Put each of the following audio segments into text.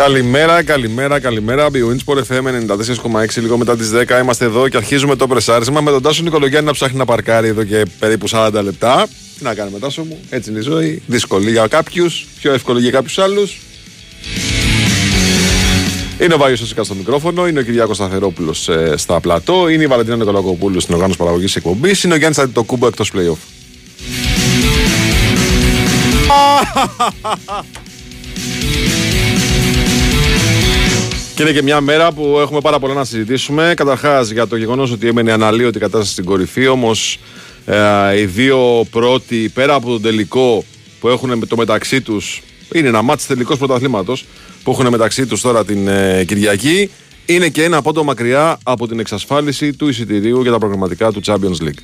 Καλημέρα, καλημέρα, καλημέρα. Bwinsport FM 94,6 λίγο μετά τις 10. Είμαστε εδώ και αρχίζουμε το πρεσάρισμα με τον Τάσο Νικολογιάννη να ψάχνει να παρκάρει εδώ και περίπου 40 λεπτά. Τι να κάνουμε, Τάσο μου. Έτσι είναι η ζωή. Δύσκολη για κάποιους, πιο εύκολη για κάποιους άλλους. Είναι ο Βάγιος Σωσικά στο μικρόφωνο, είναι ο Κυριάκος Σταθερόπουλος ε, στα πλατό, είναι η Βαλεντίνα Νικολακοπούλου στην οργάνωση παραγωγής εκπομπής, είναι ο Γιάννης Αντιτοκούμπο εκτός playoff. Και είναι και μια μέρα που έχουμε πάρα πολλά να συζητήσουμε. Καταρχάς για το γεγονός ότι έμενε αναλύωτη η κατάσταση στην κορυφή. Όμως ε, οι δύο πρώτοι, πέρα από τον τελικό που έχουν το μεταξύ τους, είναι ένα μάτι τελικός πρωταθλήματος που έχουν μεταξύ τους τώρα την ε, Κυριακή. Είναι και ένα πόντο μακριά από την εξασφάλιση του εισιτηρίου για τα προγραμματικά του Champions League.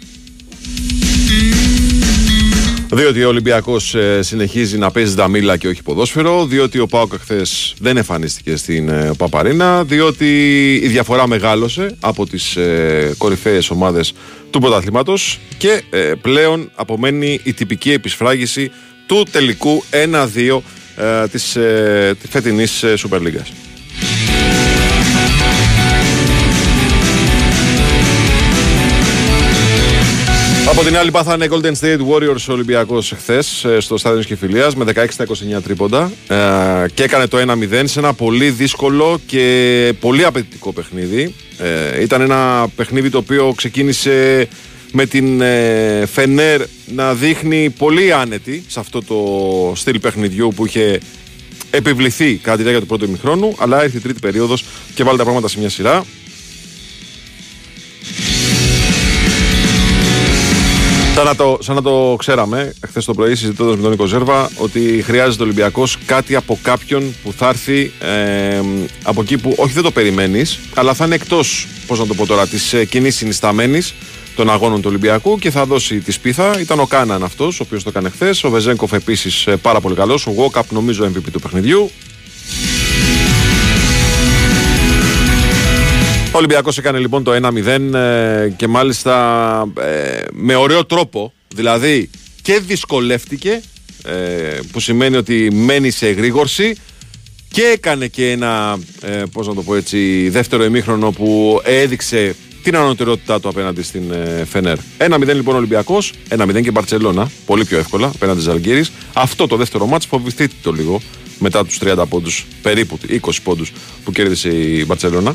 Διότι ο Ολυμπιακός ε, συνεχίζει να παίζει δαμίλα και όχι ποδόσφαιρο. Διότι ο Πάοκ χθε δεν εμφανίστηκε στην ε, Παπαρίνα. Διότι η διαφορά μεγάλωσε από τις ε, κορυφαίες ομάδες του πρωταθλήματος. Και ε, πλέον απομένει η τυπική επισφράγηση του τελικού 1-2 ε, της ε, φετινής Super League. Από την άλλη πάθανε Golden State Warriors Ολυμπιακός χθες στο στάδιο της Κεφυλία με 16 29 τρίποντα ε, και έκανε το 1-0 σε ένα πολύ δύσκολο και πολύ απαιτητικό παιχνίδι. Ε, ήταν ένα παιχνίδι το οποίο ξεκίνησε με την ε, Φενέρ να δείχνει πολύ άνετη σε αυτό το στυλ παιχνιδιού που είχε επιβληθεί κατά τη διάρκεια του πρώτου ημιχρόνου αλλά ήρθε η τρίτη περίοδος και βάλει τα πράγματα σε μια σειρά Σαν να, το, σαν να το ξέραμε, χθε το πρωί συζητώντας με τον Νίκο Ζέρβα, ότι χρειάζεται ο Ολυμπιακός κάτι από κάποιον που θα έρθει ε, από εκεί που όχι δεν το περιμένεις, αλλά θα είναι εκτός, πώς να το πω τώρα, της ε, κοινής συνισταμένης των αγώνων του Ολυμπιακού και θα δώσει της σπίθα. Ήταν ο Κάναν αυτός, ο οποίος το έκανε χθες. Ο Βεζέγκοφ επίσης ε, πάρα πολύ καλός. Ο Γόκαπ νομίζω MVP του παιχνιδιού. Ο Ολυμπιακός έκανε λοιπόν το 1-0 ε, και μάλιστα ε, με ωραίο τρόπο. Δηλαδή και δυσκολεύτηκε, ε, που σημαίνει ότι μένει σε εγρήγορση και έκανε και ένα, ε, πώς να το πω έτσι, δεύτερο ημίχρονο που έδειξε την ανωτερότητά του απέναντι στην ε, Φενέρ. 1-0 λοιπόν ο Ολυμπιακό, 1-0 και Μπαρσελόνα, πολύ πιο εύκολα απέναντι στι Αλγύρε. Αυτό το δεύτερο μάτς φοβηθείτε το λίγο μετά τους 30 πόντους, περίπου 20 πόντους που κέρδισε η Μπαρσελόνα.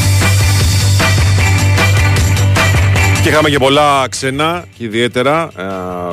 Είχαμε και πολλά ξένα και ιδιαίτερα ε,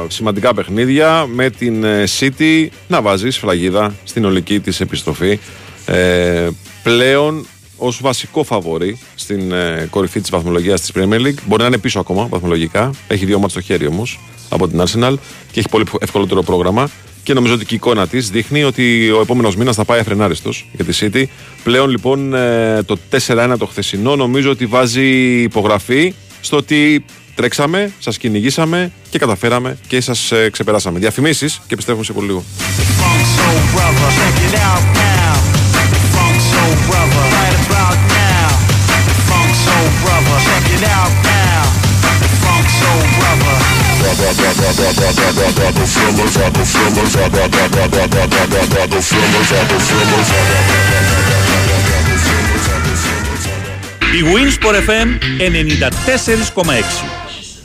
σημαντικά παιχνίδια με την ε, City να βάζει σφραγίδα στην ολική της επιστροφή. Ε, πλέον ως βασικό φαβορή στην ε, κορυφή της βαθμολογίας της Premier League. Μπορεί να είναι πίσω ακόμα βαθμολογικά. Έχει δύο μάτς στο χέρι όμως από την Arsenal και έχει πολύ ευκολότερο πρόγραμμα. Και νομίζω ότι και η εικόνα της δείχνει ότι ο επόμενος μήνας θα πάει αφρενάριστος για τη City. Πλέον λοιπόν ε, το 4-1 το χθεσινό νομίζω ότι βάζει υπογραφή στο ότι τρέξαμε, σας κυνηγήσαμε και καταφέραμε και σας ε, ξεπεράσαμε. Διαφημίσεις και επιστρέφουμε σε πολύ λίγο. Η Winsport FM 94,6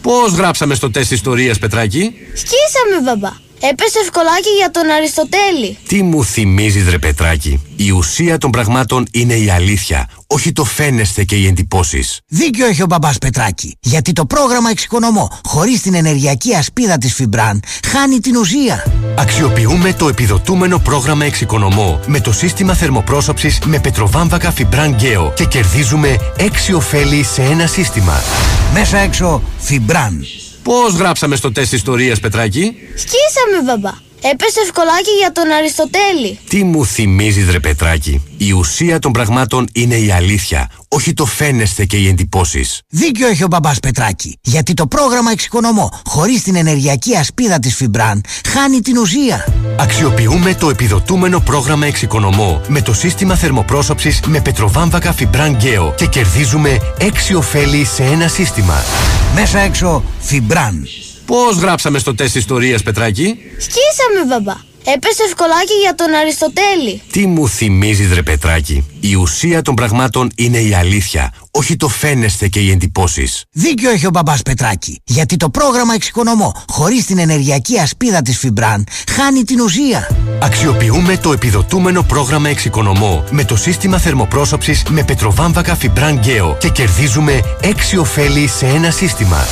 Πώς γράψαμε στο τεστ ιστορίας, Πετράκη; Σκίσαμε, μπαμπά. Έπεσε ευκολάκι για τον Αριστοτέλη. Τι μου θυμίζεις ρε Πετράκη. Η ουσία των πραγμάτων είναι η αλήθεια Όχι το φαίνεστε και οι εντυπώσεις. Δίκιο έχει ο μπαμπάς Πετράκη Γιατί το πρόγραμμα Εξοικονομώ Χωρίς την ενεργειακή ασπίδα της Φιμπραν Χάνει την ουσία. Αξιοποιούμε το επιδοτούμενο πρόγραμμα Εξοικονομώ Με το σύστημα θερμοπρόσωψης με πετροβάμβακα Φιμπραν Γκέο Και κερδίζουμε 6 ωφέλη σε ένα σύστημα. Μέσα έξω Φιμπραν Πώς γράψαμε στο τεστ ιστορίας, Πετράκη; Σκίσαμε, μπαμπά. Έπεσε ευκολάκι για τον Αριστοτέλη. Τι μου θυμίζεις ρε Πετράκη; Η ουσία των πραγμάτων είναι η αλήθεια. Όχι το φαίνεστε και οι εντυπώσεις. Δίκιο έχει ο μπαμπάς Πετράκη. Γιατί το πρόγραμμα Εξοικονομώ χωρίς την ενεργειακή ασπίδα της Φιμπραν χάνει την ουσία. Αξιοποιούμε το επιδοτούμενο πρόγραμμα Εξοικονομώ με το σύστημα θερμοπρόσωψης με πετροβάμβακα Φιμπραν Γκέο και κερδίζουμε 6 ωφέλη σε ένα σύστημα. Μέσα έξω Φιμπραν. Πώς γράψαμε στο τεστ ιστορίας Πετράκη; Σκίσαμε μπαμπά. Έπεσε ευκολάκι για τον Αριστοτέλη. Τι μου θυμίζεις ρε Πετράκη; Η ουσία των πραγμάτων είναι η αλήθεια. Όχι το φαίνεστε και οι εντυπώσεις. Δίκιο έχει ο μπαμπάς Πετράκη. Γιατί το πρόγραμμα Εξοικονομώ χωρίς την ενεργειακή ασπίδα της Φιμπραν χάνει την ουσία. Αξιοποιούμε το επιδοτούμενο πρόγραμμα Εξοικονομώ με το σύστημα θερμοπρόσωψης με πετροβάμβακα Φιμπραν Γκέο και κερδίζουμε 6 ωφέλη σε ένα σύστημα.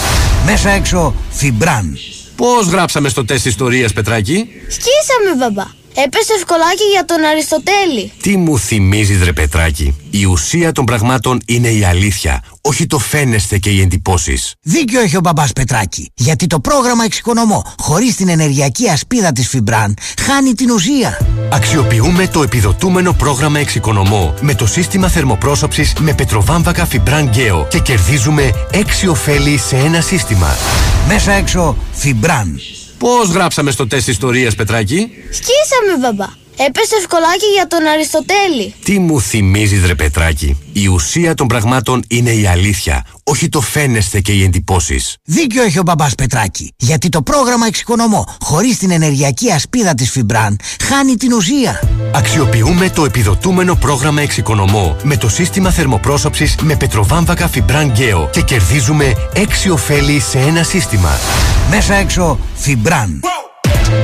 Μέσα έξω Φιμπραν. Πώς γράψαμε στο τεστ ιστορίας Πετράκη; Σκίσαμε μπαμπά. Έπεσε ευκολάκι για τον Αριστοτέλη. Τι μου θυμίζεις ρε Πετράκη; Η ουσία των πραγμάτων είναι η αλήθεια. Όχι το φαίνεστε και οι εντυπώσεις. Δίκιο έχει ο μπαμπάς Πετράκη. Γιατί το πρόγραμμα Εξοικονομώ χωρίς την ενεργειακή ασπίδα της Φιμπραν χάνει την ουσία. Αξιοποιούμε το επιδοτούμενο πρόγραμμα Εξοικονομώ με το σύστημα θερμοπρόσωψης με πετροβάμβακα Φιμπραν Γκέο και κερδίζουμε 6 ωφέλη σε ένα σύστημα. Μέσα έξω Φιμπραν. Πώς γράψαμε στο τεστ ιστορίας Πετράκη; Σκίσαμε μπαμπά. Έπεσε ευκολάκι για τον Αριστοτέλη. Τι μου θυμίζεις ρε Πετράκη; Η ουσία των πραγμάτων είναι η αλήθεια. Όχι το φαίνεστε και οι εντυπώσεις. Δίκιο έχει ο μπαμπάς Πετράκη. Γιατί το πρόγραμμα Εξοικονομώ χωρίς την ενεργειακή ασπίδα της Φιμπραν χάνει την ουσία. Αξιοποιούμε το επιδοτούμενο πρόγραμμα Εξοικονομώ με το σύστημα θερμοπρόσωψης με πετροβάμβακα Φιμπραν Γκέο και κερδίζουμε 6 ωφέλη σε ένα σύστημα. Μέσα έξω Φιμπραν.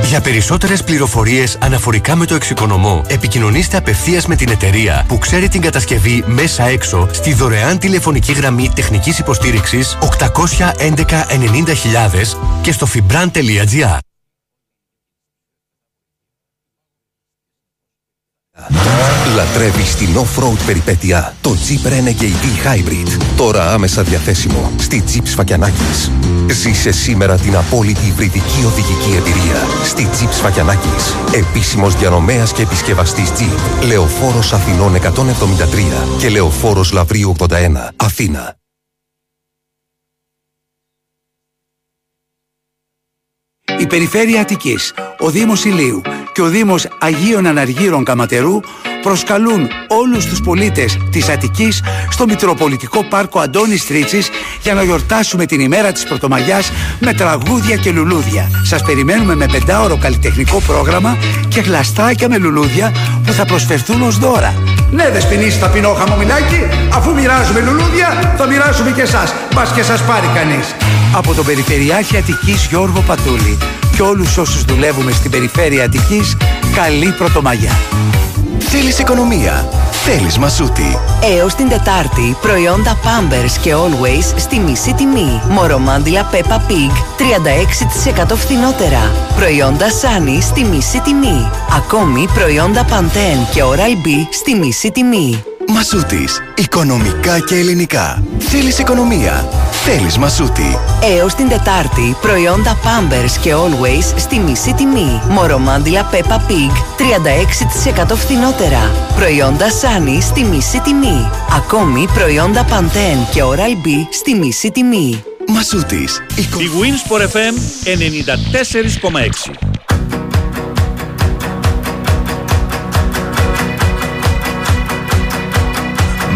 Για περισσότερες πληροφορίες αναφορικά με το εξοικονομώ, επικοινωνήστε απευθείας με την εταιρεία που ξέρει την κατασκευή μέσα έξω στη δωρεάν τηλεφωνική γραμμή τεχνικής υποστήριξης 811 90.000 και στο fibran.gr. Λατρεύεις την off-road περιπέτεια, το Jeep Renegade E-Hybrid. Τώρα άμεσα διαθέσιμο στη Jeep Σφακιανάκης. Ζήσε σήμερα την απόλυτη υβριδική οδηγική εμπειρία στη Jeep Σφακιανάκης. Επίσημος διανομέας και επισκευαστής Jeep. Λεωφόρος Αθηνών 173 και Λεωφόρος Λαβρίου 81, Αθήνα. Η Περιφέρεια Αττικής, ο Δήμος Ηλίου και ο Δήμος Αγίων Αναργύρων Καματερού προσκαλούν όλους τους πολίτες της Αττικής στο Μητροπολιτικό Πάρκο Αντώνης Τρίτσης για να γιορτάσουμε την ημέρα της Πρωτομαγιάς με τραγούδια και λουλούδια. Σας περιμένουμε με πεντάωρο καλλιτεχνικό πρόγραμμα και γλαστάκια με λουλούδια που θα προσφερθούν ως δώρα. Ναι, δεσποινείς ταπεινό χαμομηλάκι, αφού μοιράζουμε λουλούδια, θα μοιράσουμε και εσάς, μπας και σας πάρει κανείς. Από τον Περιφερειάρχη Αττικής Γιώργο Πατούλη και όλους όσους δουλεύουμε στην Περιφέρεια Αττικής, καλή Πρωτομαγιά. Θέλεις οικονομία; Θέλεις μασούτη; Έως την Τετάρτη, προϊόντα Pampers και Always στη μισή τιμή. Μορομάντιλα Peppa Pig, 36% φθηνότερα. Προϊόντα Sunny στη μισή τιμή. Ακόμη προϊόντα Pantene και Oral-B στη μισή τιμή. Μασούτης. Οικονομικά και ελληνικά. Θέλεις οικονομία; Θέλεις μασούτη. Έως την Τετάρτη, προϊόντα Pampers και Always στη μισή τιμή. Μορομάντιλα Peppa Pig, 36% φθηνότερα. Προϊόντα Sunny στη μισή τιμή. Ακόμη προϊόντα Pantene και Oral-B στη μισή τιμή. Μασούτης. Οικο... Η Winsport FM 94,6.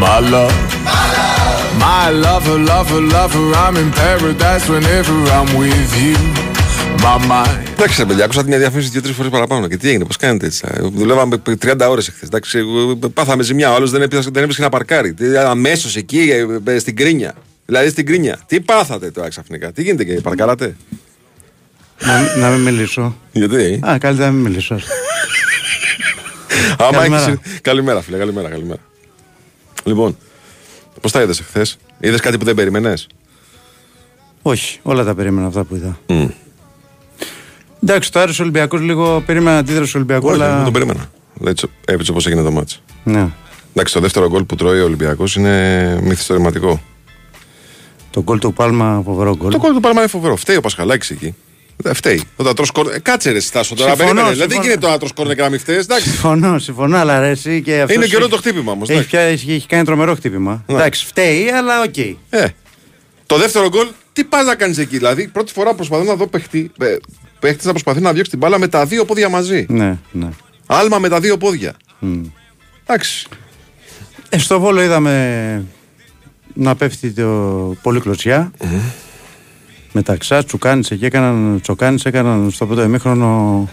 My love. My lover, lover, lover, I'm in paradise whenever I'm with you. My mind. Εντάξει, ρε παιδιά, άκουσα την διαφήμιση δύο-τρεις φορές παραπάνω. Και τι έγινε, πώς κάνετε έτσι. ε, Δουλεύαμε 30 ώρες εχθές. Εντάξει, ε, πάθαμε ζημιά. Ο άλλος δεν έπιασε δεν έπιασε να παρκάρει. Αμέσως εκεί, ε, ε, στην κρίνια. Δηλαδή στην κρίνια. Τι πάθατε τώρα ξαφνικά, τι γίνεται και παρκάρατε; Να, να μην μιλήσω. Γιατί; Α, καλύτερα να μην μιλήσω. Άμα Καλημέρα. έχεις... Καλημέρα, φίλε, καλημέρα, καλημέρα. Λοιπόν, πώς τα είδες εχθές, Είδες κάτι που δεν περίμενες; Όχι, όλα τα περίμενα αυτά που είδα. Εντάξει, το Άρης Ολυμπιακός λίγο περίμενα αντίδραση Ολυμπιακού, Όχι, αλλά. δεν τον περίμενα. Έτσι, έτσι όπως έγινε το μάτσο. Ναι. Εντάξει, το δεύτερο γκολ που τρώει ο Ολυμπιακός είναι μυθιστορηματικό. Το γκολ του Πάλμα, φοβερό γκολ. Το γκολ του Παλμά είναι φοβερό. Φταίει ο Πασχαλάκης εκεί. Δεν φταίει. Όταν τρως κόρνερ. Ε, κάτσε ρε, Στάσο τώρα. Συμφωνώ, Περίμενε. Δηλαδή δεν συμφωνώ. γίνεται το να τρως κόρνερ και να μην φταίει. Εντάξει. Συμφωνώ, συμφωνώ, αλλά ρε, εσύ και αυτός. Είναι καιρό το χτύπημα όμως. Έχει, πια- έχει, έχει κάνει τρομερό χτύπημα. Ναι. Εντάξει, φταίει, αλλά οκ. Ε. Το δεύτερο γκολ, τι πα να κάνεις εκεί. Δηλαδή, πρώτη φορά προσπαθώ να δω παιχτή. Ε, παίχτης να προσπαθεί να διώξει την μπάλα με τα δύο πόδια μαζί. Ναι, ναι. Άλμα με τα δύο πόδια. Εντάξει. Ε, στο Βόλο είδαμε να πέφτει το πολύ κλωτσιά. Μεταξά, Τσοκάνης εκεί έκαναν, Τσοκάνης έκαναν στο πρώτο ημίχρονο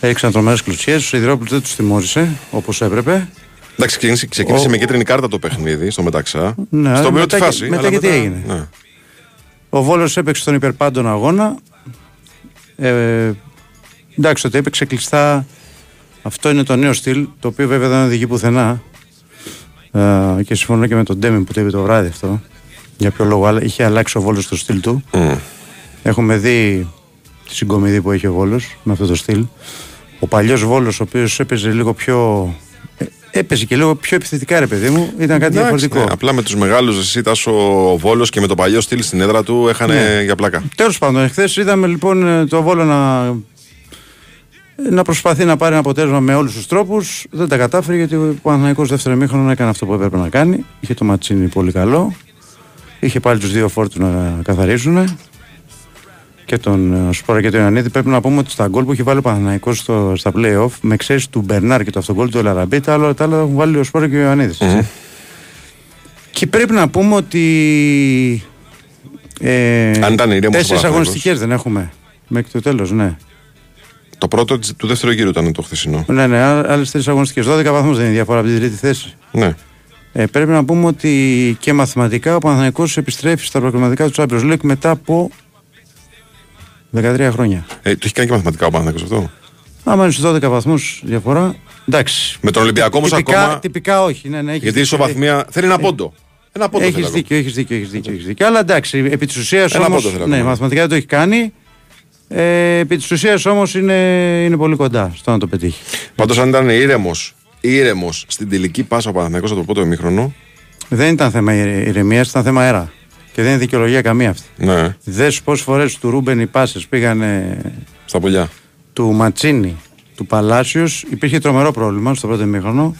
έριξαν τρομερές κλωτσιές, ο Σιδηρόπουλος δεν τους τιμώρησε όπως έπρεπε. Εντάξει, ξεκίνησε, ξεκίνησε Ο- με κίτρινη κάρτα το παιχνίδι στο μεταξά. Ναι, Στον πρώτη μετά και- φάση. μετά αλλά και τι έγινε. Ναι. Ο Βόλος έπαιξε τον υπερπάντων αγώνα. Ε, εντάξει, ότι έπαιξε κλειστά. Αυτό είναι το νέο στυλ, το οποίο βέβαια δεν οδηγεί πουθενά. Ε, και συμφωνώ και με τον Ντέμιν που το είπε το βράδυ αυτό. Για ποιο λόγο αλλά είχε αλλάξει ο Βόλος το στυλ του. Μμ. Έχουμε δει τη συγκομιδή που έχει ο Βόλος με αυτό το στυλ. Ο παλιός Βόλος, ο οποίος έπαιζε λίγο πιο... ε, Έπαιζε και λίγο πιο επιθετικά, ρε παιδί μου, ήταν κάτι Εντάξει, διαφορετικό. ναι, απλά με τους μεγάλους εσύ Τάσο ο Βόλος και με το παλιό στυλ στην έδρα του έχανε Ναι. για πλάκα. Τέλος πάντων, εχθές είδαμε λοιπόν ε, το Βόλο να, να προσπαθεί να πάρει ένα αποτέλεσμα με όλους τους τρόπους. Δεν τα κατάφερε γιατί ο Παναθανικό δεύτερο ημίχρονο έκανε αυτό που έπρεπε να κάνει. Είχε το ματσίνι πολύ καλό. Είχε πάλι τους δύο φόρτους να καθαρίσουν. Και τον ε, Σπόρα και τον Ιωαννίδη. Πρέπει να πούμε ότι στα γκολ που έχει βάλει ο Παναθανικό στα playoff, με εξαίρεση του Μπερνάρ και το αυτογκολ του Ελαραμπή, τα άλλα, τα άλλα έχουν βάλει ο Σπόρα και ο ιωαννιδη Και πρέπει να πούμε ότι. Ε, Αν ήταν ηρέμος ο Τέσσερις Παναθηναϊκός. αγωνιστικές δεν έχουμε. Μέχρι το τέλος, ναι. Το πρώτο της- του δεύτερου γύρου ήταν το χθεσινό. Ναι, ναι, άλλες τρεις αγωνιστικές. 12 βαθμούς δεν είναι η διαφορά από την τρίτη θέση. Ναι. Ε, πρέπει να πούμε ότι και μαθηματικά ο Παναθηναϊκός επιστρέφει στα προκριματικά του Champions League μετά από 13 χρόνια. Ε, το έχει κάνει και μαθηματικά ο Παναθηναϊκός αυτό; Άμα είναι στους 12 βαθμούς διαφορά. Εντάξει. Με τον Ολυμπιακό όμως τυπικά, ακόμα. τυπικά όχι. Ναι, ναι, έχεις Γιατί η δίκιο. ισοβαθμία θέλει ένα πόντο. Ένα πόντο Έχεις θέλει ακόμα. δίκιο, έχεις δίκιο, έχεις δίκιο, έχεις δίκιο. Αλλά εντάξει, επί της ουσίας Ένα όμω. πόντο θέλω Ναι, ακόμα. μαθηματικά δεν το έχει κάνει. Ε, επί της ουσίας όμως είναι, είναι πολύ κοντά στο να το πετύχει. Πάντως αν ήταν ήρεμος ήρεμος στην τελική πάσα ο Παναθηναϊκός από το πρώτο ημίχρονο. Δεν ήταν θέμα ηρεμίας, ήταν θέμα αέρα. Και δεν είναι δικαιολογία καμία αυτή. Ναι, Δες πόσες φορές του Ρούμπεν οι πάσες πήγανε στα πουλιά. του Ματσίνη, του Παλάσιος. Υπήρχε τρομερό πρόβλημα στο πρώτο ημίχρονο.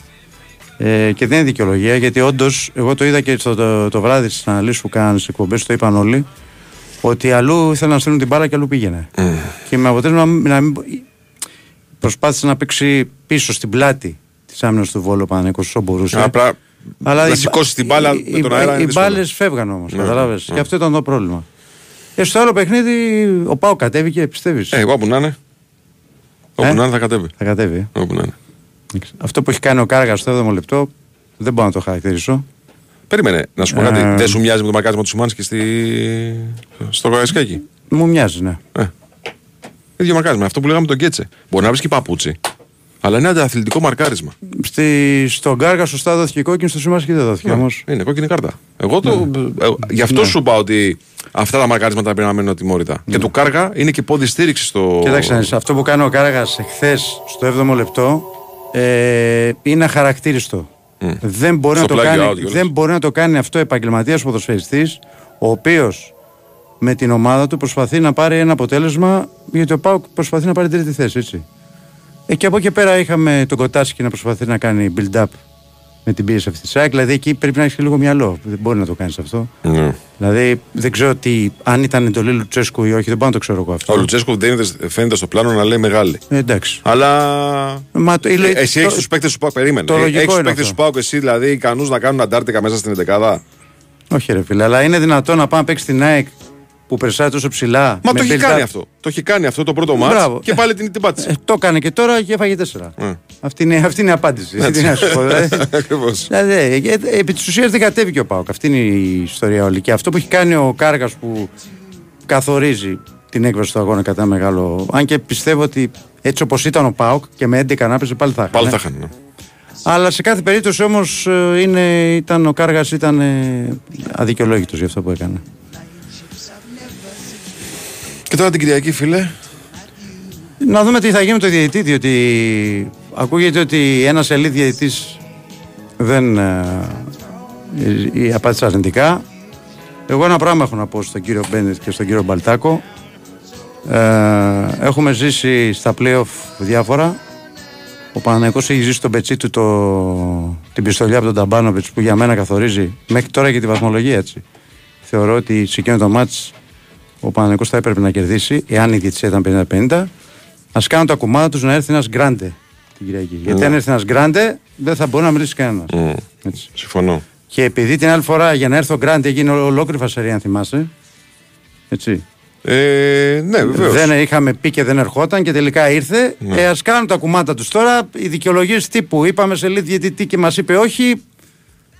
Ε, και δεν είναι δικαιολογία γιατί όντως, εγώ το είδα και στο, το, το βράδυ στις αναλύσεις που κάνανε στις εκπομπές, το είπαν όλοι, ότι αλλού ήθελαν να στείλουν την μπάλα και αλλού πήγαινε. Και με αποτέλεσμα να μην- να μην, προσπάθησε να παίξει πίσω στην πλάτη της άμυνας του Βόλου Παναγενικός όσο μπορούσε. Απλά να οι- σηκώσει την μπάλα οι- με τον οι- αέρα είναι Οι δύσκολο. μπάλες φεύγαν όμως, Ναι, καταλάβες. ναι. Και αυτό ήταν το πρόβλημα. Και στο άλλο παιχνίδι ο Πάο κατέβηκε, πιστεύεις; Ε, εγώ όπου να είναι. Όπου Ε; να είναι θα κατέβει. Θα κατέβει. ε. Όπου να είναι. Αυτό που έχει κάνει ο Κάργας στο 7ο λεπτό δεν μπορώ να το χαρακτηρίσω. Περίμενε, να σου πω Ε. κάτι. Δεν σου μοιάζει με το μακάρισμα του Σουμάνσκι στη... στο Καραϊσκάκι. Μου μοιάζει, ναι. Ε. ίδιο μαρκάρισμα. Αυτό που λέγαμε τον Κέτσε. Μπορεί να βρει και παπούτσι. Αλλά είναι αντιαθλητικό μαρκάρισμα. Στη, στον Κάργα σωστά δόθηκε κόκκινη, στο Σιμάσκι δεν δόθηκε Ναι, όμως. Είναι κόκκινη κάρτα. Εγώ το. ε, γι' αυτό Ναι. σου είπα ότι αυτά τα μαρκάρισματα πρέπει να μένουν ατιμόρυτα. Και του Κάργα είναι και πόδι στήριξη στο. Κοίταξε, να δεις, αυτό που κάνει ο Κάργας εχθές στο 7ο λεπτό ε, είναι αχαρακτήριστο. Δεν, μπορεί Στο να το πλάγιο κάνει, out κιόλας. δεν μπορεί να το κάνει αυτό επαγγελματίας ποδοσφαιριστής, ο οποίος με την ομάδα του προσπαθεί να πάρει ένα αποτέλεσμα, γιατί ο Πάουκ προσπαθεί να πάρει τρίτη θέση, έτσι. Ε, και από εκεί πέρα είχαμε τον Κοτάσκι να προσπαθεί να κάνει build-up με την πίεση αυτής της ΣΑΚ. Δηλαδή εκεί πρέπει να έχεις λίγο μυαλό. Δεν μπορεί να το κάνεις αυτό. Ναι. Δηλαδή δεν ξέρω τι, αν ήταν εντολή Λουτσέσκου ή όχι, δεν μπορώ να το ξέρω εγώ αυτό. Ο Λουτσέσκο δεν είναι- φαίνεται στο πλάνο να λέει μεγάλη. Ε, εντάξει. Αλλά. Μα το, Ε, ηλε- εσύ το- έχει τους παίκτες σου πάω. Περίμενε. το λογικό Έχεις τους είναι παίκτες αυτό. σου πάω και εσύ δηλαδή ικανούς να κάνουν αντάρτικα μέσα στην 11. Όχι, ρε φίλε, αλλά είναι δυνατόν να πάει να παίξει την ΑΕΚ που περσάει τόσο ψηλά. Μα με το έχει build-up. κάνει αυτό. Το έχει κάνει αυτό το πρώτο μάτς Μπράβο. και πάλι την, την πάτησε. Ε, το έκανε και τώρα και έφαγε τέσσερα. Ε. Αυτή, είναι, αυτή είναι η απάντηση. Τι να σου πω, δηλαδή. Ακριβώς. Δηλαδή, ε, ε, επί της ουσίας δεν κατέβηκε ο Πάοκ. Αυτή είναι η ιστορία όλη. Και αυτό που έχει κάνει ο Κάργας που καθορίζει την έκβαση του αγώνα κατά μεγάλο. Αν και πιστεύω ότι έτσι όπως ήταν ο Πάοκ και με 11 να παίζει πάλι θα Πάλι έχανε. θα είχαν. ναι. Αλλά σε κάθε περίπτωση όμως ήταν, ο Κάργας ήταν ε, αδικαιολόγητος για αυτό που έκανε. Και τώρα την Κυριακή, φίλε. Να δούμε τι θα γίνει με το διαιτητή, διότι ακούγεται ότι ένα ελίτ διαιτητής δεν ε, ε, απάντησε αρνητικά. Εγώ ένα πράγμα έχω να πω στον κύριο Μπένετ και στον κύριο Μπαλτάκο. Ε, έχουμε ζήσει στα playoff διάφορα. Ο Παναθηναϊκός έχει ζήσει τον πετσί του το, την πιστολιά από τον Ταμπάνοβιτς που για μένα καθορίζει μέχρι τώρα και τη βαθμολογία έτσι. Θεωρώ ότι σε εκείνο το μάτς ο Παναθηναϊκός θα έπρεπε να κερδίσει εάν η διετησία ήταν 50-50. Ας κάνουν τα κουμάτα τους να έρθει ένας γκράντε την Κυριακή. Γιατί Ναι. αν έρθει ένας γκράντε δεν θα μπορεί να μιλήσει κανένας. Μμ, Συμφωνώ. Και επειδή την άλλη φορά για να έρθει ο Γκράντε έγινε ολόκληρη φασαρία, αν θυμάσαι. Έτσι. Ε, ναι, βεβαίως. Δεν είχαμε πει και δεν ερχόταν και τελικά ήρθε. Ναι. Ε, Ας κάνουν τα κουμάντα τους τώρα. Οι δικαιολογίες τύπου είπαμε σε λίγη διαιτητή και μας είπε όχι,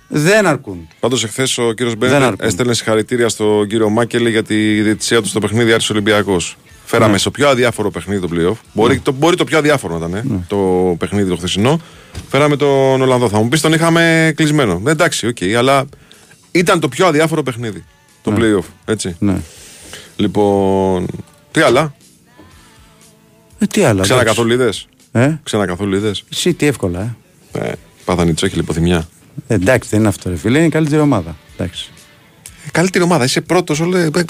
δεν αρκούν. Πάντως, εχθές ο κύριος Δεν Μπένετ αρκούν. έστελνε συγχαρητήρια στον κύριο Μάκελη για τη διαιτησία του στο παιχνίδι Άρης Ολυμπιακός. Φέραμε Ναι. στο πιο αδιάφορο παιχνίδι το playoff. Μπορεί, το, μπορεί το πιο αδιάφορο να ήταν ε, το παιχνίδι το χθεσινό. Φέραμε τον Ολλανδό. Θα μου πεις τον είχαμε κλεισμένο. Ε, εντάξει, οκ, αλλά ήταν το πιο αδιάφορο παιχνίδι. Το Ναι. playoff. Έτσι. Ναι. Λοιπόν. Τι άλλα; Ε, τι άλλο. Ξένα εντάξει. καθόλου είδες; Ε; Ξένα καθόλου είδες; Εσύ τι εύκολα. Ε. Ε, πάθανε τσόκι λιποθυμιά. Ε, εντάξει, δεν είναι αυτό, ρε φίλε. Είναι η καλύτερη ομάδα. Εντάξει. Ε, Καλύτερη ομάδα. Είσαι πρώτος.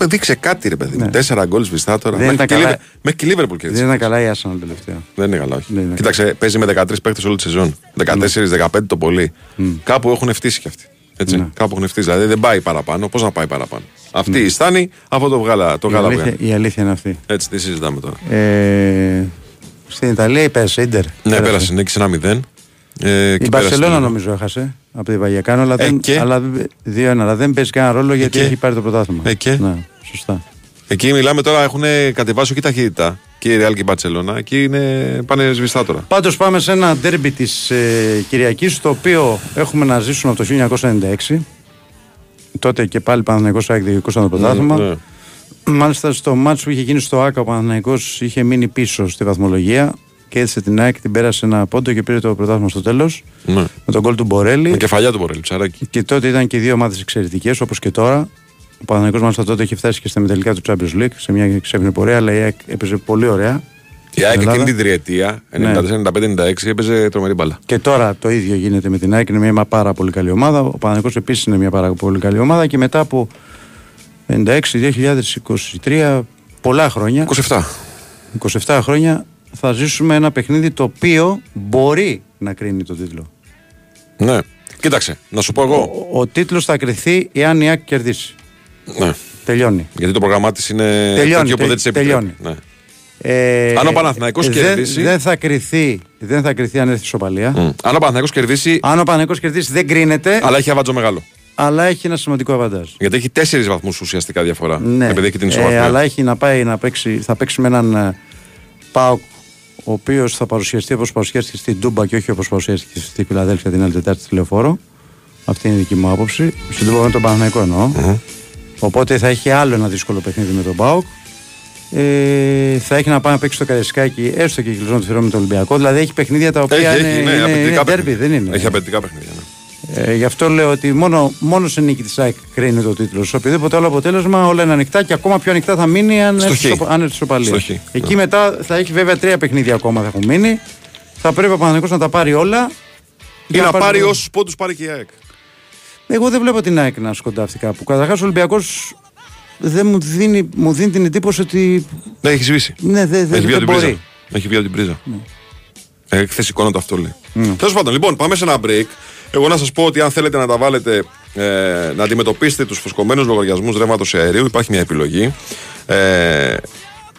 Δείξε κάτι, ρε παιδί. μου. Τέσσερα γκολ σβηστά τώρα. Δεν Μέχρι ήταν και καλά. Λίβερ- Μέχρι και η Λίβερπουλ Δεν κέρδισε. ήταν καλά η Arsenal τελευταία. Δεν είναι καλά, όχι. Δεν είναι Κοίταξε, παίζει με 13 παίχτε όλη τη σεζόν. 14-15 το πολύ. Κάπου έχουν φτύσει κι αυτοί. Έτσι. Ναι. Κάπου έχουν φτύσει. Δηλαδή δεν πάει παραπάνω. Πώς να πάει παραπάνω; Αυτή η στάνη, αυτό το βγάλα. Το Η βγάλα αλήθεια, βγάλα. η αλήθεια είναι αυτή. Έτσι, τι συζητάμε τώρα. Ε, στην Ιταλία η πέρασε Ίντερ. Ναι, πέρασε, νίκησε ένα 0. Ε, Η και Μπαρσελόνα πέρασε- νομίζω έχασε από τη Βαγιακάνο, αλλά, Ε, δεν, και; αλλά, 2-1, αλλά δεν παίζει κανένα ρόλο γιατί και; έχει πάρει το πρωτάθλημα. Ε, και; Ναι, σωστά. Εκεί μιλάμε τώρα, έχουν κατεβάσει όχι ταχύτητα. Και η Real και η Μπαρσελόνα. Εκεί είναι, πάνε σβηστά τώρα. Πάντως πάμε σε ένα ντέρμπι της ε, Κυριακής το οποίο έχουμε να ζήσουμε από το 1996 τότε και πάλι Παναθηναϊκός ΑΕΚ διεκδικούσαν το πρωτάθλημα Ναι. μάλιστα στο μάτς που είχε γίνει στο ΆΚΑ ο Παναθηναϊκός είχε μείνει πίσω στη βαθμολογία και έτσι την ΑΕΚ την πέρασε ένα πόντο και πήρε το πρωτάθλημα στο τέλος Ναι. με τον γκολ του Μπορέλη Με κεφαλιά του Μπορέλη, ψαράκι. και τότε ήταν και οι δύο ομάδες εξαιρετικές όπως και τώρα ο Παναθηναϊκός μάλιστα τότε είχε φτάσει και στα μετελικά του Champions League σε μια ξέπνη πορεία αλλά η ΑΕΚ έπαιζε πολύ ωραία Η ΑΕΚ Στην εκείνη Ελλάδα. την τριετία, Ναι. 94-95-96, έπαιζε τρομερή μπάλα. Και τώρα το ίδιο γίνεται με την ΑΕΚ, είναι μια πάρα πολύ καλή ομάδα. Ο Παναγενικός επίσης είναι μια πάρα πολύ καλή ομάδα και μετά από 96-2023, πολλά χρόνια, 27. 27 χρόνια, θα ζήσουμε ένα παιχνίδι το οποίο μπορεί να κρίνει τον τίτλο. Ναι. Κοίταξε, να σου πω εγώ. Ο, ο τίτλος θα κρυθεί εάν η ΑΕΚ κερδίσει. Ναι. Τελειώνει. Γιατί το πρόγραμμά της είναι Τελειώνει, τέτοιο που τε- δεν της επιτρέπει. τελειώνει. Ναι. Ε, Αν ο Παναθηναϊκός δεν- κερδίσει- Δεν, θα κρυθεί, δεν θα κρυθεί αν έρθει ισοπαλία. Μμ. Αν ο Παναθηναϊκός κερδίσει, Αν ο Παναγενικός κερδίσει δεν κρίνεται, αλλά έχει αβάτζο μεγάλο. αλλά έχει ένα σημαντικό αβαντάζ. Γιατί έχει τέσσερις βαθμούς ουσιαστικά διαφορά. Ναι. Επειδή έχει την Ε, ισοβαθμία. αλλά έχει να πάει να παίξει, θα παίξει με έναν ε, Πάοκ ο οποίος θα παρουσιαστεί όπως παρουσιάστηκε στην Τούμπα και όχι όπως παρουσιάστηκε στη Φιλαδέλφια την άλλη Τετάρτη στη Λεωφόρο. Αυτή είναι η δική μου άποψη. Στην Τούμπα με τον Παναθηναϊκό εννοώ. Οπότε θα έχει άλλο ένα δύσκολο παιχνίδι με τον Πάοκ. Ε, θα έχει να πάει να παίξει στο Καρεσκάκι έστω και κλεισμένο του θηρό με τον Ολυμπιακό. Δηλαδή έχει παιχνίδια τα οποία έχει, είναι, έχει, ναι, είναι, απαιτητικά είναι derby, παιχνίδια. δεν είναι. Έχει απαιτητικά παιχνίδια. Ναι. Ε, γι' αυτό λέω ότι μόνο, μόνος σε νίκη της ΑΕΚ κρίνει το τίτλο. Σε οποιοδήποτε άλλο αποτέλεσμα όλα είναι ανοιχτά και ακόμα πιο ανοιχτά θα μείνει αν Στο έρθεις χ. στο- αν έρθεις ισοπαλία. Στο χ, Εκεί μετά θα έχει βέβαια τρία παιχνίδια ακόμα θα έχουν μείνει. Θα πρέπει ο Παναγενικό να τα πάρει όλα. Ή να πάρει το- όσους πόντους πάρει και η ΑΕΚ. Εγώ δεν βλέπω την ΑΕΚ να σκοντάφτει κάπου. Καταρχάς ο Ολυμπιακός δεν μου δίνει, μου δίνει την εντύπωση ότι. Ναι, έχει σβήσει. Ναι, δεν, Έχει δεν, βγει δεν από την πρίζα. μπορεί. Έχει βγει από την πρίζα. Ε, χθες εικόνα το αυτό λέει. Ναι. Τέλος πάντων, λοιπόν, πάμε σε ένα break. Εγώ να σας πω ότι αν θέλετε να τα βάλετε, ε, να αντιμετωπίσετε τους φουσκωμένους λογαριασμούς ρεύματος αερίου, υπάρχει μια επιλογή. Ε,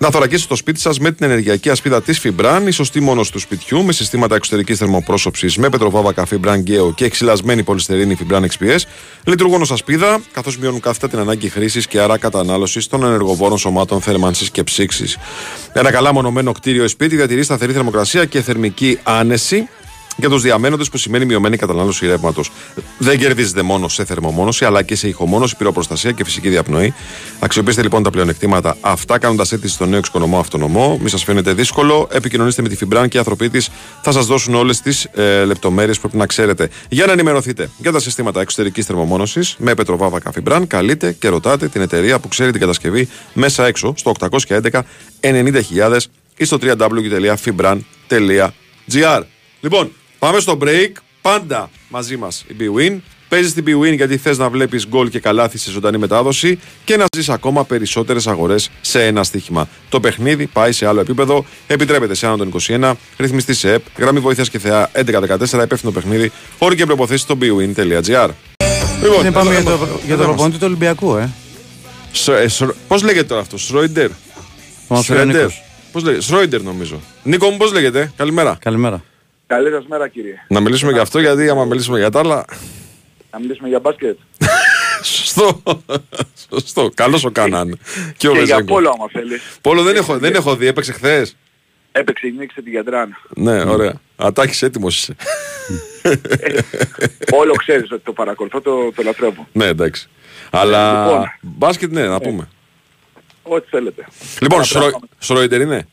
να θωρακίσετε το σπίτι σας με την ενεργειακή ασπίδα της Fibran, η σωστή μόνο του σπιτιού, με συστήματα εξωτερικής θερμοπρόσωψης με πετροβάβακα Fibran Geo και εξυλασμένη πολυστερίνη Fibran XPS. Λειτουργούν ως ασπίδα, καθώς μειώνουν κάθετα την ανάγκη χρήσης και άρα κατανάλωσης των ενεργοβόρων σωμάτων θέρμανσης και ψήξης. Ένα καλά μονομένο κτίριο ή σπίτι διατηρεί σταθερή θερμοκρασία και θερμική άνεση για τους διαμένοντες που σημαίνει μειωμένη κατανάλωση ρεύματος. Δεν κερδίζετε μόνο σε θερμομόνωση, αλλά και σε ηχομόνωση, πυροπροστασία και φυσική διαπνοή. Αξιοποιήστε λοιπόν τα πλεονεκτήματα αυτά, κάνοντας αίτηση στο νέο εξοικονομό αυτονομό. Μη σας φαίνεται δύσκολο. Επικοινωνήστε με τη Φιμπράν και οι άνθρωποι της θα σας δώσουν όλες τις ε, λεπτομέρειες που πρέπει να ξέρετε. Για να ενημερωθείτε για τα συστήματα εξωτερικής θερμομόνωσης με πετροβάβακα Φιμπράν, καλείτε και ρωτάτε την εταιρεία που ξέρει την κατασκευή μέσα έξω στο 811 90.000 ή στο www.fibran.gr. Λοιπόν, πάμε στο break. Πάντα μαζί μας η BWIN. Παίζεις στην BWIN γιατί θες να βλέπεις γκολ και καλάθι σε ζωντανή μετάδοση και να ζεις ακόμα περισσότερες αγορές σε ένα στοίχημα. Το παιχνίδι πάει σε άλλο επίπεδο. Επιτρέπεται σε άνω των 21, ρυθμιστή σε ΕΠ, γραμμή βοήθειας και θεά 1114, υπεύθυνο παιχνίδι, όροι και προποθέσει στο bwin.gr. Λοιπόν, Δεν πάμε για το, για το προπονητή του Ολυμπιακού, ε. Πώς λέγεται τώρα αυτός, Σρόιντερ; Σρόιντερ. Πώς λέγεται, Σρόιντερ νομίζω. Νίκο μου, πώς λέγεται, καλημέρα. Καλημέρα. Καλή σας μέρα κύριε. Να μιλήσουμε για αυτό γιατί άμα μιλήσουμε για τα άλλα... Να μιλήσουμε για μπάσκετ. Σωστό. Σωστό. Καλώς ο Κάναν. Και, και για πόλο άμα θέλεις. Πόλο δεν έχω, δεν έχω δει. Έπαιξε χθες. Έπαιξε η νίκη τη Γιατράν. Ναι, ωραία. Ατάχεις έτοιμος είσαι. Όλο ξέρεις ότι το παρακολουθώ, το, το λατρεύω. Ναι, εντάξει. Αλλά λοιπόν, μπάσκετ ναι, να ναι. πούμε. Ό,τι θέλετε. Λοιπόν, Σρόιντερ είναι;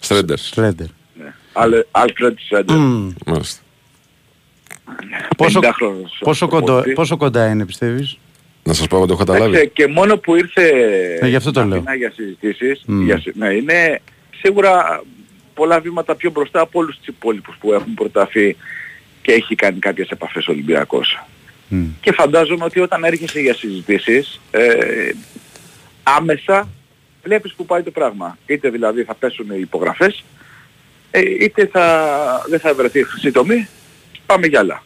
Στρέντερ. Στρέντερ. Άλφρεντ Σέντερ. Πόσο, πόσο, κοντά, πόσο κοντά είναι πιστεύεις; Να σας πω, το έχω καταλάβει. Και μόνο που ήρθε ε, γι αυτό το λέω. για συζητήσεις, mm. για, ναι, είναι σίγουρα πολλά βήματα πιο μπροστά από όλους τους υπόλοιπους που έχουν προταθεί και έχει κάνει κάποιες επαφές ο Ολυμπιακός. Mm. Και φαντάζομαι ότι όταν έρχεσαι για συζητήσεις, ε, άμεσα βλέπεις που πάει το πράγμα. Είτε δηλαδή θα πέσουν οι υπογραφές, ε, είτε θα, δεν θα βρεθεί χρυσή τομή, πάμε για άλλα.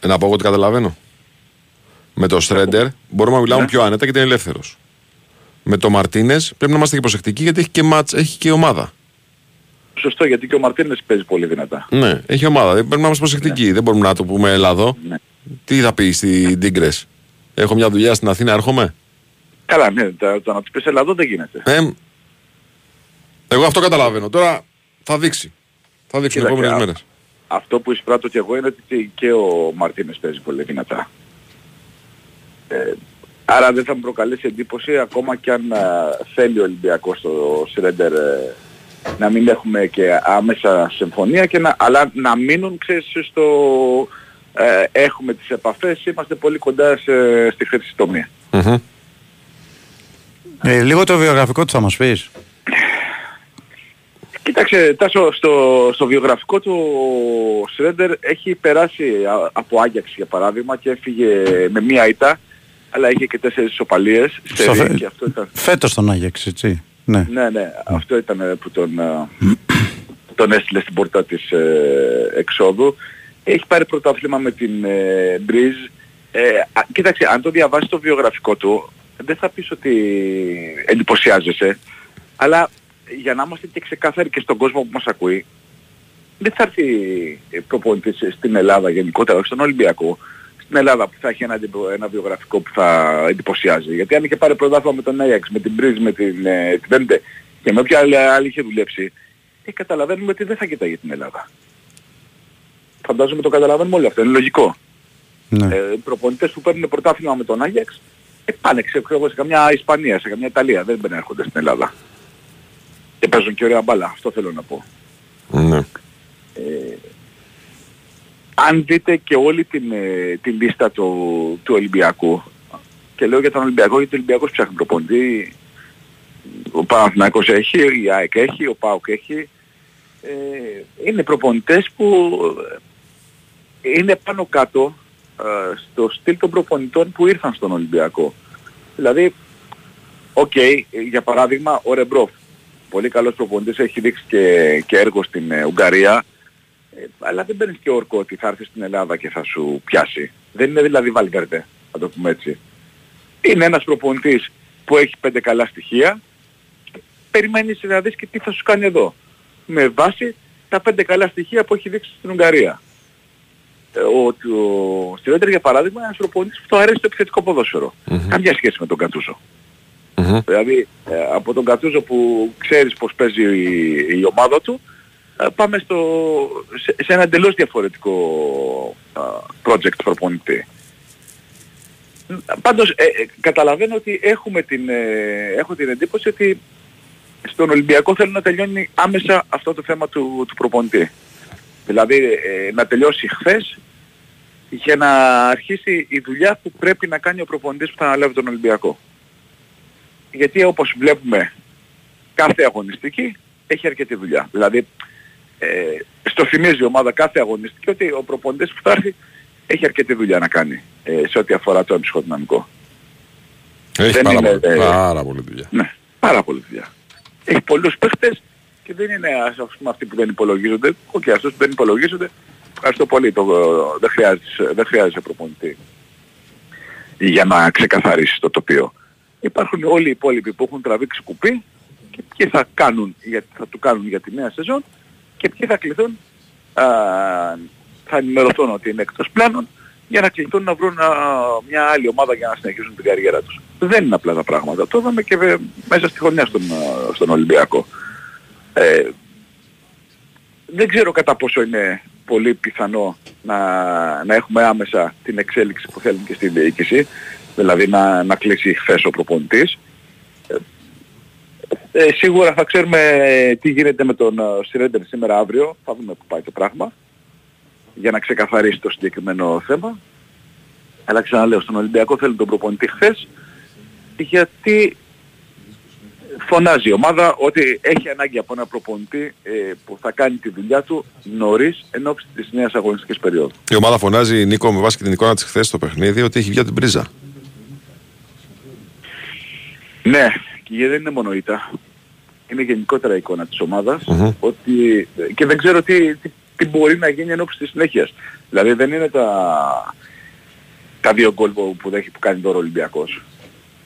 Ε, να πω εγώ ότι καταλαβαίνω. Με το Στρέντερ μπορούμε να μιλάμε ναι. πιο άνετα γιατί είναι ελεύθερος. Με το Μαρτίνες πρέπει να είμαστε και προσεκτικοί γιατί έχει και, μάτς, έχει και ομάδα. Σωστό, γιατί και ο Μαρτίνες παίζει πολύ δυνατά. Ναι, έχει ομάδα. Πρέπει να είμαστε προσεκτικοί. Ναι. Δεν μπορούμε να το πούμε Ελλάδο. Ναι. Τι θα πει στην Τίγκρες. Έχω μια δουλειά στην Αθήνα, έρχομαι; Καλά, ναι, το, το να του πεις Ελλάδο δεν γίνεται. Ε, εγώ αυτό καταλαβαίνω. Τώρα θα δείξει. Θα δείξουν οι επόμενες μέρες. Αυτό που εισπράττω και εγώ είναι ότι και ο Μαρτίνες παίζει πολύ δυνατά. Ε, άρα δεν θα μου προκαλέσει εντύπωση ακόμα και αν α, θέλει ο Ολυμπιακός στο Σρέντερ ε, να μην έχουμε και άμεσα συμφωνία και να, αλλά να μείνουν ξέρεις στο ε, έχουμε τις επαφές, είμαστε πολύ κοντά σε, στη χρήση τομή. Mm-hmm. Ε, λίγο το βιογραφικό του θα μας πεις. Κοίταξε, Τάσο, στο, στο βιογραφικό του ο Σρέντερ έχει περάσει από Άγιαξ για παράδειγμα και έφυγε με μία ήττα, αλλά είχε και τέσσερις ισοπαλίες. Στο φε... και αυτό ήταν... Φέτος τον Άγιαξ, έτσι; Ναι, ναι, ναι αυτό ήταν που τον, τον έστειλε στην πόρτα της ε, εξόδου. Έχει πάρει πρωτάθλημα με την ε, Μπρίζ. Ε, κοίταξε, αν το διαβάσεις το βιογραφικό του, δεν θα πεις ότι εντυπωσιάζεσαι, αλλά για να είμαστε και ξεκάθαροι και στον κόσμο που μας ακούει, δεν θα έρθει προπονητής στην Ελλάδα γενικότερα, όχι στον Ολυμπιακό, στην Ελλάδα που θα έχει ένα, ένα βιογραφικό που θα εντυπωσιάζει. Γιατί αν είχε πάρει πρωτάθλημα με τον Ajax, με την Μπρίζ, με την ε, και με όποια άλλη, άλλη είχε δουλέψει, ε, καταλαβαίνουμε ότι δεν θα κοιτάει την Ελλάδα. Φαντάζομαι το καταλαβαίνουμε όλοι αυτό, είναι λογικό. Ναι. Ε, προπονητές που παίρνουν πρωτάθλημα με τον Άγιαξ, ε, πάνε ξέρω, σε καμιά Ισπανία, σε καμιά Ιταλία, δεν έρχονται στην Ελλάδα. Και παίζουν και ωραία μπάλα, αυτό θέλω να πω. Ναι. Ε, αν δείτε και όλη την, ε, την λίστα του, του Ολυμπιακού, και λέω για τον Ολυμπιακό γιατί ο Ολυμπιακός ψάχνει προπονητή, ο Παναθηναϊκός έχει, η ΑΕΚ έχει, ο ΠΑΟΚ έχει, ε, είναι προπονητές που είναι πάνω κάτω ε, στο στυλ των προπονητών που ήρθαν στον Ολυμπιακό. Δηλαδή, OK, okay, για παράδειγμα, ο Ρεμπρόφ πολύ καλός προπονητής, έχει δείξει και, και έργο στην ε, Ουγγαρία, ε, αλλά δεν παίρνεις και όρκο ότι θα έρθεις στην Ελλάδα και θα σου πιάσει. Δεν είναι δηλαδή Βαλβέρδε, θα το πούμε έτσι. Είναι ένας προπονητής που έχει πέντε καλά στοιχεία, περιμένεις να δεις και τι θα σου κάνει εδώ. Με βάση τα πέντε καλά στοιχεία που έχει δείξει στην Ουγγαρία. Ε, ο, ο, για παράδειγμα είναι ένας προπονητής που το αρέσει το επιθετικό ποδόσφαιρο. Mm-hmm. Καμιά σχέση με τον Κατούσο. Mm-hmm. Δηλαδή ε, από τον Κατούζο που ξέρεις πως παίζει η, η ομάδα του ε, πάμε στο, σε, σε ένα εντελώς διαφορετικό project προπονητή. Πάντως ε, καταλαβαίνω ότι έχουμε την, έχω την εντύπωση ότι στον Ολυμπιακό θέλουν να τελειώνει άμεσα αυτό το θέμα του, του προπονητή. Δηλαδή να τελειώσει χθες για να αρχίσει η δουλειά που πρέπει να κάνει ο προπονητής που θα αναλάβει τον Ολυμπιακό γιατί όπως βλέπουμε κάθε αγωνιστική έχει αρκετή δουλειά. Δηλαδή ε, στο θυμίζει η ομάδα κάθε αγωνιστική ότι ο προπονητής που θα έρθει έχει αρκετή δουλειά να κάνει ε, σε ό,τι αφορά το ψυχοδυναμικό. Έχει Δεν πάρα, είναι, πολύ, ε, πάρα πολύ δουλειά. Ναι, πάρα πολύ δουλειά. Έχει πολλούς παίχτες και δεν είναι ας πούμε αυτοί που δεν υπολογίζονται. Οκ, αυτούς που δεν υπολογίζονται, ευχαριστώ πολύ, το, δεν, χρειάζεται, δεν χρειάζεται προπονητή για να ξεκαθαρίσεις το τοπίο. Υπάρχουν όλοι οι υπόλοιποι που έχουν τραβήξει κουπί και ποιοι θα, κάνουν, για- θα του κάνουν για τη νέα σεζόν και ποιοι θα κληθούν, α, θα ενημερωθούν ότι είναι εκτός πλάνων για να κληθούν να βρουν α, μια άλλη ομάδα για να συνεχίσουν την καριέρα τους. Δεν είναι απλά τα πράγματα. Το είδαμε και βε- μέσα στη χρονιά στον, α, στον Ολυμπιακό. Ε, δεν ξέρω κατά πόσο είναι πολύ πιθανό να, να έχουμε άμεσα την εξέλιξη που θέλουν και στην διοίκηση, δηλαδή να, να κλείσει χθες ο προπονητής. Ε, ε, σίγουρα θα ξέρουμε τι γίνεται με τον Σιρέντερ σήμερα αύριο, θα δούμε που πάει το πράγμα, για να ξεκαθαρίσει το συγκεκριμένο θέμα. Αλλά ξαναλέω, στον Ολυμπιακό θέλουν τον προπονητή χθες, γιατί φωνάζει η ομάδα ότι έχει ανάγκη από ένα προπονητή ε, που θα κάνει τη δουλειά του νωρίς εν ώψη της νέας αγωνιστικής περίοδου. Η ομάδα φωνάζει Νίκο με βάση και την εικόνα της χθες στο παιχνίδι ότι έχει βγει από την πρίζα. Ναι, και δεν είναι μόνο ήττα. Είναι γενικότερα η εικόνα της ομαδας Μμμ. ότι, και δεν ξέρω τι, τι, τι μπορεί να γίνει εν ώψη της συνέχειας. Δηλαδή δεν είναι τα, τα δύο γκολ που, που, δέχει, που κάνει τώρα ο Ολυμπιακός.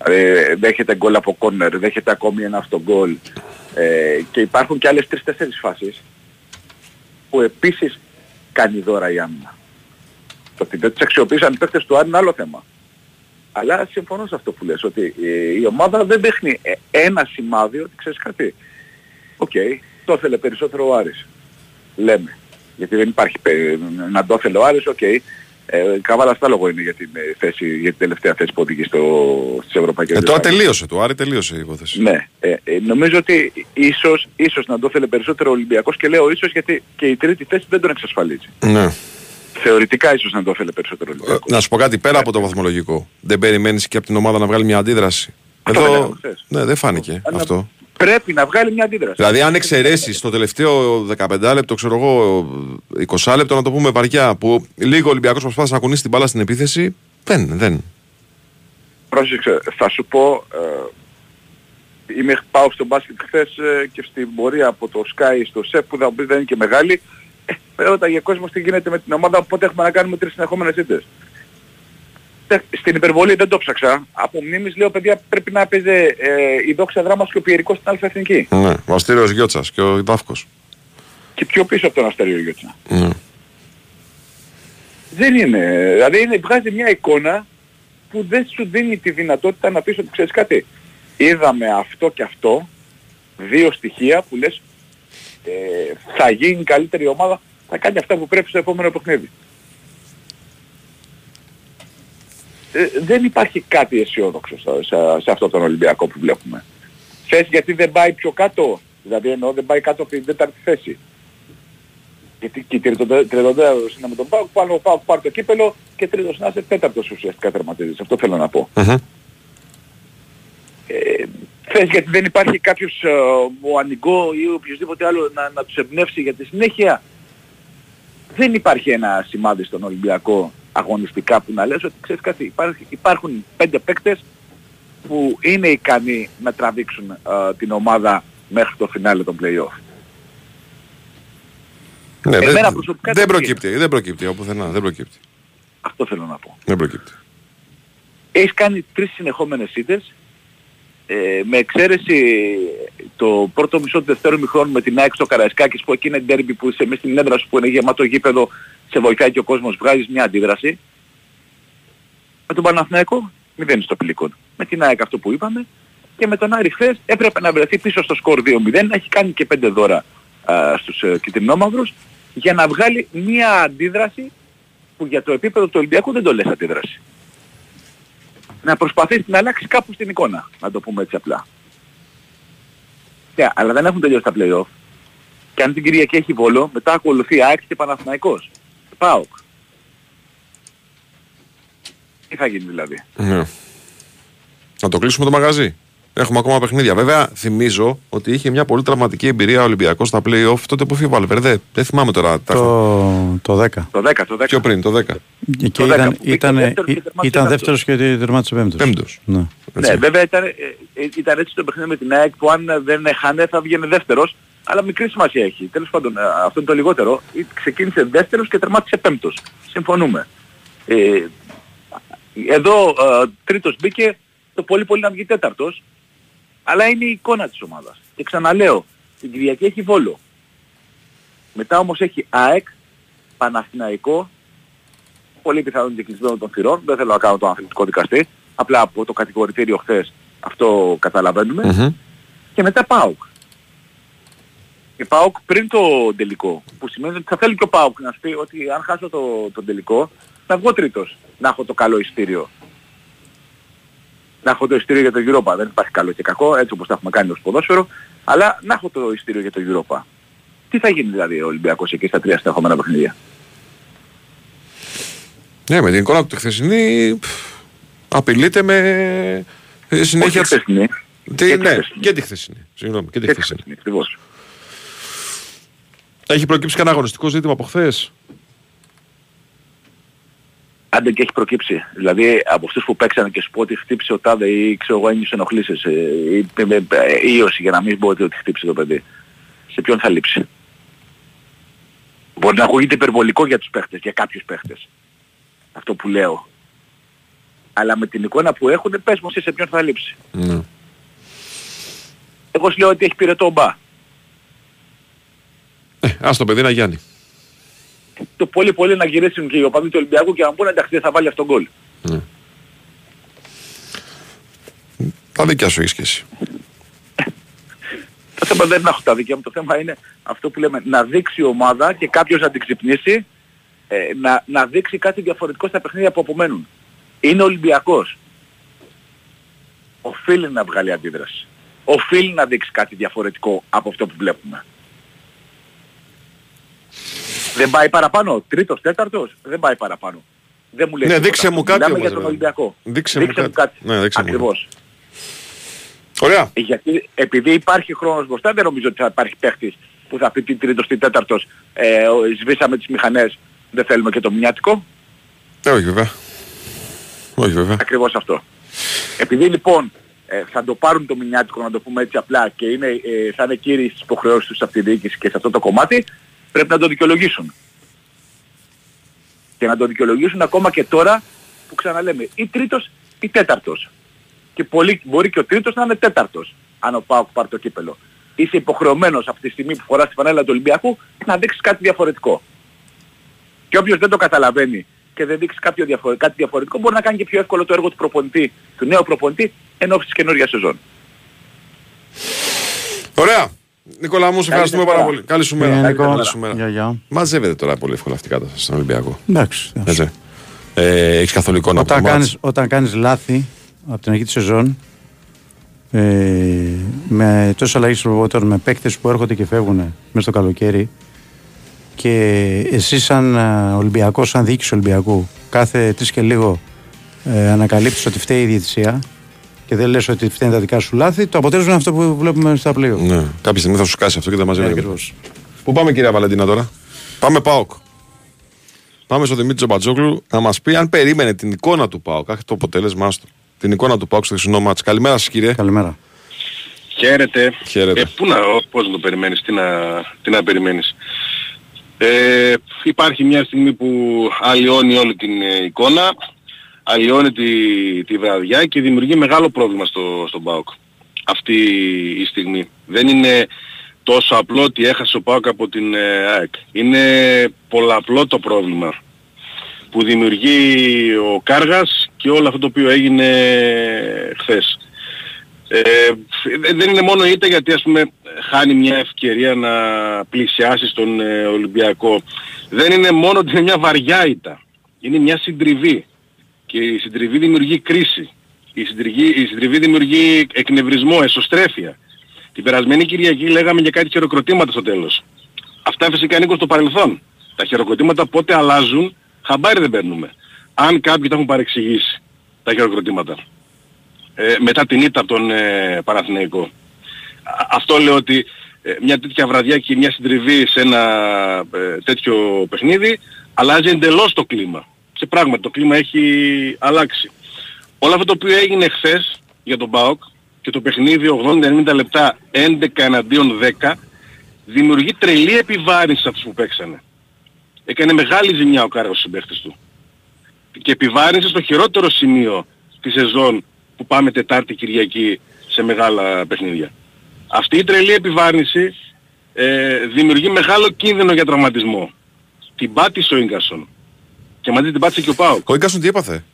Δηλαδή δέχεται γκολ από κόρνερ, δέχεται ακόμη ένα αυτογκολ ε, και υπάρχουν και άλλες τρεις-τέσσερις φάσεις που επίσης κάνει δώρα η άμυνα. Το ότι δεν τις αξιοποίησαν οι παίκτες του Άρη είναι άλλο θέμα. Αλλά συμφωνώ σε αυτό που λες, ότι ε, η ομάδα δεν δείχνει ε, ένα σημάδι ότι ξέρεις κάτι. Οκ, το ήθελε περισσότερο ο Άρης. Λέμε. Γιατί δεν υπάρχει πε- να το ήθελε ο Άρης, οκ. Ε, καβάλα στ' άλογο είναι για την, ε, θέση, για την τελευταία θέση που οδηγεί στο, στις ευρωπαϊκές Ε, τώρα διοργανώσεις. τελείωσε το Άρη, τελείωσε η υπόθεση. Ναι, ε, ε, νομίζω ότι ίσως, ίσως να το ήθελε περισσότερο ο Ολυμπιακός και λέω ίσως γιατί και η τρίτη θέση δεν τον εξασφαλίζει. Ναι. Θεωρητικά ίσως να το ήθελε περισσότερο ο Ε, Ολυμπιακός. να σου πω κάτι πέρα από το βαθμολογικό. Δεν περιμένεις και από την ομάδα να βγάλει μια αντίδραση. Αυτό δεν Εδώ. λέγαμε χθες. Ναι, δεν φάνηκε Αλλά αυτό. Πρέπει να βγάλει μια αντίδραση. Δηλαδή, αν εξαιρέσεις το τελευταίο 15 λεπτό, ξέρω εγώ, 20 λεπτό, να το πούμε βαριά, που λίγο ο Ολυμπιακός προσπάθησε να κουνήσει την μπάλα στην επίθεση, δεν, δεν. Πρόσεξε, θα σου πω, ε, είμαι, πάω στο μπάσκετ χθες ε, και στην πορεία από το Sky στο ΣΕΠ που θα μου πεις δεν είναι και μεγάλη, ε, με ρώταγε ο κόσμος τι γίνεται με την ομάδα, πότε έχουμε να κάνουμε τρεις συνεχόμενες ήττες. Ε, Στην υπερβολή δεν το ψάξα. Από μνήμης λέω παιδιά πρέπει να παίζει ε, η δόξα δράμας και ο Πιερικός στην Αλφα Εθνική. Ναι, ο Αστήριο Γιώτσας και ο Δάφκο. Και πιο πίσω από τον Αστέριος Γιώτσας. Ναι. Δεν είναι. Δηλαδή είναι, βγάζει μια εικόνα που δεν σου δίνει τη δυνατότητα να πεις ότι ξέρεις κάτι. Είδαμε αυτό και αυτό, δύο στοιχεία που λες ε, θα γίνει καλύτερη ομάδα, θα κάνει αυτά που πρέπει στο επόμενο παιχνίδι. Ε, δεν υπάρχει κάτι αισιόδοξο σε, σε, σε αυτό τον Ολυμπιακό που βλέπουμε. Θες γιατί δεν πάει πιο κάτω, δηλαδή εννοώ δεν πάει κάτω από την τέταρτη θέση. Γιατί και τριτοντέρος είναι με τον Πάουκ, πάνω ο Πάουκ πάρει το κύπελο και τρίτος να είσαι τέταρτος ουσιαστικά τερματίζεις. Αυτό θέλω να πω. Μμμ. Ε, θες γιατί δεν υπάρχει κάποιος ε, ο Ανιγκό ή οποιοδήποτε άλλο να, να τους εμπνεύσει για τη συνέχεια; Δεν υπάρχει ένα σημάδι στον Ολυμπιακό αγωνιστικά που να λες ότι ξέρεις κάτι, υπάρχει, υπάρχουν πέντε παίκτες που είναι ικανοί να τραβήξουν ε, την ομάδα μέχρι το φινάλε των play-off. Ναι, Εμένα δεν, προσωπικά δεν δεν προκύπτει, δεν προκύπτει από πουθενά, δεν προκύπτει. Αυτό θέλω να πω. Δεν προκύπτει. Έχεις κάνει τρεις συνεχόμενες ήττες ε, με εξαίρεση το πρώτο μισό του δευτέρου μηχρόνου με την ΑΕΚ στο Καραϊσκάκης που εκεί είναι ντέρμπι που είσαι μέσα στην έδρα σου που είναι γεμάτο γήπεδο σε βοηθάει και ο κόσμος βγάζεις μια αντίδραση. Με τον Παναθηναϊκό μηδέν στο πηλίκον με την ΑΕΚ αυτό που είπαμε. Και με τον Άρη χθες έπρεπε να βρεθεί πίσω στο σκορ 2-0 έχει κάνει και πέντε δώρα α, στους ε, κυτρινόμαυρους για να βγάλει μια αντίδραση που για το επίπεδο του Ολυμπιακού δεν το λες αντίδραση να προσπαθήσει να αλλάξει κάπου στην εικόνα, να το πούμε έτσι απλά. Yeah, αλλά δεν έχουν τελειώσει τα play-off. Και αν την Κυριακή έχει Βόλο, μετά ακολουθεί ΑΕΚ και Παναθηναϊκός. ΠΑΟΚ. Τι θα γίνει δηλαδή; Ναι. Να το κλείσουμε το μαγαζί. Έχουμε ακόμα παιχνίδια. Βέβαια, θυμίζω ότι είχε μια πολύ τραυματική εμπειρία ο Ολυμπιακός στα playoff τότε που είχε ο Βαλβερδέ. Δεν θυμάμαι τώρα. τα Το, το 10. Το 10, το 10. Πιο πριν, το 10. Και Το 10 ήταν, που μπήκε ήταν, δεύτερος και ήταν, τερμάτισε ήταν τέταρτος. δεύτερος και τερμάτισε πέμπτος. Πέμπτος. Ναι. Ναι, βέβαια ήταν, ε, ε, ήταν έτσι το παιχνίδι με την ΑΕΚ που αν δεν έχανε θα βγαίνει δεύτερος, αλλά μικρή σημασία έχει. Τέλος πάντων, ε, αυτό είναι το λιγότερο. Ε, Ξεκίνησε δεύτερος και τερμάτισε πέμπτος. Συμφωνούμε. Ε, εδώ ε, τρίτος μπήκε, το πολύ πολύ να βγει τέταρτος, αλλά είναι η εικόνα της ομάδας. Και ξαναλέω, την Κυριακή έχει Βόλο. Μετά όμως έχει ΑΕΚ, Παναθηναϊκό, πολύ πιθανόν και κλεισμένο των θυρών, δεν θέλω να κάνω τον αθλητικό δικαστή, απλά από το κατηγορητήριο χθες αυτό καταλαβαίνουμε, Μμμ. και μετά ΠΑΟΚ. Και ΠΑΟΚ πριν το τελικό, που σημαίνει ότι θα θέλει και ο ΠΑΟΚ να σου πει ότι αν χάσω το, το τελικό, θα βγω τρίτος, να έχω το καλό ειστήριο. Να έχω το ειστήριο για το Europa, δεν υπάρχει καλό και κακό, έτσι όπως τα έχουμε κάνει ως ποδόσφαιρο, αλλά να έχω το ειστήριο για το Europa. Τι θα γίνει δηλαδή ο Ολυμπιακός εκεί στα τρία στεχόμενα παιχνίδια; Ναι, με την εικόνα του τη χθεσινή πφ, απειλείται με ε, συνέχεια. Όχι χθεσινή. Τι, Και τη ναι, χθεσινή. και τη χθεσινή. Συγγνώμη, και τη Και χθεσινή. χθεσινή, ακριβώς. Έχει προκύψει κανένα αγωνιστικό ζήτημα από χθες; Άντε και έχει προκύψει. Δηλαδή από αυτούς που παίξανε και σου πω ότι χτύπησε ο Τάδε ή ξέρω εγώ ένιωσε ενοχλήσεις ε, ή ε, ε, ε, ίωση για να μην πω ότι χτύπησε το παιδί. Σε ποιον θα λείψει; Μπορεί να ακούγεται υπερβολικό για τους παίχτες, για κάποιους παίχτες. Αυτό που λέω. Αλλά με την εικόνα που έχουν πες μου εσύ σε ποιον θα λείψει. Ναι. Εγώ σου λέω ότι έχει πυρετό ο μπα. Ε, ας το παιδί να γιάνει. Το πολύ πολύ να γυρίσουν και οι οπαδοί του Ολυμπιακού και να πούνε εντάξει δεν θα βάλει αυτόν γκολ. Τα δικιά σου έχεις και εσύ. Το θέμα δεν είναι έχω τα δικιά μου, το θέμα είναι αυτό που λέμε να δείξει η ομάδα και κάποιος να την ξυπνήσει, ε, να, να δείξει κάτι διαφορετικό στα παιχνίδια που απομένουν. Είναι Ολυμπιακός. Οφείλει να βγάλει αντίδραση. Οφείλει να δείξει κάτι διαφορετικό από αυτό που βλέπουμε. Δεν πάει παραπάνω. Τρίτος, τέταρτος, δεν πάει παραπάνω. Δεν μου λέει Ναι, τίποτα. δείξε μου κάτι Μιλάμε όμως, για τον ρε. Ολυμπιακό. Δείξε μου κάτι. Ναι, δείξε μου Ακριβώς. Ωραία. Ε, Γιατί επειδή υπάρχει χρόνος μπροστά δεν νομίζω ότι θα υπάρχει παίχτης που θα πει τι τρίτος, τι τέταρτος ε, ο- σβήσαμε τις μηχανές, δεν θέλουμε και το μηνιάτικο. Ε, όχι βέβαια. Όχι βέβαια. Ακριβώς αυτό. Επειδή λοιπόν ε, θα το πάρουν το μηνιάτικο να το πούμε έτσι απλά και είναι, ε, θα είναι κύριοι στις υποχρεώσεις τους από τη διοίκηση και σε αυτό το κομμάτι πρέπει να το δικαιολογήσουν. Και να το δικαιολογήσουν ακόμα και τώρα που ξαναλέμε ή τρίτος ή τέταρτος. Και πολύ, μπορεί και ο τρίτος να είναι τέταρτος αν ο Πάοκ πάρει το κύπελο. Είσαι υποχρεωμένος από τη στιγμή που φοράς τη φανέλα του Ολυμπιακού να δείξεις κάτι διαφορετικό. Και όποιος δεν το καταλαβαίνει και δεν δείξεις κάποιο διαφορε... κάτι διαφορετικό μπορεί να κάνει και πιο εύκολο το έργο του προπονητή, του νέου προπονητή εν ώψη της καινούργιας σεζόν. Ωραία. Νικόλα μου, σε ευχαριστούμε μέρα. πάρα πολύ. Καλή σου μέρα. Ε, Νικό. Καλή σου μέρα. Γεια, γεια. Μαζεύεται τώρα πολύ εύκολα αυτή η κατάσταση στον Ολυμπιακό. Εντάξει. Έτσι. Ε, έχεις καθόλου εικόνα από το Όταν μάτς; κάνεις, όταν κάνεις λάθη από την αρχή της σεζόν ε, με τόσο αλλαγή προπονητών, με παίκτες που έρχονται και φεύγουν μέσα στο καλοκαίρι και εσύ σαν ε, Ολυμπιακός, σαν διοίκηση Ολυμπιακού κάθε τρεις και λίγο ε, ανακαλύπτεις ότι φταίει η διαιτησία και δεν λες ότι φταίνουν τα δικά σου λάθη, το αποτέλεσμα είναι αυτό που βλέπουμε στα πλοία. Ναι. Κάποια στιγμή θα σου σκάσει αυτό και θα μαζεύει. Ε, και- ακριβώς. Πού πάμε κυρία Βαλεντίνα τώρα; Πάμε ΠΑΟΚ. Πάμε στο Δημήτρη Τζομπατζόγλου να μας πει αν περίμενε την εικόνα του ΠΑΟΚ, όχι το αποτέλεσμά του. Την εικόνα του ΠΑΟΚ στο χθεσινό μάτς. Καλημέρα σας κύριε. Καλημέρα. Χαίρετε. Χαίρετε. Ε, πού να, πώς να το περιμένεις, τι να, τι να περιμένεις. Ε, υπάρχει μια στιγμή που αλλοιώνει όλη την ε, εικόνα, αλλοιώνει τη, τη βραδιά και δημιουργεί μεγάλο πρόβλημα στο, στον ΠΑΟΚ. Αυτή η στιγμή. Δεν είναι τόσο απλό ότι έχασε ο ΠΑΟΚ από την ε, ΑΕΚ. Είναι πολλαπλό το πρόβλημα που δημιουργεί ο Κάργας και όλο αυτό το οποίο έγινε χθες. Ε, δεν είναι μόνο ήττα γιατί ας πούμε χάνει μια ευκαιρία να πλησιάσει στον ε, Ολυμπιακό. Δεν είναι μόνο ότι είναι μια βαριά ήττα. Είναι μια συντριβή. Και η συντριβή δημιουργεί κρίση. Η συντριβή, η συντριβή δημιουργεί εκνευρισμό, εσωστρέφεια. Την περασμένη Κυριακή λέγαμε για κάτι χειροκροτήματα στο τέλος. Αυτά φυσικά ανήκουν στο παρελθόν. Τα χειροκροτήματα πότε αλλάζουν, χαμπάρι δεν παίρνουμε. Αν κάποιοι τα έχουν παρεξηγήσει τα χειροκροτήματα. ε, μετά την ήττα από τον ε, Παναθηναϊκό. Α- Αυτό λέω ότι ε, μια τέτοια βραδιά και μια συντριβή σε ένα ε, τέτοιο παιχνίδι αλλάζει εντελώς το κλίμα. Και πράγματι το κλίμα έχει αλλάξει. Όλο αυτό το οποίο έγινε χθες για τον ΠΑΟΚ και το παιχνίδι 80-90 λεπτά 11 εναντίον 10 δημιουργεί τρελή επιβάρυνση σε αυτούς που παίξανε. Έκανε μεγάλη ζημιά ο Κάργος στους συμπαίχτες του. Και επιβάρυνση στο χειρότερο σημείο της σεζόν που πάμε Τετάρτη Κυριακή σε μεγάλα παιχνίδια. Αυτή η τρελή επιβάρυνση ε, δημιουργεί μεγάλο κίνδυνο για τραυματισμό. Την πάτησε ο Ίγκασον. Και μαζί την πάτησε και ο Πάοκ. Ο Ίγκασον τι έπαθε;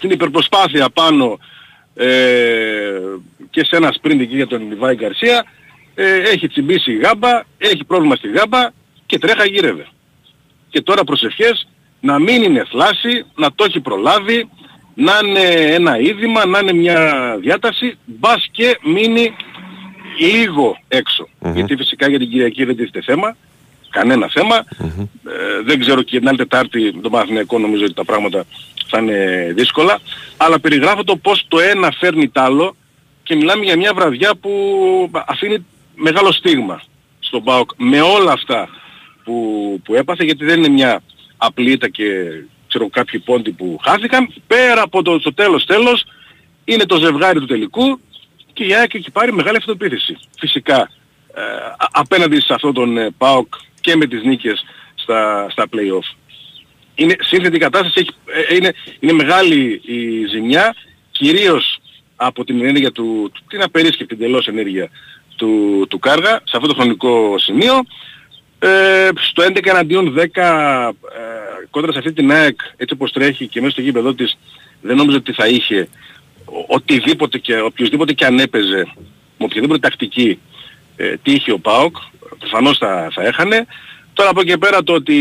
Την υπερπροσπάθεια πάνω ε, και σε ένα sprint εκεί για τον Λιβάη Γκαρσία ε, έχει τσιμπήσει η γάμπα, έχει πρόβλημα στη γάμπα και τρέχα γύρευε. Και τώρα προσευχές να μην είναι θλάση, να το έχει προλάβει, να είναι ένα είδημα, να είναι μια διάταση, μπας και μείνει λίγο έξω. Γιατί φυσικά για την Κυριακή δεν τίθεται θέμα, κανένα θέμα. Ε, δεν ξέρω και την άλλη Τετάρτη με τον Παναθηναϊκό νομίζω ότι τα πράγματα θα είναι δύσκολα. Αλλά περιγράφω το πώς το ένα φέρνει τ' άλλο και μιλάμε για μια βραδιά που αφήνει μεγάλο στίγμα στον ΠΑΟΚ με όλα αυτά που, που έπαθε γιατί δεν είναι μια απλή ήττα και ξέρω κάποιοι πόντοι που χάθηκαν. Πέρα από το, το τέλος τέλος είναι το ζευγάρι του τελικού και η ΑΕΚ έχει πάρει μεγάλη αυτοπεποίθηση. Φυσικά ε, α- απέναντι σε αυτόν τον ε, ΠΑΟΚ και με τις νίκες στα, στα play-off. Είναι σύνθετη η κατάσταση, έχει, ε, είναι, είναι μεγάλη η ζημιά, κυρίως από την ενέργεια του, του- την απερίσκεπτη εντελώς ενέργεια του, του Κάργα, σε αυτό το χρονικό σημείο. Ε, στο 11 εναντίον 10 ε, κόντρα σε αυτή την ΑΕΚ έτσι όπως τρέχει και μέσα στο γήπεδο της δεν νόμιζα ότι θα είχε ο- οτιδήποτε και οποιοδήποτε και αν έπαιζε με οποιαδήποτε τακτική ε, τι είχε ο ΠΑΟΚ προφανώς θα, θα έχανε τώρα από εκεί και πέρα το ότι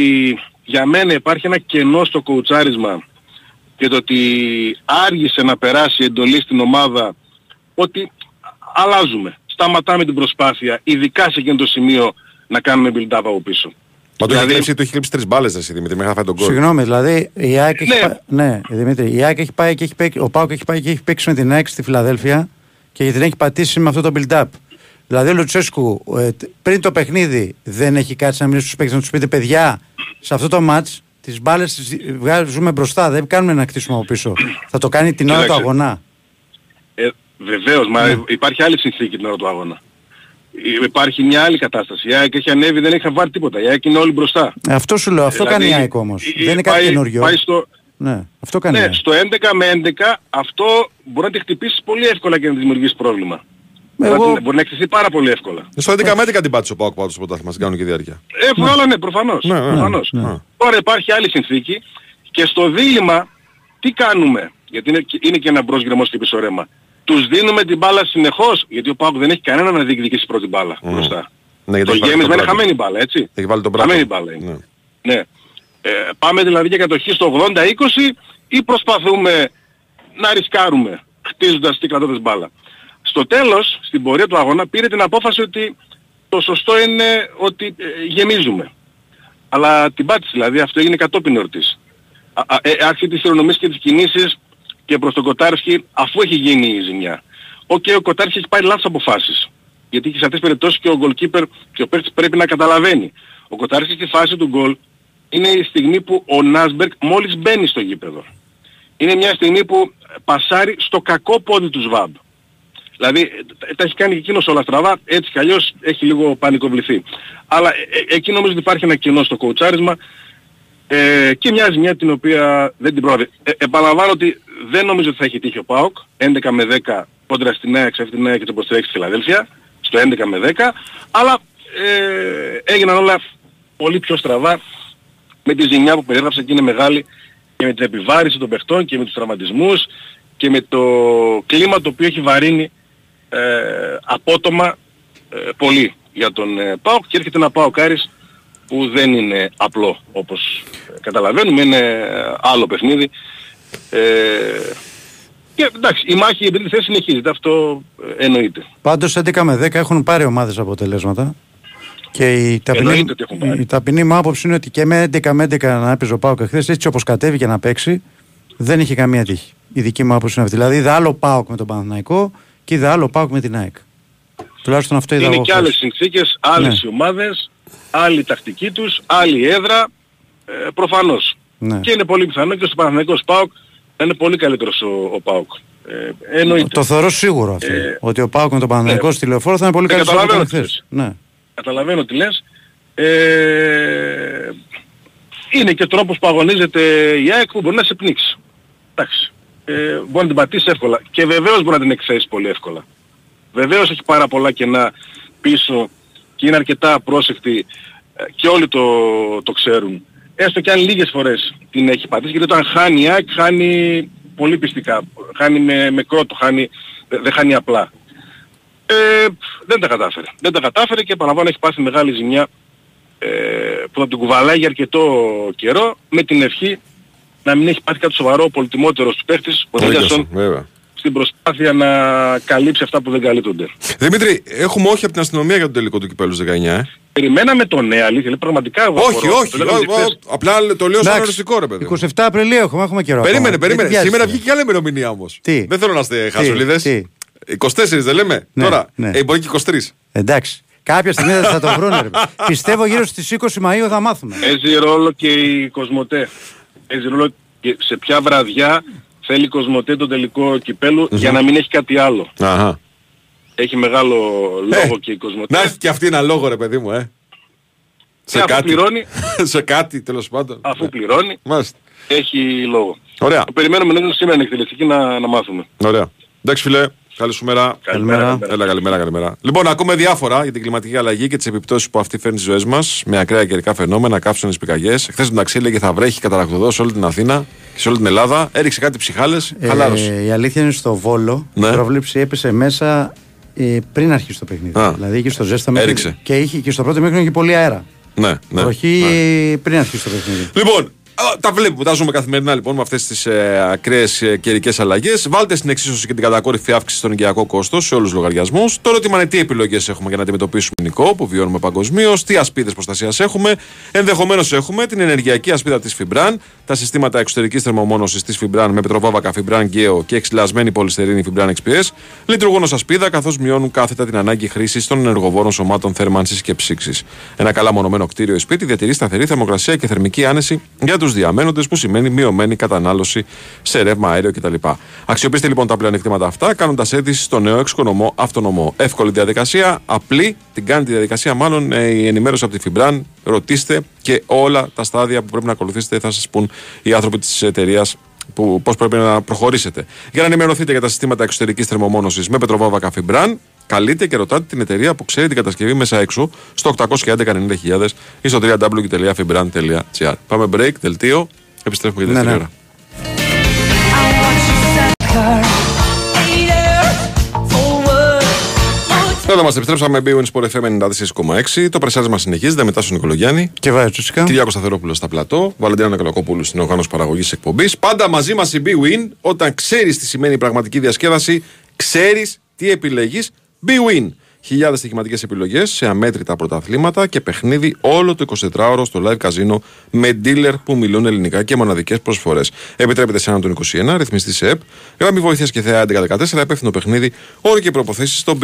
για μένα υπάρχει ένα κενό στο κοουτσάρισμα και το ότι άργησε να περάσει εντολή στην ομάδα ότι αλλάζουμε σταματάμε την προσπάθεια ειδικά σε εκείνο το σημείο να κάνουμε build-up από πίσω Μα το έχει Δηλαδή- κλέψει, το έχει κλέψει τρεις μπάλες εσύ Δημήτρη, μέχρι να φάει τον κόλ. Συγγνώμη, δηλαδή η ΑΕΚ έχει, Ναι. πάει, ναι, Δημήτρη, η ΑΕΚ έχει πάει και έχει παίξει, ο Πάουκ έχει πάει και έχει παίξει με την ΑΕΚ στη Φιλαδέλφια και την έχει πατήσει με αυτό το build-up. Δηλαδή ο Λουτσέσκου ε, τ- πριν το παιχνίδι δεν έχει κάτσει να μιλήσει στους παίκτες να τους πείτε παιδιά σε αυτό το match τις μπάλες τις βγάζουμε μπροστά, δεν κάνουμε να κτίσουμε από πίσω. Θα το κάνει την ώρα του Κοίταξε. αγωνά. Ε, βεβαίως, μα υπάρχει άλλη συνθήκη την ώρα του αγώνα. Ε, Υπάρχει μια άλλη κατάσταση. Η ΑΕΚ έχει ανέβει, δεν έχει βάλει τίποτα. Η ΑΕΚ είναι όλοι μπροστά. Ε, αυτό σου λέω, αυτό Δηλαδή, κάνει η ΑΕΚ όμως. ε, δεν είναι κάτι πάει- καινούριο. Πάει στο, Ναι, αυτό κάνει η ναι, ΑΕΚ. στο 11 με 11 αυτό μπορεί να τη χτυπήσει πολύ εύκολα και να τη δημιουργήσει πρόβλημα. Εγώ- Μπορεί να- Μπορεί να εκτεθεί πάρα πολύ εύκολα. Στο 11 με 11 την πάτησε ο Πάοκ πάντως στο πρωτάθλημα στην κανονική διάρκεια. Ε, voilà, ναι, προφανώς. Ναι, ναι, προφανώς. ναι. Τώρα υπάρχει άλλη συνθήκη και στο δίλημα τι κάνουμε. Γιατί είναι, είναι και ένα μπρος γκρεμός και πίσω ρέμα. Τους δίνουμε την μπάλα συνεχώς, γιατί ο Πάοκ δεν έχει κανένα να διεκδικήσει πρώτη μπάλα μπροστά. Ναι, γιατί το έχει βάλει γέμισμα είναι τον χαμένη μπάλα, έτσι. Έχει βάλει τον Μπράτο. Χαμένη μπάλα είναι. Ναι. Ναι. Ε, πάμε δηλαδή για κατοχή στο 80-20 ή προσπαθούμε να ρισκάρουμε χτίζοντας τι κρατώντας μπάλα. Στο τέλος, στην πορεία του αγώνα, πήρε την απόφαση ότι το σωστό είναι ότι ε, γεμίζουμε. Αλλά την πάτησε δηλαδή, αυτό έγινε κατόπιν εορτής. Α- α- ε, Άρχισε τις χειρονομίες και τις κινήσεις και προς τον Κοτάρσκι αφού έχει γίνει η ζημιά. Οκ, ο Κοτάρσκι έχει πάρει λάθος αποφάσεις. Γιατί και σε αυτές τις περιπτώσεις και ο goalkeeper και ο παίκτης πρέπει να καταλαβαίνει. Ο Κοτάρσκι στη φάση του γκολ είναι η στιγμή που ο Νάσμπερκ μόλις μπαίνει στο γήπεδο. Είναι μια στιγμή που πασάρει στο κακό πόδι του ΣΒΑΜ. Δηλαδή ε, τα έχει κάνει και εκείνος όλα στραβά, έτσι κι αλλιώς έχει λίγο πανικοβληθεί. Αλλά ε, ε, εκεί νομίζω ότι υπάρχει ένα κενό στο κοουτσάρισμα ε, και μια ζημιά την οποία δεν την πρόλαβε. Ε, επαναλαμβάνω ότι δεν νομίζω ότι θα έχει τύχει ο ΠΑΟΚ 11 με 10 κόντρα στην ΑΕΚ, σε αυτήν την ΑΕΚ και το προστρέξει στη Φιλαδέλφια στο 11 με 10 αλλά ε, έγιναν όλα πολύ πιο στραβά με τη ζημιά που περιέγραψα και είναι μεγάλη και με την επιβάρηση των παιχτών και με τους τραυματισμούς και με το κλίμα το οποίο έχει βαρύνει ε, απότομα ε, πολύ για τον ε, ΠΑΟΚ και έρχεται ένα ΠΑΟΚ Άρης που δεν είναι απλό όπως ε, καταλαβαίνουμε, είναι ε, άλλο παιχνίδι. Ε, και εντάξει, η μάχη για την τρίτη θέση συνεχίζεται, αυτό ε, εννοείται. Πάντως 11 με 10 έχουν πάρει ομάδες αποτελέσματα. Και η ταπεινή, Εννοείται ότι έχουν πάρει. η ταπεινή μου άποψη είναι ότι και με 11 με 11 να έπαιζε ο Πάοκ εχθές έτσι όπως κατέβηκε να παίξει δεν είχε καμία τύχη. η δική μου άποψη είναι αυτή. Δηλαδή είδα άλλο ΠΑΟΚ με τον Παναθηναϊκό και είδα άλλο ΠΑΟΚ με την ΑΕΚ. Τουλάχιστον αυτό είδα Είναι εγώ και χθες. άλλες συνθήκες, άλλες Ναι. οι ομάδες, άλλη η τακτική τους, άλλη η έδρα, ε, προφανώς. Ναι. Και είναι πολύ πιθανό και στο Παναθηναϊκός ΠΑΟΚ θα είναι πολύ καλύτερος ο, ο ΠΑΟΚ. Ε, εννοείται. Το θεωρώ σίγουρο αυτό. Ε, ότι ο ΠΑΟΚ με τον Παναθηναϊκό ναι. στη λεωφόρο θα είναι πολύ Δεν καλύτερος από καταλαβαίνω τον τι χθες. Ναι. Καταλαβαίνω τι λες. Ε, είναι και τρόπος που αγωνίζεται η ΑΕΚ που μπορεί να σε πνίξει. Εντάξει. Ε, μπορεί να την πατήσεις εύκολα. Και βεβαίως μπορεί να την εκθέσει πολύ εύκολα. Βεβαίως έχει πάρα πολλά κενά πίσω και είναι αρκετά απρόσεκτη ε, και όλοι το, το ξέρουν. Έστω και αν λίγες φορές την έχει πατήσει γιατί όταν χάνει η ΑΕΚ χάνει πολύ πιστικά. Χάνει με, με κρότο, χάνει, δεν δεν χάνει απλά. Ε, δεν τα κατάφερε. Δεν τα κατάφερε και επαναλαμβάνω έχει πάθει μεγάλη ζημιά ε, που θα την κουβαλάει για αρκετό καιρό με την ευχή να μην έχει πάθει κάτι σοβαρό ο πολυτιμότερος του παίχτης, ο ίδιος, Ρίγασον, βέβαια. στην προσπάθεια να καλύψει αυτά που δεν καλύπτονται. Δημήτρη, έχουμε όχι από την αστυνομία για τον τελικό του κυπέλους στις 19. Ε. Περιμέναμε τον ναι, αλήθεια, λέει, πραγματικά εγώ Όχι, απορώ. όχι. Το λέγαμε και ο- χθες. ο- απλά το λέω σαν Εντάξει, οριστικό ρε παιδί. μου. 27 Απριλίου έχουμε, έχουμε καιρό. Περίμενε, ακόμα. περίμενε. Γιατί Σήμερα βιάζεσαι. βγήκε άλλη ημερομηνία όμως. Τι; Δεν θέλω να είστε χαζολίδες. τι; 24 δεν λέμε. Ναι, Τώρα, ναι. ε, μπορεί και 23. Εντάξει. Κάποια στιγμή δεν θα το βρουν. ρε. Πιστεύω γύρω στις 20 Μαΐου θα μάθουμε. Παίζει ρόλο και η Κοσμοτέ. Παίζει ρόλο και σε ποια βραδιά θέλει η Κοσμοτέ τον τελικό κυπέλου για να μην έχει κάτι άλλο. Αχα. Έχει μεγάλο λόγο Ε, και η Κοσμοτέ. Να έχει και αυτή ένα λόγο ρε παιδί μου, ε. Σε αφού κάτι. πληρώνει. σε κάτι τέλος πάντων. Αφού πληρώνει, Μάλιστα. έχει λόγο. Ωραία. Το περιμένουμε να είναι σήμερα εκτελεστική να, να μάθουμε. Ωραία. Εντάξει φίλε, καλή σου μέρα. Καλημέρα. Έλα, καλημέρα, καλημέρα. Λοιπόν, ακούμε διάφορα για την κλιματική αλλαγή και τις επιπτώσεις που αυτή φέρνει στις ζωές μας με ακραία καιρικά φαινόμενα, κάψονε πηγαγέ. Χθες μεταξύ έλεγε θα βρέχει καταρακτοδός σε όλη την Αθήνα και σε όλη την Ελλάδα. Έριξε κάτι ψυχάλες. Χαλάρωσε. Ε, η αλήθεια είναι στο Βόλο. Ναι. Η πρόβλεψη έπεσε μέσα ε, πριν αρχίσει το παιχνίδι. Α. Δηλαδή είχε στο ζέσταμα. Έριξε. Και, είχε, και στο πρώτο μέχρι είχε πολύ αέρα. Ναι, ναι. Βροχή ναι. πριν αρχίσει το παιχνίδι. Λοιπόν, α, τα βλέπουμε, τα ζούμε καθημερινά λοιπόν με αυτές τις ε, ακραίες ε, καιρικές αλλαγές. Βάλτε στην εξίσωση και την κατακόρυφη αύξηση στον οικιακό κόστος σε όλους τους λογαριασμούς. Το ερώτημα είναι τι επιλογές έχουμε για να αντιμετωπίσουμε νοικό που βιώνουμε παγκοσμίως, τι ασπίδες προστασίας έχουμε. Ενδεχομένως έχουμε την ενεργειακή ασπίδα της Φιμπραν, τα συστήματα εξωτερικής θερμομόνωσης της Φιμπραν με πετροβάβακα Φιμπραν Geo και εξυλασμένη πολυστερίνη Φιμπραν XPS. Λειτουργούν ως ασπίδα καθώς μειώνουν κάθετα την ανάγκη χρήσης των ενεργοβόρων σωμάτων θέρμανσης και ψήξης. Ένα καλά μονομένο κτίριο ή σπίτι διατηρεί σταθερή θερμοκρασία και θερμική άνεση για τους διαμένοντες, που σημαίνει μειωμένη κατανάλωση σε ρεύμα, αέριο κτλ. Αξιοποιήστε λοιπόν τα πλεονεκτήματα αυτά κάνοντας αίτηση στο νέο εξοικονομώ αυτονομό. Εύκολη διαδικασία, απλή, την κάνει τη διαδικασία μάλλον ε, η ενημέρωση από τη Φιμπραν. Ρωτήστε και όλα τα στάδια που πρέπει να ακολουθήσετε θα σας πούν οι άνθρωποι της εταιρείας που, πώς πρέπει να προχωρήσετε. Για να ενημερωθείτε για τα συστήματα εξωτερικής θερμομόνωσης με πετροβάβακα Φιμπραν, καλείτε και ρωτάτε την εταιρεία που ξέρει την κατασκευή μέσα έξω στο 811-90.000 ή στο www.fibran.gr. Πάμε break, δελτίο, επιστρέφουμε για τη Ναι, δεύτερη ναι. ώρα. Εδώ μας επιστρέψαμε με BWIN Sport FM 94,6. Το πρεσάρισμα συνεχίζεται μετά στον Νικολογιάννη. Και βάζει τσουσικά. Κυριάκος Σταθερόπουλος στα πλατό. Βαλεντίνα Νικολακόπουλου στην οργάνωση παραγωγής εκπομπής. Πάντα μαζί μας η BWIN. Όταν ξέρεις τι σημαίνει η πραγματική διασκέδαση, ξέρεις τι επιλέγεις. BWIN. Χιλιάδες στοιχηματικές επιλογές σε αμέτρητα πρωταθλήματα και παιχνίδι όλο το 24ωρο στο live καζίνο με dealer που μιλούν ελληνικά και μοναδικές προσφορές. Επιτρέπεται σε έναν των 21, ρυθμιστή σε ΕΠ, γραμμή βοήθειας και θεά 1114, υπεύθυνο παιχνίδι, όροι και προποθέσει στο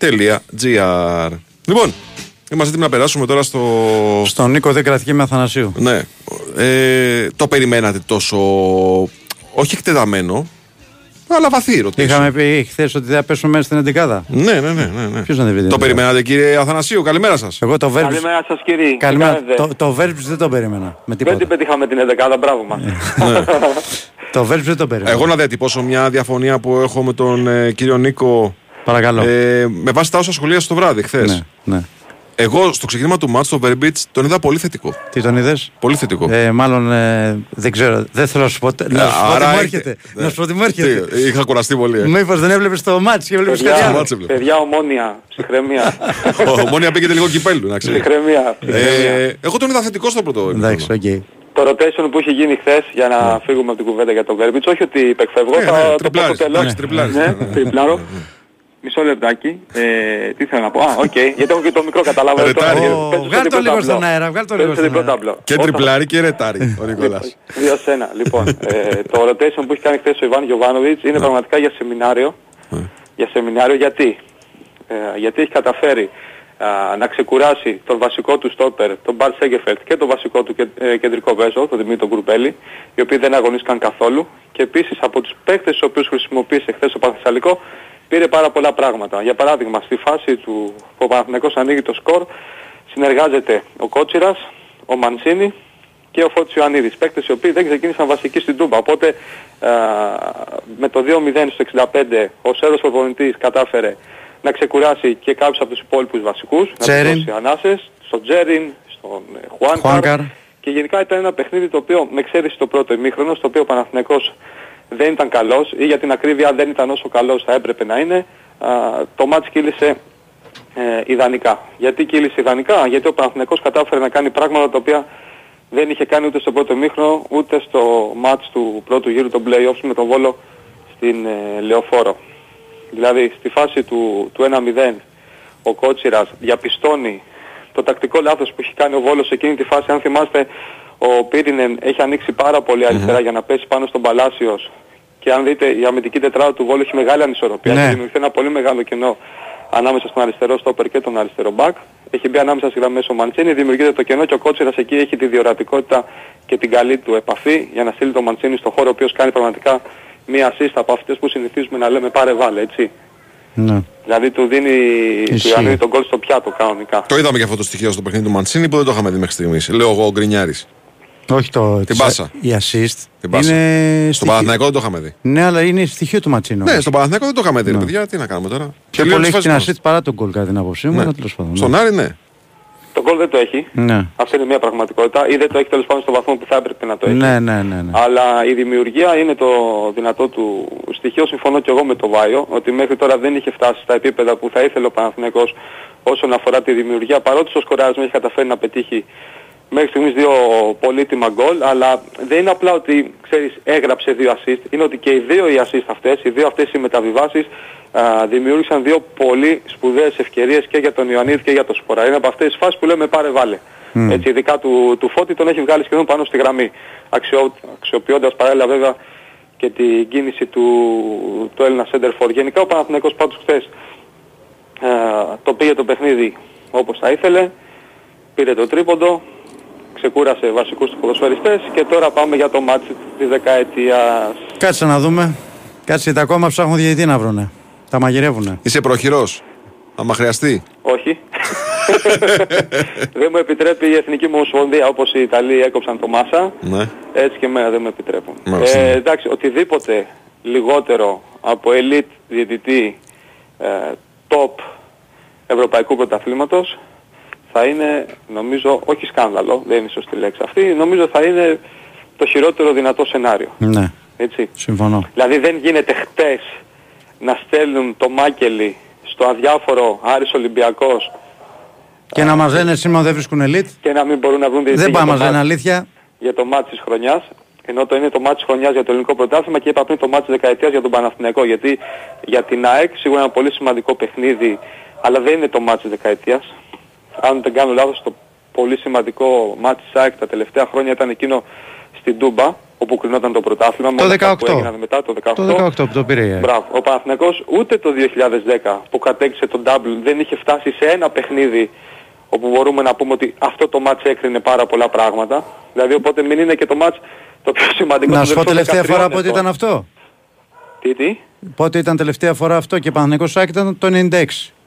bwin.gr. Λοιπόν, είμαστε έτοιμοι να περάσουμε τώρα στο. Στον Νίκο δεν κρατική με Αθανασίου. Ναι. Ε, το περιμένατε τόσο. Όχι εκτεταμένο, αλλά βαθύ ρωτήσω. Είχαμε πει χθε ότι δεν θα πέσουμε μέσα στην 11. Ναι, ναι, ναι. ναι, ναι. Ποιος να δεν πει την Το 11? περιμένατε κύριε Αθανασίου, καλημέρα σας. Εγώ το Verbs. Καλημέρα σας κύριε. Τι Καλημέρα. κάνετε? Το, το Verbs δεν το περίμενα. Με Δεν τίποτα. την πετύχαμε την 11 μπράβο μας. Το Verbs δεν το περίμενα. Εγώ να διατυπώσω μια διαφωνία που έχω με τον ε, κύριο Νίκο. Παρακαλώ. Ε, με βάση τα όσα σχολίασε το βράδυ χθες. Ναι, ναι. Εγώ στο ξεκίνημα του μάτς, το Verbits, τον είδα πολύ θετικό. Τι τον είδες; Πολύ θετικό. Ε, μάλλον ε, δεν ξέρω. Δεν θέλω να σου πω. Να σου πω τι άρα μου έχετε- έρχεται. ναι. Να σου πω τι μου έρχεται. Τι, είχα κουραστεί πολύ. Ε. Μήπως δεν έβλεπες το μάτς και έβλεπες κάτι Παιδιά, άλλο; μάτς έβλεπα. παιδιά ομόνια, ψυχραιμία. Ο Μόνια πήγε λίγο κυπέλου, να ξέρεις. ψυχραιμία. Ε, εγώ τον είδα θετικό στο πρώτο Εντάξει, ημίχρονο. οκ. Το rotation που είχε γίνει χθες για να φύγουμε από την κουβέντα για τον Καρμπίτς, όχι ότι υπεκφεύγω, Ναι, θα ναι, το πω τριπλάρις, στο τέλος. Εντάξει, τριπλάρις, Ναι, ναι, ναι, τριπλάρω. Μισό λεπτάκι. Ε, τι θέλω να πω; Α, οκ. γιατί έχω και το μικρό καταλάβω. Ρετάρι. Βγάλ το λίγο στον αέρα, βγάλ το λίγο στον αέρα. ταμπλό. Και τριπλάρι και ρετάρι ο Νικόλας. Δύο σε ένα. Λοιπόν, ε, το rotation που έχει κάνει χθες ο Ιβάν Γιωβάνοβιτς είναι πραγματικά για σεμινάριο. Για σεμινάριο γιατί; Ε, γιατί έχει καταφέρει α, να ξεκουράσει τον βασικό του στόπερ, τον Μπαρτ Σέγκεφελτ και τον βασικό του κε- ε, κεντρικό βέζο, τον Δημήτρη Γκουρμπέλη, οι οποίοι δεν αγωνίστηκαν καθόλου και επίσης από τους παίκτες τους οποίους χρησιμοποίησε χθες ο Πανθεσσαλικό πήρε πάρα πολλά πράγματα. Για παράδειγμα, στη φάση του που ο Παναθηναϊκός ανοίγει το σκορ, συνεργάζεται ο Κότσιρας, ο Μανσίνη και ο Φώτης Ιωαννίδης, παίκτες οι οποίοι δεν ξεκίνησαν βασικοί στην Τούμπα. Οπότε α, με το 2-0 στο 65 ο Σέρος προπονητής κατάφερε να ξεκουράσει και κάποιους από τους υπόλοιπους βασικούς, να Τσέριν. τους δώσει ανάσες, στον Τζέριν, στον ε, Χουάνκαρ, Χουάνκαρ. και γενικά ήταν ένα παιχνίδι το οποίο με εξαίρεση το πρώτο ημίχρονο, στο οποίο ο Παναθηναϊκός δεν ήταν καλός ή για την ακρίβεια δεν ήταν όσο καλός θα έπρεπε να είναι, α, το μάτς κύλησε ε, ιδανικά. Γιατί κύλησε ιδανικά, γιατί ο Παναθηναϊκός κατάφερε να κάνει πράγματα τα οποία δεν είχε κάνει ούτε στο πρώτο ημίχρονο, ούτε στο μάτς του πρώτου γύρου των play-offs με τον Βόλο στην ε, Λεωφόρο. Δηλαδή στη φάση του, του 1-0 ο Κότσιρας διαπιστώνει το τακτικό λάθος που έχει κάνει ο Βόλος σε εκείνη τη φάση. Αν θυμάστε ο Πύρινεν έχει ανοίξει πάρα πολύ αριστερά για να πέσει πάνω στον Παλάσιος και αν δείτε η αμυντική τετράδα του Βόλου έχει μεγάλη ανισορροπία Ναι. και δημιουργηθεί ένα πολύ μεγάλο κενό ανάμεσα στον αριστερό στόπερ και τον αριστερό μπακ. Έχει μπει ανάμεσα στις γραμμές ο Μαντσίνη, δημιουργείται το κενό και ο Κότσιρας εκεί έχει τη διορατικότητα και την καλή του επαφή για να στείλει τον Μαντσίνη στο χώρο ο οποίος κάνει πραγματικά μία assist από αυτές που συνηθίζουμε να λέμε πάρε βάλε έτσι. Ναι. Δηλαδή του δίνει του Ισχύει. Ιωαννίδη τον κόλ στο πιάτο κανονικά. Το είδαμε και αυτό το στοιχείο στο παιχνίδι του Μαντσίνη που δεν το είχαμε δει μέχρι στιγμής. Λέω εγώ ο Γκρινιάρης. Όχι το. Την πάσα. Η assist. Την πάσα. Είναι Στο στοιχείο- Παναθηναϊκό δεν το είχαμε δει. Ναι, αλλά είναι στοιχείο του ματσίνου. Ναι, στο Παναθηναϊκό δεν το είχαμε δει. ρε Παιδιά, τι να κάνουμε τώρα. Πιο Τελείω πολύ τις έχει την φάσεις assist παρά τον γκολ κατά την άποψή μου. Ναι. αλλά τέλος πάντων, Στον ναι. Άρη, ναι. Το γκολ δεν το έχει. Ναι. Αυτή είναι μια πραγματικότητα. Ή δεν το έχει τέλος πάντων στο βαθμό που θα έπρεπε να το έχει. Ναι, ναι, ναι. ναι. Αλλά η δημιουργία είναι το δυνατό του στοιχείο. Συμφωνώ και εγώ με το Βάιο ότι μέχρι τώρα δεν είχε φτάσει στα επίπεδα που θα ήθελε ο Παναθηναϊκός όσον αφορά τη δημιουργία. Παρότι στο σκοράρισμα έχει καταφέρει να πετύχει μέχρι στιγμής δύο πολύτιμα γκολ, αλλά δεν είναι απλά ότι ξέρεις, έγραψε δύο assist, είναι ότι και οι δύο οι assist αυτές, οι δύο αυτές οι μεταβιβάσεις α, δημιούργησαν δύο πολύ σπουδαίες ευκαιρίες και για τον Ιωαννίδη και για τον Σπορά. Είναι από αυτές τις φάσεις που λέμε πάρε βάλε. Μμ. Έτσι, ειδικά του, του Φώτη τον έχει βγάλει σχεδόν πάνω στη γραμμή, αξιό, αξιοποιώντας παράλληλα βέβαια και την κίνηση του, του Έλληνα Σέντερφορ. Γενικά ο Παναθηναϊκός πάντως χθες α, το πήγε το παιχνίδι όπως θα ήθελε, πήρε το τρίποντο, ξεκούρασε βασικούς τους ποδοσφαιριστές και τώρα πάμε για το ματς της δεκαετίας. Κάτσε να δούμε. Κάτσε γιατί ακόμα ψάχνουν διαιτητή να βρουνε. Τα μαγειρεύουνε. Είσαι πρόχειρος. Άμα χρειαστεί. Όχι. δεν μου επιτρέπει η Εθνική μου Ομοσπονδία όπως οι Ιταλοί έκοψαν το Μάσα. Ναι. Έτσι και εμένα δεν με επιτρέπουν. Μάλιστα. Ε, εντάξει, οτιδήποτε λιγότερο από elite διαιτητή ε, top ευρωπαϊκού πρωταθλήματος θα είναι νομίζω, όχι σκάνδαλο, δεν είναι η σωστή λέξη αυτή, νομίζω θα είναι το χειρότερο δυνατό σενάριο. Ναι, Έτσι. συμφωνώ. Δηλαδή δεν γίνεται χτες να στέλνουν το Μάκελι στο αδιάφορο Άρης Ολυμπιακός Και να μας λένε σήμερα δεν βρίσκουν ελίτ. και να μην μπορούν να βρουν διαιτητή Δεν για πάμε το μας λένε μάτς- αλήθεια. για το μάτς της χρονιάς ενώ το είναι το μάτς της χρονιάς για το ελληνικό πρωτάθλημα και είπα πριν το μάτς της δεκαετίας για τον Παναθηναϊκό γιατί για την ΑΕΚ σίγουρα ένα πολύ σημαντικό παιχνίδι αλλά δεν είναι το μάτς της δεκαετίας αν δεν κάνω λάθος το πολύ σημαντικό μάτς της ΑΕΚ τα τελευταία χρόνια ήταν εκείνο στην Τούμπα όπου κρινόταν το πρωτάθλημα με Το όλα αυτά 18. που έγιναν μετά το 18 Το 18 που το πήρε η ΑΕΚ. Μπράβο. Ο Παναθηναϊκός ούτε το 2010 που κατέκτησε τον double δεν είχε φτάσει σε ένα παιχνίδι όπου μπορούμε να πούμε ότι αυτό το μάτς έκρινε πάρα πολλά πράγματα. Δηλαδή οπότε μην είναι και το μάτς το πιο σημαντικό Να των σου πω τελευταία τελευταίων φορά 13 πότε ετών. ήταν αυτό; Τι, τι, Πότε ήταν τελευταία φορά αυτό και Παναθηναϊκός ΣΑΚ ήταν το 96.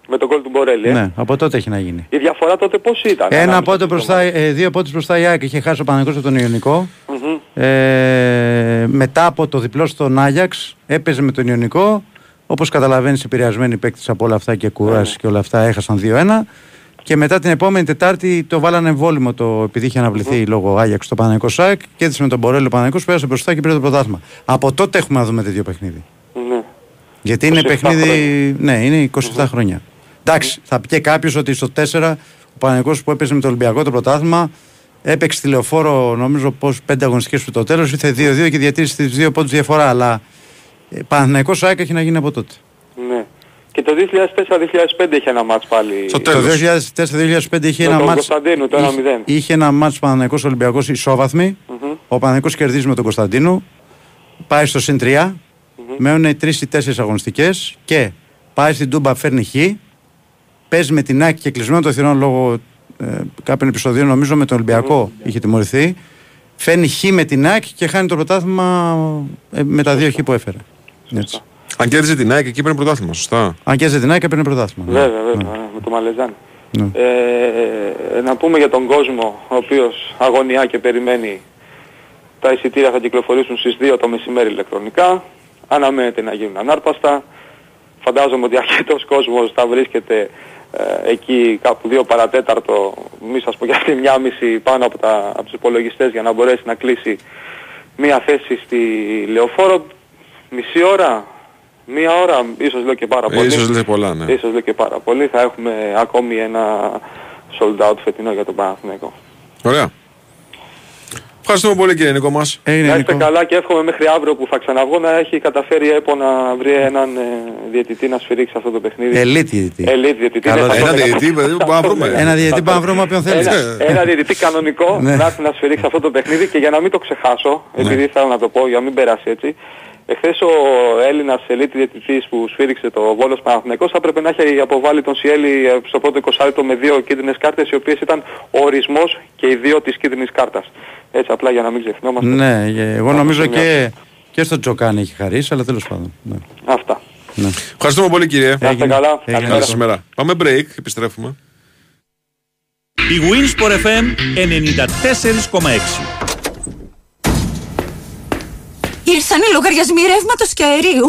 Με τον κόλ του Μπορέλη. Ε. Ναι, από τότε έχει να γίνει. Η διαφορά τότε πώς ήταν. Ένα ανάμεσα πότε στις μπροστά, ομάδες. ε, δύο πότε μπροστά η ΑΕΚ είχε χάσει ο Παναθηναϊκός από τον Ιωνικό. Μμμ. Ε, μετά από το διπλό στον Άγιαξ έπαιζε με τον Ιωνικό. Όπως καταλαβαίνεις επηρεασμένοι παίκτες από όλα αυτά και κουράσει και όλα αυτά έχασαν 2-1. Και μετά την επόμενη Τετάρτη το βάλανε εμβόλυμο το, επειδή είχε αναβληθεί λόγω Άγιαξ το Παναγικό ΣΑΚ και έτσι με τον Μπορέλο ο Παναγικός πέρασε μπροστά και πήρε το πρωτάθλημα. Από τότε έχουμε να δούμε τέτοιο παιχνίδι. Ναι. Γιατί είναι 27 παιχνίδι. χρόνια. Ναι, είναι 27 χρόνια. Εντάξει, θα πει και κάποιος ότι στο 4 ο Παναγικός που έπαιζε με το Ολυμπιακό το πρωτάθλημα έπαιξε τηλεοφόρο νομίζω πως 5 αγωνιστικές του το τέλος, ήρθε 2-2 και διατήρησε τις 2 πόντους διαφορά. Αλλά ε, Παναθηναϊκός ΑΕΚ έχει να γίνει από τότε. Ναι. Και το 2004-2005 είχε ένα μάτς πάλι. Το 2004-2005 είχε Με ένα τον μάτς. Κωνσταντίνου, το 1-0. είχε- Είχε ένα μάτς Παναθηναϊκός Ολυμπιακός ισόβαθμη. Ο Παναθηναϊκός κερδίζει με τον Κωνσταντίνου. Πάει στο συν 3. Μένουν οι 3 ή 4 αγωνιστικές και πάει στην Τούμπα, φέρνει χ. Παίζει με την Άκη και κλεισμένο το θηρόν λόγω ε, κάποιων επεισοδίων, νομίζω με τον Ολυμπιακό είχε τιμωρηθεί. Φέρνει χ με την Άκη και χάνει το πρωτάθλημα ε, με τα δύο χ που έφερε. Έτσι. Αν κέρδιζε την ΑΕΚ εκεί παίρνει πρωτάθλημα, σωστά. Αν και την Άκη έπαιρνε πρωτάθλημα. Βέβαια, βέβαια, με το Μαλεζάνι. Ναι. Ε, να πούμε για τον κόσμο, ο οποίος αγωνιά και περιμένει τα εισιτήρια θα κυκλοφορήσουν στις 2 το μεσημέρι ηλεκτρονικά. Αναμένεται να γίνουν ανάρπαστα. Φαντάζομαι ότι αρκετός κόσμος θα βρίσκεται ε, εκεί κάπου 2 παρατέταρτο, μη σας πω για αυτή μια μισή πάνω από, τα, από τους υπολογιστές για να μπορέσει να κλείσει μια θέση στη Λεωφόρο. Μισή ώρα, μία ώρα, ίσως λέω και πάρα Ε, πολύ. ίσως λέει πολλά, ναι. Ίσως λέω και πάρα πολύ. Θα έχουμε ακόμη ένα sold out φετινό για τον Παναθηναϊκό. Ωραία. Ευχαριστούμε πολύ κύριε Νίκο μας. Να είστε καλά και εύχομαι μέχρι αύριο που θα ξαναβγώ να έχει καταφέρει η ΕΠΟ να βρει έναν ε, διαιτητή να σφυρίξει αυτό το παιχνίδι. Elite διαιτητή. Elite διαιτητή. Καλό ναι, θα ένα το έκανα. διαιτητή, παιδί, μπορούμε να βρούμε. Ένα διαιτητή πάμε να βρούμε όποιον θέλεις. Ένα, ένα διαιτητή κανονικό Ναι. να έρθει να σφυρίξει αυτό το παιχνίδι και για να μην το ξεχάσω, επειδή θέλω να το πω για να μην περάσει έτσι, εχθές ο Έλληνας ελίτη διαιτητής που σφύριξε το Βόλος Παναθηναϊκός θα έπρεπε να έχει αποβάλει τον Σιέλη ε, στο πρώτο 20 λεπτό με δύο κίτρινες κάρτες οι οποίες ήταν ο ορισμός και οι δύο της κίτρινης κάρτας. Έτσι απλά για να μην ξεχνιόμαστε. Ναι, ε, εγώ Θα νομίζω το και, και στο Τζοκάνι έχει χαρίσει, αλλά τέλος πάντων. Ναι. Αυτά. Ναι. Ευχαριστούμε πολύ κύριε. Να είστε καλά. Έγινε. Καλή σας μέρα. Πάμε break, επιστρέφουμε. Η Winsport FM 94,6 Ήρθαν οι λογαριασμοί ρεύματος και αερίου.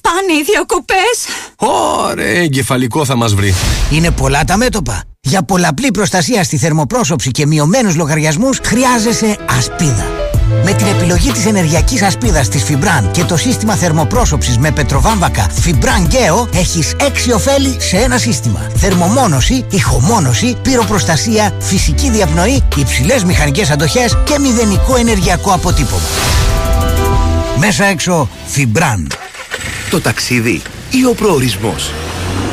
Πάνε οι διακοπές. Ωραία, εγκεφαλικό θα μας βρει. Είναι πολλά τα μέτωπα. Για πολλαπλή προστασία στη θερμοπρόσωψη και μειωμένους λογαριασμούς χρειάζεσαι ασπίδα. Με την επιλογή της ενεργειακής ασπίδας της Fibran και το σύστημα θερμοπρόσωψης με πετροβάμβακα Fibran Geo έχεις έξι ωφέλη σε ένα σύστημα. Θερμομόνωση, ηχομόνωση, πυροπροστασία, φυσική διαπνοή, υψηλές μηχανικές αντοχές και μηδενικό ενεργειακό αποτύπωμα. Μέσα έξω Fibran. Το ταξίδι ή ο προορισμός.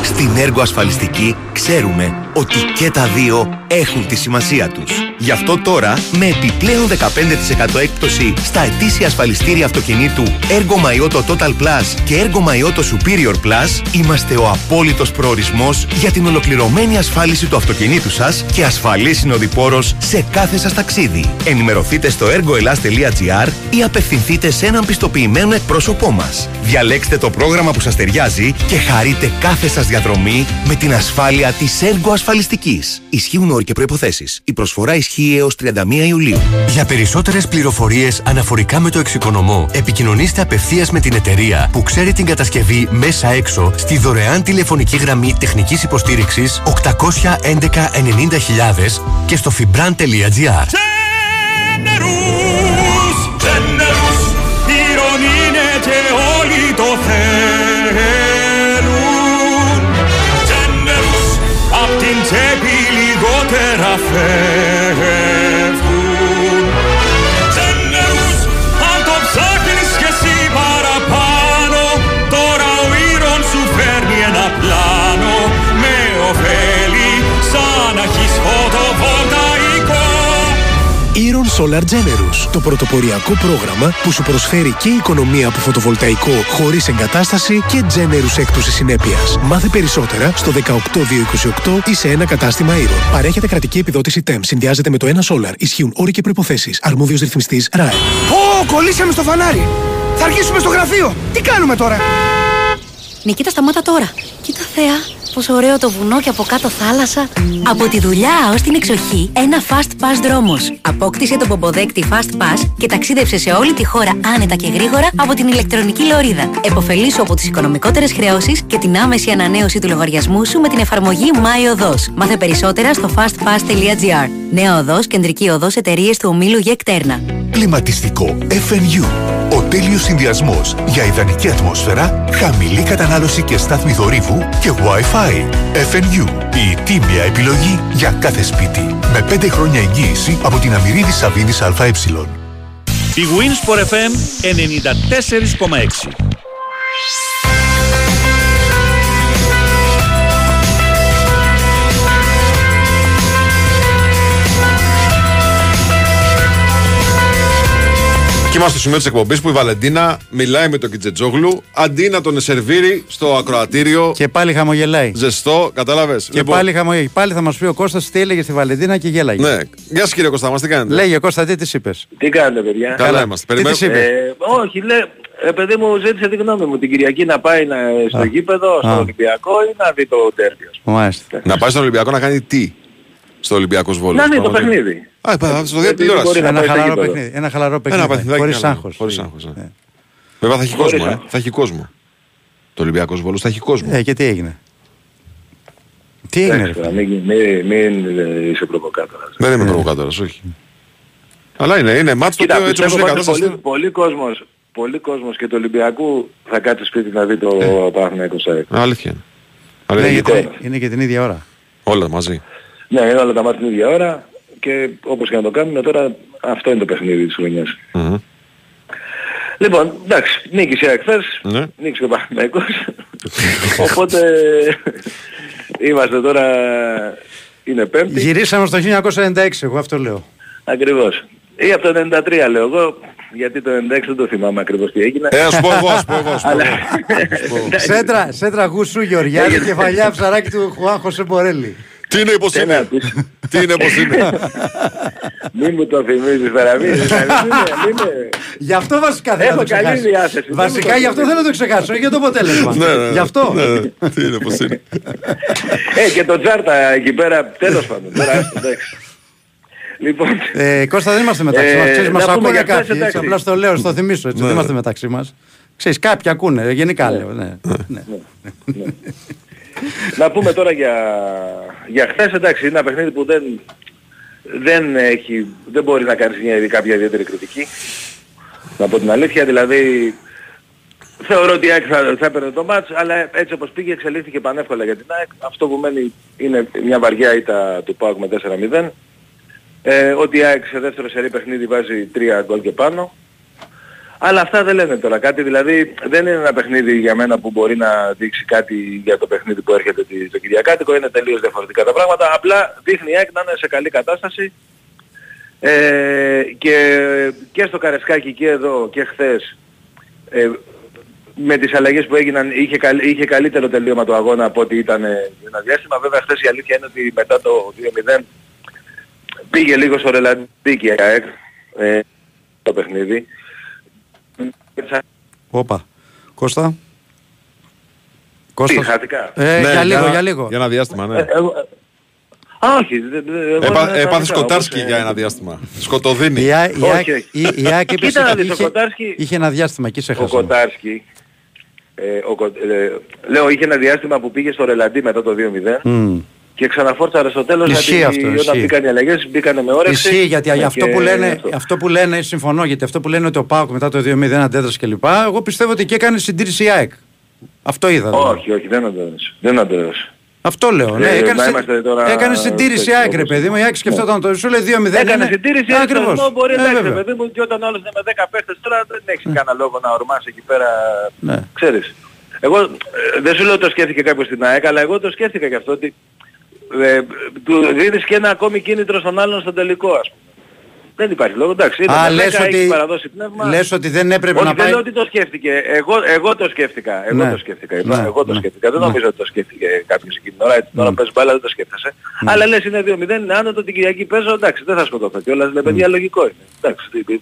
Στην έργο ασφαλιστική ξέρουμε ότι και τα δύο έχουν τη σημασία τους. Γι' αυτό τώρα, με επιπλέον 15% έκπτωση στα ετήσια ασφαλιστήρια αυτοκινήτου Ergo Maiotto Total Plus και Ergo Maiotto Superior Plus, είμαστε ο απόλυτος προορισμός για την ολοκληρωμένη ασφάλιση του αυτοκινήτου σας και ασφαλή συνοδοιπόρος σε κάθε σας ταξίδι. Ενημερωθείτε στο ergoelas.gr ή απευθυνθείτε σε έναν πιστοποιημένο εκπρόσωπό μας. Διαλέξτε το πρόγραμμα που σας ταιριάζει και χαρείτε κάθε σας διαδρομή με την ασφάλεια της Ergo Ασφαλιστικής. Ισχύουν όροι και προϋποθέσεις. Η προσφορά ισχύει έως 31 Ιουλίου. Για περισσότερες πληροφορίες αναφορικά με το εξοικονομώ, επικοινωνήστε απευθείας με την εταιρεία που ξέρει την κατασκευή μέσα έξω στη δωρεάν τηλεφωνική γραμμή τεχνικής υποστήριξης 811 90.000 και στο fibran.gr. λιγότερα φεύγουν. Solar Generous, το πρωτοποριακό πρόγραμμα που σου προσφέρει και οικονομία από φωτοβολταϊκό χωρίς εγκατάσταση και generous έκπτωση συνέπειας. Μάθε περισσότερα στο 18228 ή σε ένα κατάστημα Iron. Παρέχεται κρατική επιδότηση TEM. Συνδυάζεται με το ένα Solar. Ισχύουν όροι και προϋποθέσεις. Αρμόδιος ρυθμιστής RAE. Ω, κολλήσαμε στο φανάρι! Θα αρχίσουμε στο γραφείο! Τι κάνουμε τώρα! Νικήτα, σταμάτα τώρα. Κοίτα Θεά, πόσο ωραίο το βουνό και από κάτω θάλασσα. Από τη δουλειά ως την εξοχή, ένα Fast Pass δρόμος. Απόκτησε το πομποδέκτη Fast Pass και ταξίδεψε σε όλη τη χώρα άνετα και γρήγορα από την ηλεκτρονική λωρίδα. Εποφελήσου από τις οικονομικότερες χρεώσεις και την άμεση ανανέωση του λογαριασμού σου με την εφαρμογή My Οδός. Μάθε περισσότερα στο fastpass.gr. Νέα οδός, κεντρική οδός εταιρείες του ομίλου Γεκτέρνα. Κλιματιστικό FNU. Ο τέλειος συνδυασμός για ιδανική ατμόσφαιρα, χαμηλή κατανάλωση και στάθμη θορύβου και Wi-Fi. FNU. Η τίμια επιλογή για κάθε σπίτι. Με 5 χρόνια εγγύηση από την Αμυρίδη Σαββίδης ΑΕ. Η Winsport FM 94,6 Και είμαστε στο σημείο της εκπομπής που η Βαλεντίνα μιλάει με τον Κιτζετζόγλου αντί να τον σερβίρει στο ακροατήριο. Και πάλι χαμογελάει. Ζεστό, κατάλαβες; Και πάλι χαμογελάει. Πάλι θα μας πει ο Κώστας τι έλεγε στη Βαλεντίνα και γέλαγε. Ναι. Γεια σας κύριε Κώστα, μας τι κάνετε; Λέγε Κώστα, τι της είπες; Τι κάνετε παιδιά; Καλά είμαστε. Τι της είπες; Ε, όχι, λέει, ε, παιδί μου ζήτησε τη γνώμη μου την Κυριακή να πάει να, στο Α. γήπεδο, στο Α. Ολυμπιακό ή να δει το τέρπιο. Μάλιστα. Να πάει στον Ολυμπιακό να κάνει τι; Στο Ολυμπιακός Βόλος. Να δει το παιχνίδι. Α, είπα, στο Επειδή τηλεόραση. μπορεί να Ένα πάει στο χαλαρό γήπεδο. παιχνίδι. Ένα χαλαρό Ένα παιχνίδι. παιχνιδάκι Χωρίς καλό. άγχος. Χωρίς άγχος, ναι. Βέβαια θα έχει Χωρίς κόσμο. Ε. άγχος. Θα έχει κόσμο. Το Ολυμπιακός Βόλος θα έχει κόσμο. Ε, και τι έγινε; Τι έγινε, ρε Εντάξει, τώρα, Μην, μην, μην ε, είσαι προβοκάτορας. Δεν είμαι προβοκάτορας, όχι. Αλλά είναι, είναι μάτς το Κοίτα, οποίο έτσι όπως είναι η πιστεύω κατάσταση. πολύ, πολύ, κόσμος, πολύ κόσμος και του Ολυμπιακού θα κάτσει σπίτι να δει το Ε. Παναθηναϊκό ΣΑΕΚ. Αλήθεια είναι. Ναι, Αλήθεια γιατί είναι. είναι και την ίδια ώρα. Όλα μαζί. Ναι, είναι όλα τα μάτια την ίδια ώρα και όπως και να το κάνουμε τώρα αυτό είναι το παιχνίδι της χρονιάς. Μμμ. Λοιπόν, εντάξει, νίκησε εχθές, Ναι. νίκησε ο Παναθηναϊκός, οπότε είμαστε τώρα, είναι πέμπτη, Γυρίσαμε στο 1996, εγώ αυτό λέω. ακριβώς. Ή από το 93 λέω εγώ, γιατί το 96 δεν το θυμάμαι ακριβώς τι έγινε. Ε, ας πω εγώ, ας πω εγώ, ας πω Αλλά- εγώ. Σέντρα, σέντρα γούσου Γεωργιάδη, κεφαλιά ψαράκι του Χουάν Χωσέ Μπορέλη. Τι είναι πως Τι να είναι. πεις. Τι είναι πως είναι; Μην μου το θυμίζεις τώρα, μην, μην, μην, μην, Γι' αυτό βασικά θέλω Έχω να το καλή ξεχάσω. διάθεση, δεν Βασικά μου το γι' αυτό θέλω να το ξεχάσω, όχι για το αποτέλεσμα. Ναι, ναι, ναι. Γι' αυτό. Ναι, ναι. Τι είναι πως είναι; Ε, και το τσάρτα εκεί πέρα, τέλος πάντων. Τώρα, εντάξει. Λοιπόν, Ε, Κώστα δεν είμαστε μεταξύ Ε, μας. Ξέρεις, μας να πούμε ακούνε για κάποιοι. χθες, έτσι, εντάξει. Απλά στο λέω, στο θυμίσω. Έτσι, Ναι, δεν ναι. είμαστε μεταξύ μας. Ξέρεις, κάποιοι ακούνε, γενικά λέω. Ναι. Ναι. να πούμε τώρα για, για χθες, εντάξει, είναι ένα παιχνίδι που δεν, δεν έχει, δεν μπορεί να κάνεις μια, κάποια ιδιαίτερη κριτική. Να πω την αλήθεια, δηλαδή θεωρώ ότι η ΑΕΚ θα, θα έπαιρνε το μάτς, αλλά έτσι όπως πήγε εξελίχθηκε πανεύκολα για την ΑΕΚ. Αυτό που μένει είναι μια βαριά ήττα του ΠΑΟΚ με 4-0. Ε, ότι η ΑΕΚ σε δεύτερο σερί παιχνίδι βάζει 3 γκολ και πάνω. Αλλά αυτά δεν λένε τώρα κάτι, δηλαδή δεν είναι ένα παιχνίδι για μένα που μπορεί να δείξει κάτι για το παιχνίδι που έρχεται τη- το Κυριακάτικο, είναι τελείως διαφορετικά τα πράγματα, απλά δείχνει η ΑΕΚ να είναι σε καλή κατάσταση ε, και, και στο Καρεσκάκι και εδώ και χθες ε, με τις αλλαγές που έγιναν είχε, καλ- είχε καλύτερο τελείωμα το αγώνα από ό,τι ήταν ε, ένα διάστημα. Βέβαια χθες η αλήθεια είναι ότι μετά το 2-0 πήγε λίγο στο ρελαντίκι η ΑΕΚ ε, το παιχνίδι. Όπα. Κώστα. Τι, Κώστα. χάθηκα. Ε, Ναι, για λίγο, ένα- για λίγο. Για ένα διάστημα, ναι. Ε, εγώ- Α, όχι. δε- δε- εγώ Έπα- δεν Έπαθες χάθηκα, Κοτάρσκι όπως, για ε, ένα διάστημα. Σκοτωδίνη. Η Α- η Όχι, ΑΕΚ- όχι. η- η ΑΕΚ έπεσε- Κοίτα να δεις, ο είχε- Κοτάρσκι- Είχε ένα διάστημα εκεί σε Ο χάσα. Κοτάρσκι, ε, ο, Κο- ε, λέω, είχε ένα διάστημα που πήγε στο Ρελαντί μετά το 2-0 Μμ. Και ξαναφόρτσαρε στο τέλος Ισχύει γιατί αυτό, όταν ισχύει. μπήκαν οι αλλαγές μπήκανε με όρεξη. Ισχύει γιατί Ναι, αυτό, και που λένε, αυτό. αυτό που λένε, συμφωνώ, γιατί αυτό που λένε ότι ο Πάοκ μετά το 2-0 αντέδρασε κλπ. Εγώ πιστεύω ότι εκεί έκανε συντήρηση η ΑΕΚ. Αυτό είδα. δηλαδή. Όχι, όχι, δεν αντέδρασε. Δεν αντέδρασε. Αυτό λέω. Ναι, Ε, έκανε, να συ- είμαστε τώρα έκανε συντήρηση η τέτοιο ΑΕΚ, ρε όπως- παιδί μου. Η ΑΕΚ σκεφτόταν το. Σου λέει 2-0. Έκανε είναι- συντήρηση Α, έτσι ακριβώς. αυτό μπορεί Ε, εντάξει βέβαια. παιδί μου και όταν όλος είναι με 10 παίχτες τώρα δεν έχεις κανένα λόγο να ορμάς εκεί πέρα Ναι. ξέρεις. Εγώ ε, δεν σου λέω ότι το σκέφτηκε κάποιος στην ΑΕΚ αλλά εγώ το σκέφτηκα και αυτό ότι ε, του δίνεις και ένα ακόμη κίνητρο στον άλλον στον τελικό ας πούμε. Δεν υπάρχει λόγο, εντάξει, είναι Α, με λες 10, έχεις ότι, παραδώσει πνεύμα. λες ότι δεν έπρεπε Όχι, να δεν πάει... λέω ότι το σκέφτηκε. Εγώ, εγώ το σκέφτηκα. Εγώ Ναι. το σκέφτηκα. Ναι. Εγώ το Ναι. σκέφτηκα. Δεν Ναι. νομίζω ότι το σκέφτηκε κάποιος εκείνη την ώρα. Έτσι, τώρα παίζει μπάλα δεν το σκέφτεσαι. Αλλά λες είναι 2-0, είναι άνετο την Κυριακή παίζω. Εντάξει, δεν θα σκοτώθω κιόλας. Λέει παιδιά λογικό είναι. Εντάξει, τι- τι-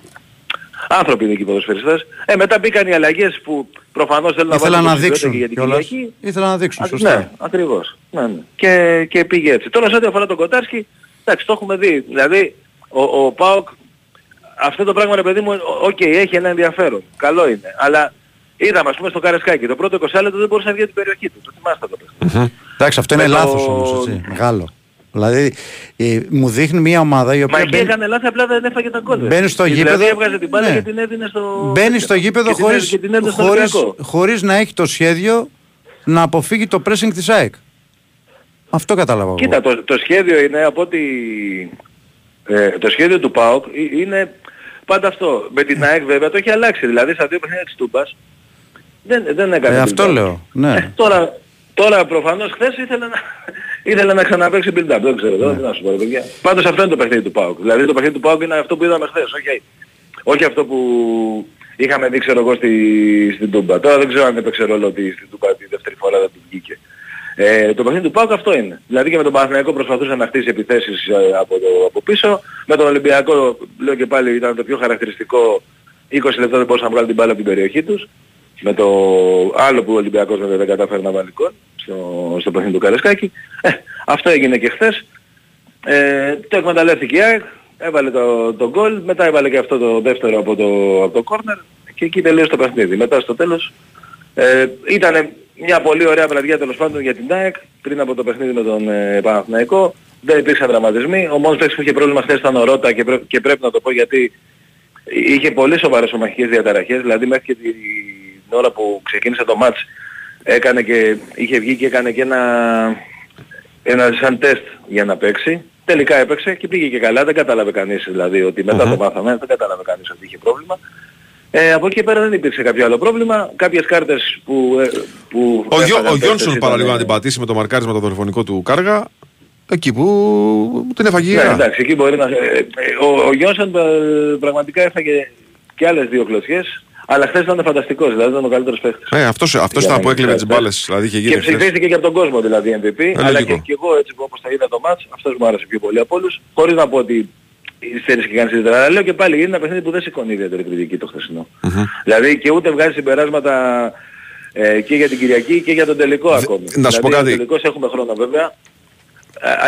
Άνθρωποι είναι εκεί οι ποδοσφαιριστές. Ε, μετά μπήκαν οι αλλαγές που προφανώς θέλουν να Ήθελα βάλουν να το υποψηφιότητα δείξουν και για την κιόλας. Κυριακή. Ήθελα να δείξουν, Α, σωστά. Ναι, ακριβώς. Ναι, ναι. Και, και πήγε έτσι. Τώρα σε ό,τι αφορά τον Κοτάρσκι, εντάξει, το έχουμε δει. Δηλαδή, ο, ο ΠΑΟΚ, αυτό το πράγμα ρε παιδί μου, ο- οκ, έχει ένα ενδιαφέρον. Καλό είναι. Αλλά είδαμε, ας πούμε, στο Καραϊσκάκη, το πρώτο 20 λεπτό δεν μπορούσε να βγει από την περιοχή του. Το θυμάστε το παιχνίδι. Εντάξει, αυτό είναι Με το- λάθος όμως, έτσι. Μεγάλο. Δηλαδή, ε, μου δείχνει μια ομάδα η Μα οποία εκεί μπαίνει, έκανε λάθη, απλά δεν έφαγε τα κόλ. Μπαίνει στο Δηλαδή γήπεδο, έβγαζε την μπάλα ναι. και την έδινε στο... μπαίνει στο γήπεδο και την χωρίς, έδινε- και την έδινε στο χωρίς, Ολυμπιακό. χωρίς να έχει το σχέδιο να αποφύγει το pressing της ΑΕΚ. Αυτό κατάλαβα εγώ. Κοίτα, το, το σχέδιο είναι από ότι... Ε, το σχέδιο του ΠΑΟΚ ε- είναι πάντα αυτό. Με την ΑΕΚ βέβαια το έχει αλλάξει. Δηλαδή στα δύο παιχνίδια της Τούμπας δεν, δεν έκανε Ε, build-up. αυτό λέω. Ναι. Ε, τώρα, τώρα προφανώς χθες ήθελε να, ήθελε να ξαναπαίξει build-up. Δεν ξέρω, Ναι. δεν τι να σου πω ρε παιδιά. Πάντως αυτό είναι το παιχνίδι του ΠΑΟΚ. Δηλαδή το παιχνίδι του ΠΑΟΚ είναι αυτό που είδαμε χθες. Okay. Όχι αυτό που είχαμε δει ξέρω εγώ στη, στην Τούμπα. Τώρα δεν ξέρω αν έπαιξε ρόλο ότι στην Τούμπα τη δεύτερη φορά δεν του βγήκε. Ε, το παιχνίδι του ΠΑΟΚ αυτό είναι. Δηλαδή και με τον Παναθηναϊκό προσπαθούσε να χτίσει επιθέσεις ε, από, το, από πίσω. Με τον Ολυμπιακό, λέω και πάλι, ήταν το πιο χαρακτηριστικό 20 λεπτά δεν μπορούσαν να βγάλουν την μπάλα από την περιοχή τους. Με το άλλο που ο Ολυμπιακός βέβαια δεν κατάφερε να βάλει κόλ στο, στο παιχνίδι του Καρεσκάκη. Ε, αυτό έγινε και χθες. Ε, το εκμεταλλεύτηκε η ΑΕΚ, έβαλε το, το γκολ, μετά έβαλε και αυτό το δεύτερο από το, από το corner και εκεί τελείωσε το παιχνίδι. Μετά στο τέλος ε, ήταν μια πολύ ωραία βραδιά τέλος πάντων για την ΑΕΚ πριν από το παιχνίδι με τον ε, Παναθηναϊκό. Δεν υπήρξαν δραματισμοί. Ο μόνος παίκτης που είχε πρόβλημα χθες ήταν ο Ρώτα και, πρέ, και πρέπει να το πω γιατί είχε πολύ σοβαρές ομαχικές διαταραχές. Δηλαδή μέχρι και την ώρα που ξεκίνησε το μάτς έκανε και, είχε βγει και έκανε και ένα, ένα σαν τεστ για να παίξει. Τελικά έπαιξε και πήγε και καλά. Δεν κατάλαβε κανείς δηλαδή ότι μετά το μάθαμε. Δεν κατάλαβε κανείς ότι είχε πρόβλημα. Ε, από εκεί και πέρα δεν υπήρξε κάποιο άλλο πρόβλημα. Κάποιες κάρτες που... ε, που Ο, Γιώ, έφαγαν ο Γιόνσον παίκτες παραλίγο ήταν, να την πατήσει με το μαρκάρισμα το δορυφωνικό του κάργα. Εκεί που την έφαγε η Ναι, γρά. εντάξει, εκεί μπορεί να... ε, ε, Ο, ο Γιόνσον ε, πραγματικά έφαγε και άλλες δύο κλωτσιές, αλλά χθες ήταν φανταστικός, δηλαδή ήταν ο καλύτερος παίχτης. Ε, αυτός, αυτός Για ήταν να που έκλεβε γίνει τις χθες. μπάλες. Δηλαδή είχε γίνει Και χθες. ψηφίστηκε και από τον κόσμο δηλαδή MVP, αλλά λογικό. και, και εγώ έτσι που όπως θα είδα το μάτς, αυτός μου άρεσε πιο πολύ από όλους, χωρίς να πω ότι στέρισε και κανείς ιδιαίτερα. Αλλά λέω και πάλι είναι ένα παιχνίδι που δεν σηκώνει ιδιαίτερη κριτική το χθεσινό. Δηλαδή και ούτε βγάζει συμπεράσματα ε, και για την Κυριακή και για τον τελικό ακόμη. να σου πω δηλαδή, κάτι. Ο τελικός έχουμε χρόνο βέβαια.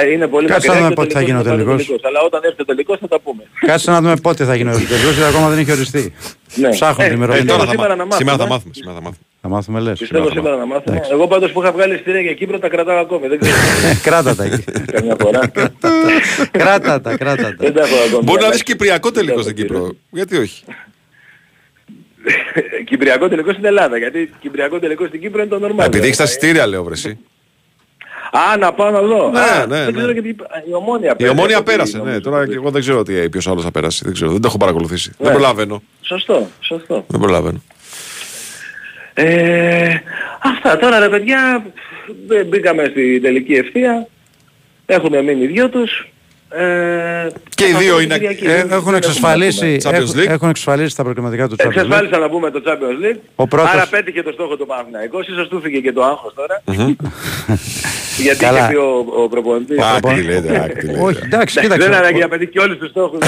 Ε, Είναι πολύ Κάτσε μακριά να και δούμε πότε θα γίνει ο είναι πάλι τελικός. Αλλά όταν έρθει ο τελικός θα τα πούμε. Κάτσε να δούμε πότε θα γίνει ο τελικός, γιατί ακόμα δεν έχει οριστεί. Ναι. Ψάχνω Ε, την ημερομηνία. τώρα θα σήμερα να μάθουμε. Σήμερα θα μάθουμε. Σήμερα θα μάθουμε. Θα μάθουμε λες. Πιστεύω σήμερα να μάθουμε. Εγώ πάντως που είχα βγάλει εισιτήρια για Κύπρο τα κρατάω ακόμη. Δεν ξέρω. Κράτα τα εκεί. Καμιά φορά. Κράτα τα, κράτα τα. Δεν τα έχω ακόμη. Μπορεί να Αλλά- δεις Κυπριακό τελικός στην Κύπρο. Γιατί όχι; Κυπριακό τελικός στην Ελλάδα. Γιατί Κυπριακό τελικός στην Κύπρο είναι το normal. Επειδή έχεις τα εισιτήρια λέω βρεσί. Α, να πάω να δω. Ναι, Α, ναι, δεν ναι. ξέρω γιατί η ομόνια Η πέρασε. ομόνια από ό,τι πέρασε, ναι. νομίζω. Τώρα και εγώ δεν ξέρω τι, ποιος άλλος θα περάσει. Δεν ξέρω. Δεν το έχω παρακολουθήσει. Ναι. Δεν προλαβαίνω. Σωστό, σωστό. Δεν προλαβαίνω. Ε, αυτά τώρα ρε παιδιά, μπ- μπήκαμε στη τελική ευθεία. Έχουν μείνει οι δυο τους. Ε, Και οι θα δύο πούμε είναι- την Κυριακή. Ε, Δεν- Έχουν δεν έχουμε εξασφαλίσει, να πούμε. έχουν, έχουν εξασφαλίσει τα προκριματικά του Champions League. Εξασφάλισαν να πούμε το Champions League. Ο πρώτος- Άρα πέτυχε το στόχο του Παναθηναϊκός. Ίσως του φύγε και το άγχος τώρα. Γιατί Καλά. είχε πει ο, ο προπονητής. Άκ, τι λέτε, άκ, τι λέτε. Όχι, εντάξει, Δεν κοίταξε. είναι ανάγκη να πετύχει και όλους τους στόχους.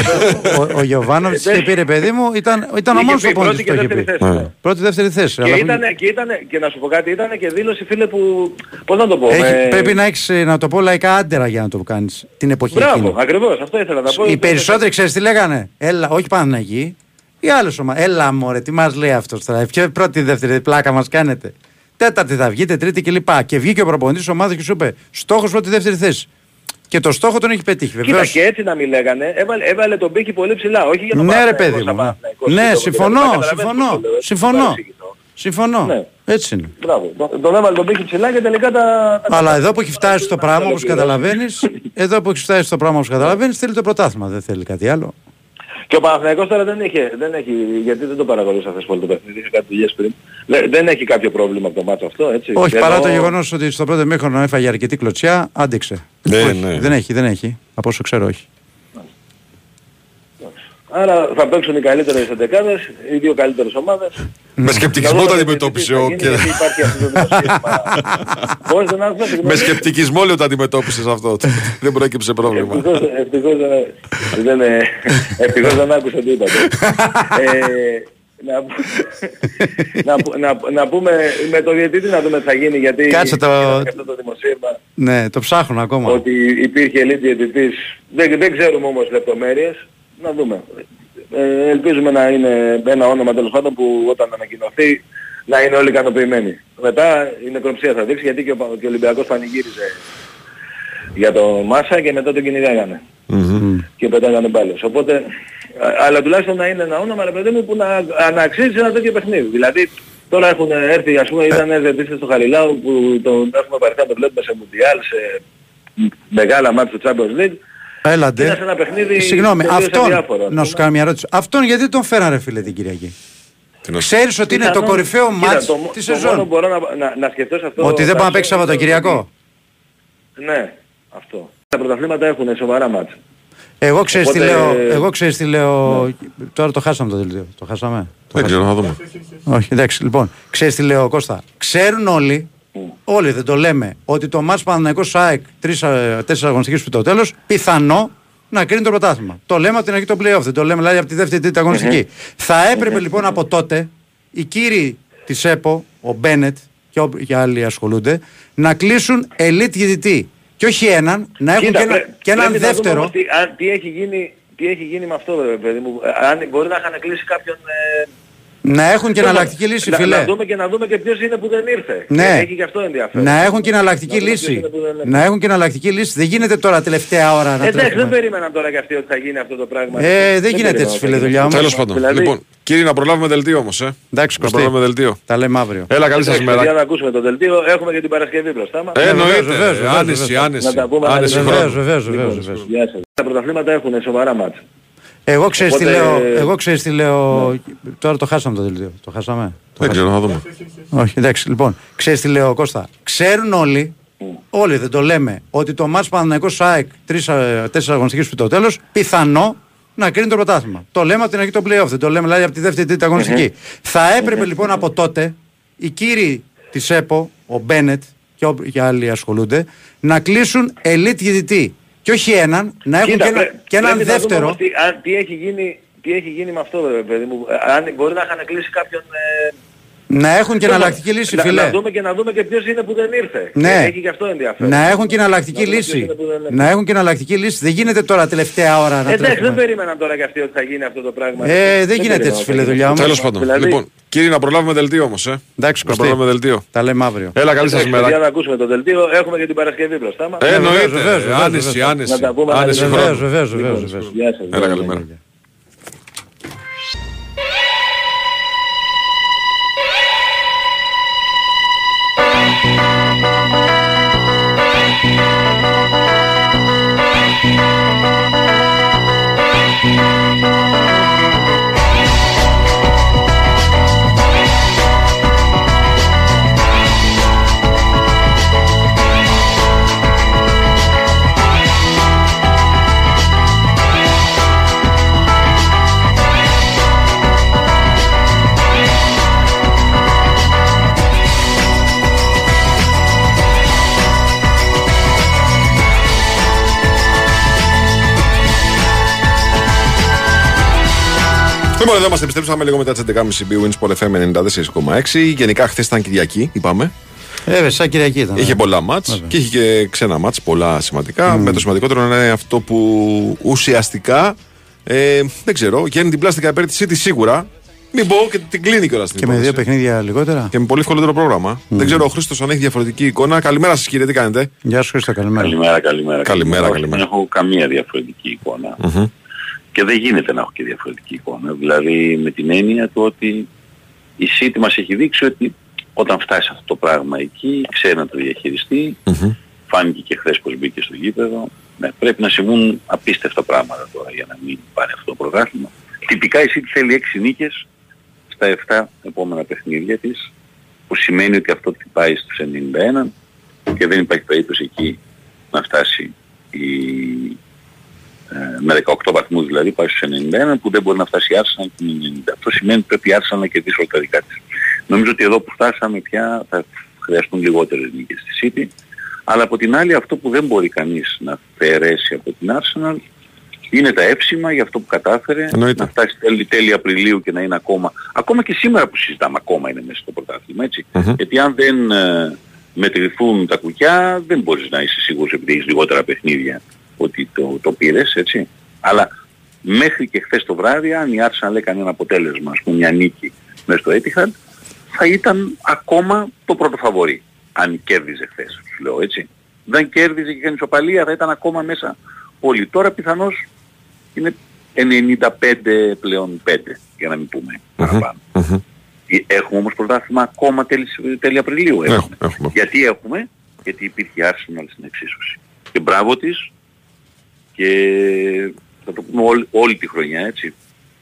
Ο, ο Γιωβάνοβιτς Ε, είχε πει ρε παιδί μου, ήταν, ήταν ο Είχε μόνος πει προπονητής πρώτη που και το είχε πει. δεύτερη θέση, ναι. Πρώτη, δεύτερη θέση. Και, αλλά που- ήταν, και, ήταν, και να σου πω κάτι, ήταν και δήλωση φίλε που, πώς να το πω, Έχει- με- Πρέπει να έχεις, ε, να το πω λαϊκά άντερα για να το κάνεις την εποχή Μπράβο, εκείνη. Ακριβώς, αυτό ήθελα να πω. Οι περισσότεροι ξέρεις τι λέγανε; Έλα, όχι Παναγική. Οι άλλες ομάδες. Έλα μωρέ, τι μας λέει αυτός τώρα. Ποια πρώτη, δεύτερη πλάκα μας κάνετε. Τέταρτη θα βγείτε, τρίτη κλπ. Και βγήκε ο προπονητής της ομάδας και σου είπε στόχος πρώτη, δεύτερη θέση. Και το στόχο τον έχει πετύχει. Κοίτα Βεβαίως. και έτσι να μην λέγανε, έβαλε, έβαλε τον πύχη πολύ ψηλά, όχι για τον Ναι, ρε Παναθηναϊκό, παιδί σαν μου. Παναθηναϊκός, Ναι, το- συμφωνώ, το- καταλαβαίνεις συμφωνώ. πώς το λέω, έτσι, Συμφωνώ. Παρεξηγητό. Συμφωνώ. Ναι. Έτσι είναι. Μπράβο, τον- τον έβαλε τον πύχη ψηλά και τελικά τα... τα- Αλλά εδώ που έχει φτάσει στο πράγμα όπως καταλαβαίνεις, εδώ που έχει φτάσει στο πράγμα όπως καταλαβαίνεις, θέλει το πρωτάθλημα, δεν θέλει κάτι άλλο. Και ο Παναθηναϊκός τώρα δεν, είχε, δεν έχει, γιατί δεν το παρακολούσα χθες πολύ το παιχνίδι, είχε κάτι δουλειές πριν. Δεν, δεν έχει κάποιο πρόβλημα από το μάτσο αυτό, έτσι. Όχι, Ενώ- παρά το γεγονός ότι στο πρώτο μήχρονο έφαγε αρκετή κλωτσιά, άντεξε. Ναι, Όχι, ναι. Δεν έχει, δεν έχει. Από όσο ξέρω, όχι. Άρα θα παίξουν οι καλύτερες εντεκάδες, οι δύο καλύτερες ομάδες. Με σκεπτικισμό Να το δούμε αντιμετώπισε τι θα ο γίνει, και- γιατί υπάρχει αυτό το δημοσίευμα. Πώς δεν άκουσα, Με συγγνώμη. σκεπτικισμό λέω το αντιμετώπισες αυτό. Δεν προέκυψε πρόβλημα. Ευτυχώς, ευτυχώς δεν, δεν, ε, ευτυχώς δεν άκουσα τι είπατε. Ε, να, πού- να, πού- να, να πούμε με το διαιτητή να δούμε τι θα γίνει γιατί Κάτσε το- είδαμε και αυτό το δημοσίευμα Ναι, το ψάχνουν ακόμα. ότι υπήρχε elite διαιτητής. Δεν, δεν ξέρουμε όμως λεπτομέρειες. Να δούμε. Ε, ελπίζουμε να είναι ένα όνομα τέλος πάντων που όταν ανακοινωθεί να είναι όλοι ικανοποιημένοι. Μετά η νεκροψία θα δείξει γιατί και ο, Πα- και ο Ολυμπιακός πανηγύριζε για το Μάσα και μετά τον κυνηγάγανε και πετάγανε μπάλες. Οπότε, α- αλλά τουλάχιστον να είναι ένα όνομα, ρε παιδί μου, που να, να αξίζει ένα τέτοιο παιχνίδι. Δηλαδή, τώρα έχουν έρθει, ας πούμε, ήταν έρθει στο Χαριλάου που τον έχουμε παρθεί να το βλέπουμε σε Μουντιάλ, σε μεγάλα μάτια του Champions League. Έλαντε. Είναι σε ένα παιχνίδι Συγγνώμη, τελείως αυτόν, αδιάφορο. να σου κάνω μια ερώτηση. Αυτόν γιατί τον φέραν ρε φίλε την Κυριακή; να- Ξέρεις ότι είναι το Πιθανόν- κορυφαίο Κοίτα, μάτς το, μο- της το μόνο σεζόν. που μπορώ να, να, να σκεφτώ σε αυτό... Ότι δεν πάει να Τάσο, παίξει είναι Σαββατοκυριακό. ότι- Ναι, αυτό. Τα πρωταθλήματα έχουν σοβαρά μάτς. Εγώ ξέρεις τι Οπότε- λέω, εγώ ξέρεις τι λέω, τώρα το χάσαμε το δελτίο, το χάσαμε; Το Δεν ξέρω, θα δούμε. Όχι, εντάξει, λοιπόν, ξέρεις τι λέω Κώστα, ξέρουν όλοι, όλοι δεν το λέμε, ότι το μάτς Παναθηναϊκός ΑΕΚ τρεις, ε, τέσσερις αγωνιστικές που το τέλος, πιθανό να κρίνει το πρωτάθλημα. Το λέμε από την αρχή το playoff, δεν το λέμε δηλαδή από τη δεύτερη τρίτη αγωνιστική. Θα έπρεπε λοιπόν από τότε οι κύριοι της ΕΠΟ, ο Μπένετ και, ο- και άλλοι ασχολούνται, να κλείσουν elite διαιτητή. Και όχι έναν, να έχουν Κοίτα, και, ένα, πρέ- και έναν πρέπει να δούμε δεύτερο. όμως Τι, αν, τι, έχει γίνει, τι έχει γίνει με αυτό, ρε παιδί μου. Ε, Αν μπορεί να είχαν κλείσει κάποιον... Ε, Να έχουν και εναλλακτική λύση, να, φιλέ. να δούμε και να δούμε και ποιος είναι που δεν ήρθε. Ναι. Έχει και αυτό ενδιαφέρον. Να έχουν και εναλλακτική Να δούμε ποιος λύση. είναι που δεν είναι. Να έχουν και εναλλακτική λύση. Δεν γίνεται τώρα τελευταία ώρα να Εντάξει, δεν τρέχουμε. περίμεναν τώρα και αυτοί ότι θα γίνει αυτό το πράγμα. Ε, δεν γίνεται περίμεναν έτσι, ότι φίλε, θα γίνει. δουλειά μου. Τέλος πάντων. Δηλαδή- Λοιπόν, κύριε, να προλάβουμε δελτίο όμως, ε. Εντάξει, να Κωστή. προλάβουμε δελτίο. Τα λέμε αύριο. Έλα, καλή σας Εντάξει, παιδιά, μέρα. να ακούσουμε το δελτίο. Έχουμε και την Παρασκευή μπροστά μας. Ε, βεβαίως, εννοείται. βεβαίως, βεβαίως, Άνεση, βεβαίως. άνεση. Να τα πούμε Άνεση αναλυτικά. χρόνου. Βεβαίως, βεβαίως, Λοιπόν, βεβαίως. Γεια σας. Τα πρωταθλήματα έχουν σοβαρά μάτς. Εγώ ξέρεις τι Οπότε- λέω, εγώ ξέρεις τι λέω, τώρα το χάσαμε το δελτίο, το χάσαμε; Το Δεν ξέρω, θα δούμε. Όχι, εντάξει, λοιπόν, ξέρεις τι λέω Κώστα, ξέρουν όλοι, όλοι δεν το λέμε, ότι το μάτς Παναθηναϊκός ΑΕΚ τρεις, ε, τέσσερις αγωνιστικές που το τέλος, πιθανό να κρίνει το πρωτάθλημα. Το λέμε από την αρχή το playoff, δεν το λέμε δηλαδή από τη δεύτερη τρίτη αγωνιστική. Θα έπρεπε λοιπόν από τότε οι κύριοι της ΕΠΟ, ο Μπένετ και, ο- και άλλοι ασχολούνται, να κλείσουν elite διαιτητή. Και όχι έναν, να έχουν Κοίτα, και, ένα, πρέ- και έναν πρέπει να δούμε δεύτερο. όμως Τι, αν, τι, έχει γίνει, τι έχει γίνει με αυτό, ρε παιδί μου. Ε, Αν μπορεί να είχαν κλείσει κάποιον... Ε, Να έχουν και εναλλακτική λύση, να, φιλέ. να δούμε και να δούμε και ποιος είναι που δεν ήρθε. Ναι. Ε, Έχει και αυτό ενδιαφέρον. Να έχουν και εναλλακτική Να δούμε ποιος λύση. είναι που δεν είναι. Να έχουν και εναλλακτική λύση. Δεν γίνεται τώρα τελευταία ώρα να Εντάξει, δεν τρέχουμε. περίμεναν τώρα και αυτοί ότι θα γίνει αυτό το πράγμα. Ε, δεν γίνεται περίμεναν έτσι, ότι φίλε, θα γίνει. δουλειά μου. Τέλος πάντων. Δηλαδή- Λοιπόν, κύριε, να προλάβουμε δελτίο όμως, ε. Εντάξει, Να Κωστή. προλάβουμε δελτίο. Τα λέμε αύριο. Έλα, καλή σας Εντάξει, παιδιά, μέρα. να ακούσουμε το δελτίο. Έχουμε και την Παρασκευή μπροστά μας. Ε, εννοείται. βεβαίως, βεβαίως, Άνεση, βεβαίως. άνεση. Να τα πούμε Άνεση αναλυτικά. Βεβαίως, χρόνου. βεβαίως, Λοιπόν, βεβαίως, βεβαίως. Γεια σας. Έλα, καλημέρα. Λοιπόν, εδώ είμαστε. Επιστρέψαμε λίγο μετά τις 11.30 Big Wins FM 94,6. Γενικά, χθες ήταν Κυριακή, είπαμε. Ε, σαν Κυριακή ήταν. Είχε ε. πολλά μάτς και είχε και ξένα μάτς, πολλά σημαντικά. Με το σημαντικότερο να είναι αυτό που ουσιαστικά ε, δεν ξέρω, γίνει την πλάστικα υπέρ της City σίγουρα. Μην πω και την κλείνει κιόλας στην Και με δύο υπόθεση. παιχνίδια λιγότερα. Και με πολύ ευκολότερο πρόγραμμα. Δεν ξέρω ο Χρήστος αν έχει διαφορετική εικόνα. Καλημέρα σας κύριε, τι κάνετε; Γεια σου Χρήστο, καλημέρα. Καλημέρα, καλημέρα. Καλημέρα, Όχι, καλημέρα. Δεν έχω καμία διαφορετική εικόνα. Μμμ. Και δεν γίνεται να έχω και διαφορετική εικόνα. Δηλαδή με την έννοια του ότι η City μας έχει δείξει ότι όταν φτάσει αυτό το πράγμα εκεί, ξέρει να το διαχειριστεί. Φάνηκε και χθες πως μπήκε στο γήπεδο. Ναι, πρέπει να συμβούν απίστευτα πράγματα τώρα για να μην πάρει αυτό το πρωτάθλημα. Τυπικά η City θέλει 6 νίκες στα 7 επόμενα παιχνίδια της, που σημαίνει ότι αυτό την πάει στους 91 και δεν υπάρχει περίπτωση εκεί να φτάσει η, ε, με 18 βαθμούς δηλαδή πάει στους 91 που δεν μπορεί να φτάσει η Arsenal και με 90. Αυτό σημαίνει ότι πρέπει η Arsenal να κερδίσει όλα τα δικά της. Νομίζω ότι εδώ που φτάσαμε πια θα χρειαστούν λιγότερες νίκες στη City αλλά από την άλλη αυτό που δεν μπορεί κανείς να αφαιρέσει από την Arsenal είναι τα έψημα για αυτό που κατάφερε Εννοείται. να φτάσει τέλη, τέλη Απριλίου και να είναι ακόμα, ακόμα και σήμερα που συζητάμε ακόμα είναι μέσα στο πρωτάθλημα έτσι. Μμμ. Γιατί αν δεν ε, μετρηθούν τα κουκιά δεν μπορείς να είσαι σίγουρος επειδή έχεις λιγότερα παιχνίδια ότι το, το πήρες έτσι. Αλλά μέχρι και χθες το βράδυ αν η Arsenal έκανε ένα αποτέλεσμα, ας πούμε μια νίκη μέσα στο Etihad θα ήταν ακόμα το πρώτο φαβορή. Αν κέρδιζε χθες, σου λέω έτσι. Δεν κέρδιζε και έκανε ισοπαλία θα ήταν ακόμα μέσα όλοι. Τώρα πιθανώς είναι 95 πλέον 5 για να μην πούμε παραπάνω. Ε, Έχουμε όμως πρωτάθλημα ακόμα τέλης, τέλη Απριλίου. Έχουμε. έχουμε. Γιατί έχουμε, γιατί υπήρχε η Arsenal στην εξίσωση. Και μπράβο της και θα το πούμε όλη, όλη τη χρονιά έτσι.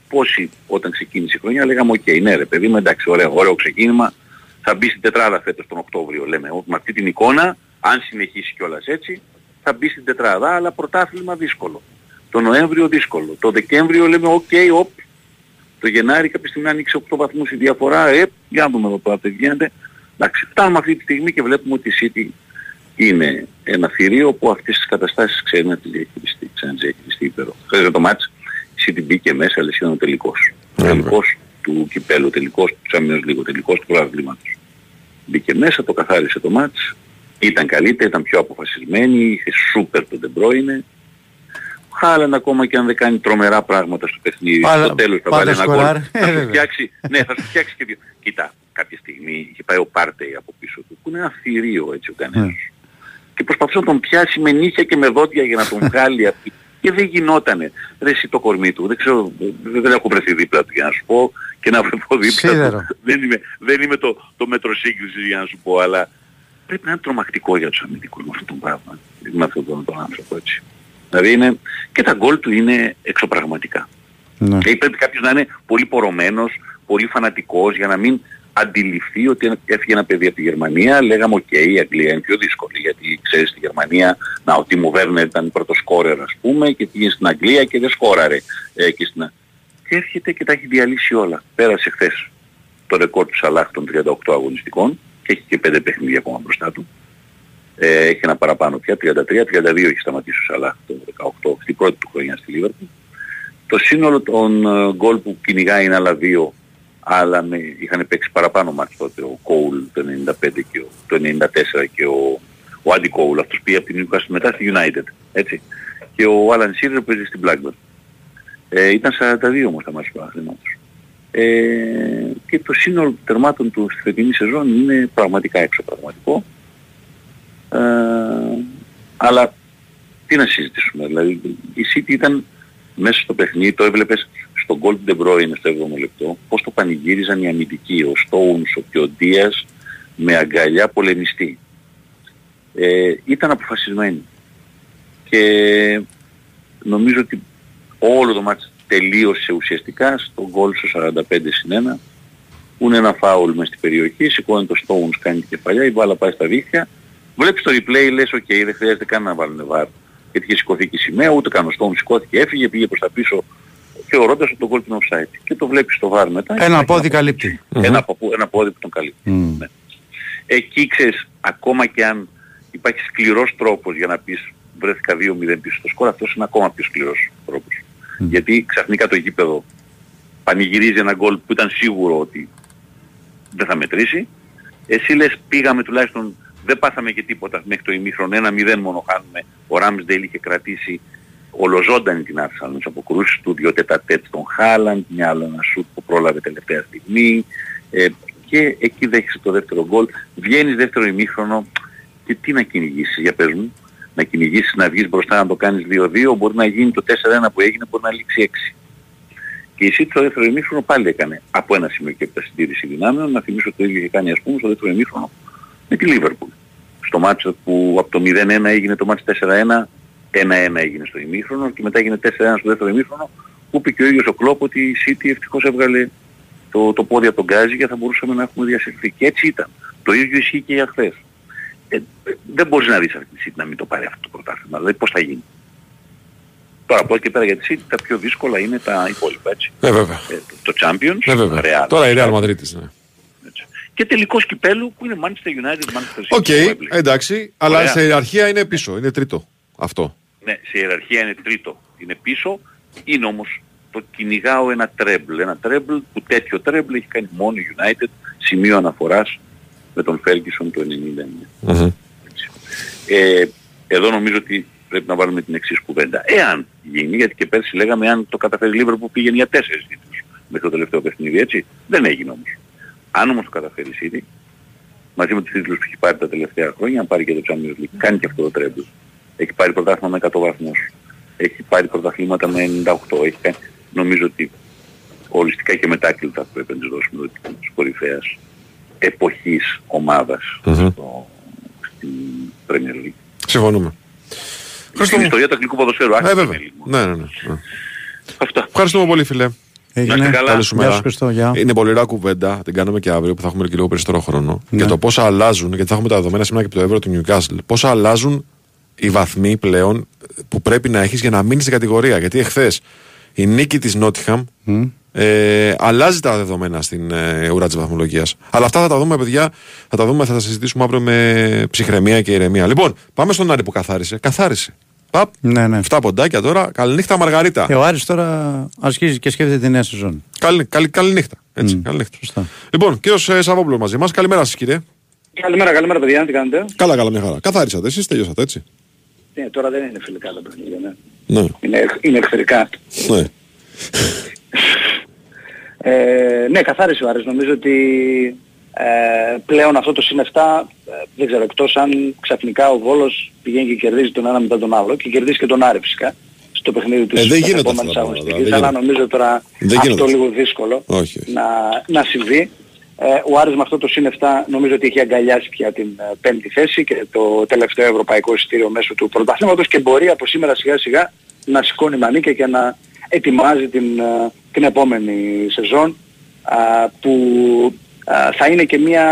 Πόσοι όταν ξεκίνησε η χρονιά λέγαμε οκ, ναι ρε παιδί μου εντάξει ωραίο, ωραίο ξεκίνημα θα μπει στην τετράδα φέτος τον Οκτώβριο λέμε «Ω, με αυτή την εικόνα αν συνεχίσει κιόλας έτσι θα μπει στην τετράδα αλλά πρωτάθλημα δύσκολο. Το Νοέμβριο δύσκολο. Το Δεκέμβριο λέμε οκ, οπ. Το Γενάρη κάποια στιγμή άνοιξε 8 βαθμούς η διαφορά. Ε, για να δούμε εδώ τώρα τι γίνεται. Εντάξει, φτάνουμε αυτή τη στιγμή και βλέπουμε ότι η City είναι ένα θηρίο που αυτές τις καταστάσεις ξέρει να τις διαχειριστεί. Ξέρει να τις διαχειριστεί υπέρο. Χθες το μάτς η City μπήκε μέσα, αλλά ήταν ο τελικός. Ο τελικός του κυπέλου, ο τελικός του Champions League, ο τελικός του πρωταθλήματος. Μπήκε μέσα, το καθάρισε το μάτς, ήταν καλύτερη, ήταν πιο αποφασισμένη, είχε σούπερ τον De Bruyne. Ο Χάλαν ακόμα και αν δεν κάνει τρομερά πράγματα στο παιχνίδι, Πάλα- στο τέλος θα πάντα βάλει ένα σκοράρει. γκολ. Ε, Θα σου βέβαια. φτιάξει, ναι, θα σου φτιάξει και δύο. Κοίτα, κάποια στιγμή είχε πάει ο Πάρτεϊ από πίσω του, που είναι ένα θηρίο έτσι ο κανένας. Και προσπαθούσε να τον πιάσει με νύχια και με δόντια για να τον βγάλει από εκεί. Και δεν γινότανε. Ρε εσύ το κορμί του. Δεν ξέρω, δεν, δεν έχω βρεθεί δίπλα του για να σου πω και να βρεθώ δίπλα Σίδερο. του. Δεν είμαι, δεν είμαι το, το μέτρο σύγκρισης για να σου πω, αλλά πρέπει να είναι τρομακτικό για τους αμυντικούς με αυτό το πράγμα. Με αυτόν τον, τον άνθρωπο έτσι. Δηλαδή είναι, και τα γκολ του είναι εξωπραγματικά. Ναι. Δηλαδή πρέπει κάποιος να είναι πολύ πορωμένος, πολύ φανατικός για να μην αντιληφθεί ότι έφυγε ένα παιδί από τη Γερμανία, λέγαμε οκ, η Αγγλία είναι πιο δύσκολη γιατί ξέρεις στη Γερμανία, να ο Τίμο Βέρνερ ήταν πρώτος σκόρερ ας πούμε και πήγε στην Αγγλία και δεν σκόραρε ε, και στην... Και έρχεται και τα έχει διαλύσει όλα. Πέρασε χθες το ρεκόρ του Σαλάχ των 38 αγωνιστικών και έχει και 5 παιχνίδια ακόμα μπροστά του. Ε, έχει ένα παραπάνω πια, 33-32 έχει σταματήσει ο Σαλάχ το 18, στην πρώτη του χρονιά στη Λίβερπουλ. Το σύνολο των ε, γκολ που κυνηγάει είναι άλλα δύο, αλλά με, είχαν παίξει παραπάνω μάτς τότε ο Κόουλ το 95 και ο, το 94 και ο, ο Άντι Κόουλ, αυτός πήγε από την Newcastle μετά στη United, έτσι. Και ο Άλαν Σίρερ παίζει στην Blackburn. Ε, ήταν 42 όμως τα μάτς του αθλήματος. Ε, και το σύνολο των τερμάτων του στη φετινή σεζόν είναι πραγματικά έξω πραγματικό. Ε, αλλά τι να συζητήσουμε, δηλαδή η City ήταν μέσα στο παιχνίδι, το έβλεπες στον γκολ του De Bruyne στο 7ο λεπτό, πώς το πανηγύριζαν οι αμυντικοί, ο Stones και ο Diaz με αγκαλιά πολεμιστή. Ε, ήταν αποφασισμένοι. Και νομίζω ότι όλο το μάτς τελείωσε ουσιαστικά στο γκολ στο 45 συν 1 που είναι ένα φάουλ μες στην περιοχή, σηκώνει το Stones, κάνει την κεφαλιά, η μπάλα πάει στα δίχτυα, βλέπεις το replay, λες οκ, δεν χρειάζεται καν να βάλουν VAR. Γιατί είχε σηκωθεί και η σημαία, ούτε καν ο Stones σηκώθηκε, έφυγε, πήγε προς τα πίσω, θεωρώντας ότι το γκολ είναι offside. Και το βλέπεις στο VAR μετά. Ένα πόδι καλύπτει. Ένα, πο- ένα πόδι που τον καλύπτει. Ναι. Εκεί ξέρεις, ακόμα και αν υπάρχει σκληρός τρόπος για να πεις βρέθηκα 2-0 πίσω στο σκορ, αυτός είναι ακόμα πιο σκληρός τρόπος. Γιατί ξαφνικά το γήπεδο πανηγυρίζει ένα γκολ που ήταν σίγουρο ότι δεν θα μετρήσει. Εσύ λες πήγαμε τουλάχιστον, δεν πάθαμε και τίποτα μέχρι το ημίχρονο, ένα 0 μόνο χάνουμε. Ο Ράμσντελ είχε κρατήσει ολοζώντανη την Arsenal με τις αποκρούσεις του, δυο τετατέτς στον Χάλαντ, μια άλλο ένα σουτ που πρόλαβε τελευταία στιγμή. Ε, και εκεί δέχεσαι το δεύτερο γκολ. Βγαίνεις δεύτερο ημίχρονο και τι να κυνηγήσεις, για πες μου. Να κυνηγήσεις, να βγεις μπροστά να το κάνεις 2-2, μπορεί να γίνει το 4-1 που έγινε, μπορεί να λήξει 6. Και η City στο δεύτερο ημίχρονο πάλι έκανε από ένα σημείο και από τα συντήρηση δυνάμεων. Να θυμίσω ότι το ίδιο είχε κάνει ας πούμε στο δεύτερο ημίχρονο με τη Liverpool. Στο μάτσο που από το 0-1 έγινε το μάτσο 4-1, 1-1 έγινε στο ημίχρονο και μετά έγινε 4-1 στο δεύτερο ημίχρονο που είπε και ο ίδιος ο Κλόπ ότι η City ευτυχώς έβγαλε το, το πόδι από τον Γκάζι και θα μπορούσαμε να έχουμε διασυρθεί. Και έτσι ήταν. Το ίδιο ισχύει και για χθες. Ε, δεν μπορείς να δεις αυτή τη City να μην το πάρει αυτό το πρωτάθλημα. Δηλαδή πώς θα γίνει. Τώρα από εκεί και πέρα για τη City τα πιο δύσκολα είναι τα υπόλοιπα έτσι. Ναι, βέβαια. Ε, το, το Champions, Ναι, βέβαια. Real. Τώρα η Real Madrid της, ναι. Και τελικός κυπέλου που είναι Manchester United, Manchester City. OK, στο Wembley. εντάξει, αλλά Ωραία. σε ιεραρχία είναι πίσω, είναι τρίτο. Αυτό. Ναι, σε ιεραρχία είναι τρίτο. Είναι πίσω. Είναι όμως το κυνηγάω ένα treble. Ένα treble που τέτοιο treble έχει κάνει μόνο η United σημείο αναφοράς με τον Ferguson το 99. Ε, εδώ νομίζω ότι πρέπει να βάλουμε την εξής κουβέντα. Εάν γίνει, γιατί και πέρσι λέγαμε αν το καταφέρει η Liverpool που πήγαινε για τέσσερις τίτλους μέχρι το τελευταίο παιχνίδι, έτσι. Δεν έγινε όμως. Αν όμως το καταφέρει η City, μαζί με τους τίτλους που έχει πάρει τα τελευταία χρόνια, αν πάρει και το Champions League, κάνει και αυτό το τρέμπλ. Έχει πάρει πρωτάθλημα με 100 βαθμούς. Έχει πάρει πρωταθλήματα με 98. Έχει κάνει, νομίζω ότι οριστικά και μετάκλητα θα πρέπει να τους δώσουμε το τίτλο της κορυφαίας εποχής ομάδας στο, στην Premier League. Συμφωνούμε. Στην ιστορία του αγγλικού ποδοσφαίρου. Ε, άσχετα βέβαια. με λίγο. Ναι, ναι, ναι. ναι. Αυτά. Ευχαριστούμε πολύ, φίλε. Έγινε. Να είστε καλά. Καλή σου Γεια μέρα. σου, Χριστό, γεια. Είναι πολύ ωραία κουβέντα. Την κάνουμε και αύριο που θα έχουμε και λίγο περισσότερο χρόνο. Ναι. Για το πόσα αλλάζουν, γιατί θα έχουμε τα δεδομένα σήμερα και από το ευρώ του Newcastle. Πόσα αλλάζουν οι βαθμοί πλέον που πρέπει να έχεις για να μείνεις στην κατηγορία. Γιατί εχθές η νίκη της Νότιχαμ ε, αλλάζει τα δεδομένα στην ε, ουρά της βαθμολογίας. Αλλά αυτά θα τα δούμε παιδιά, θα τα δούμε, θα τα συζητήσουμε αύριο με ψυχραιμία και ηρεμία. Λοιπόν, πάμε στον Άρη που καθάρισε. Καθάρισε. Παπ, Ναι, ναι. 7 ποντάκια τώρα. Καληνύχτα Μαργαρίτα. Και ο Άρης τώρα αρχίζει και σκέφτεται τη νέα σεζόν. Καλη, καλη, καληνύχτα. Έτσι, καληνύχτα. Λοιπόν, κύριο ε, Σαββόπουλος μαζί μας. Καλημέρα σας, κύριε. Καλημέρα, καλημέρα παιδιά, τι κάνετε; Καλά, καλά, μια χαρά. Καθάρισατε, εσείς τελειώσατε έτσι. Ναι, τώρα δεν είναι φιλικά τα παιχνίδια, ναι. Ναι. Είναι, είναι εχθρικά. ναι. Ε, ναι, καθάρισε ο Άρης. Νομίζω ότι ε, πλέον αυτό το συν 7, ε, δεν ξέρω, εκτός αν ξαφνικά ο Βόλος πηγαίνει και κερδίζει τον ένα μετά τον άλλο και κερδίζει και τον Άρη φυσικά στο παιχνίδι του Ε, δεν της γίνονται επόμενης αυτά τα πράγματα, αγωνιστικής, δεν αλλά γίνονται. νομίζω τώρα Δεν αυτό γίνονται. λίγο δύσκολο Όχι. να, να συμβεί. Ε, ο Άρης με αυτό το συν 7 νομίζω ότι έχει αγκαλιάσει πια την ε, πέμπτη θέση και το τελευταίο ευρωπαϊκό εισιτήριο μέσω του πρωταθλήματος και μπορεί από σήμερα σιγά σιγά να σηκώνει μανίκια και να ετοιμάζει την, ε, την επόμενη σεζόν α, που α, θα είναι και μια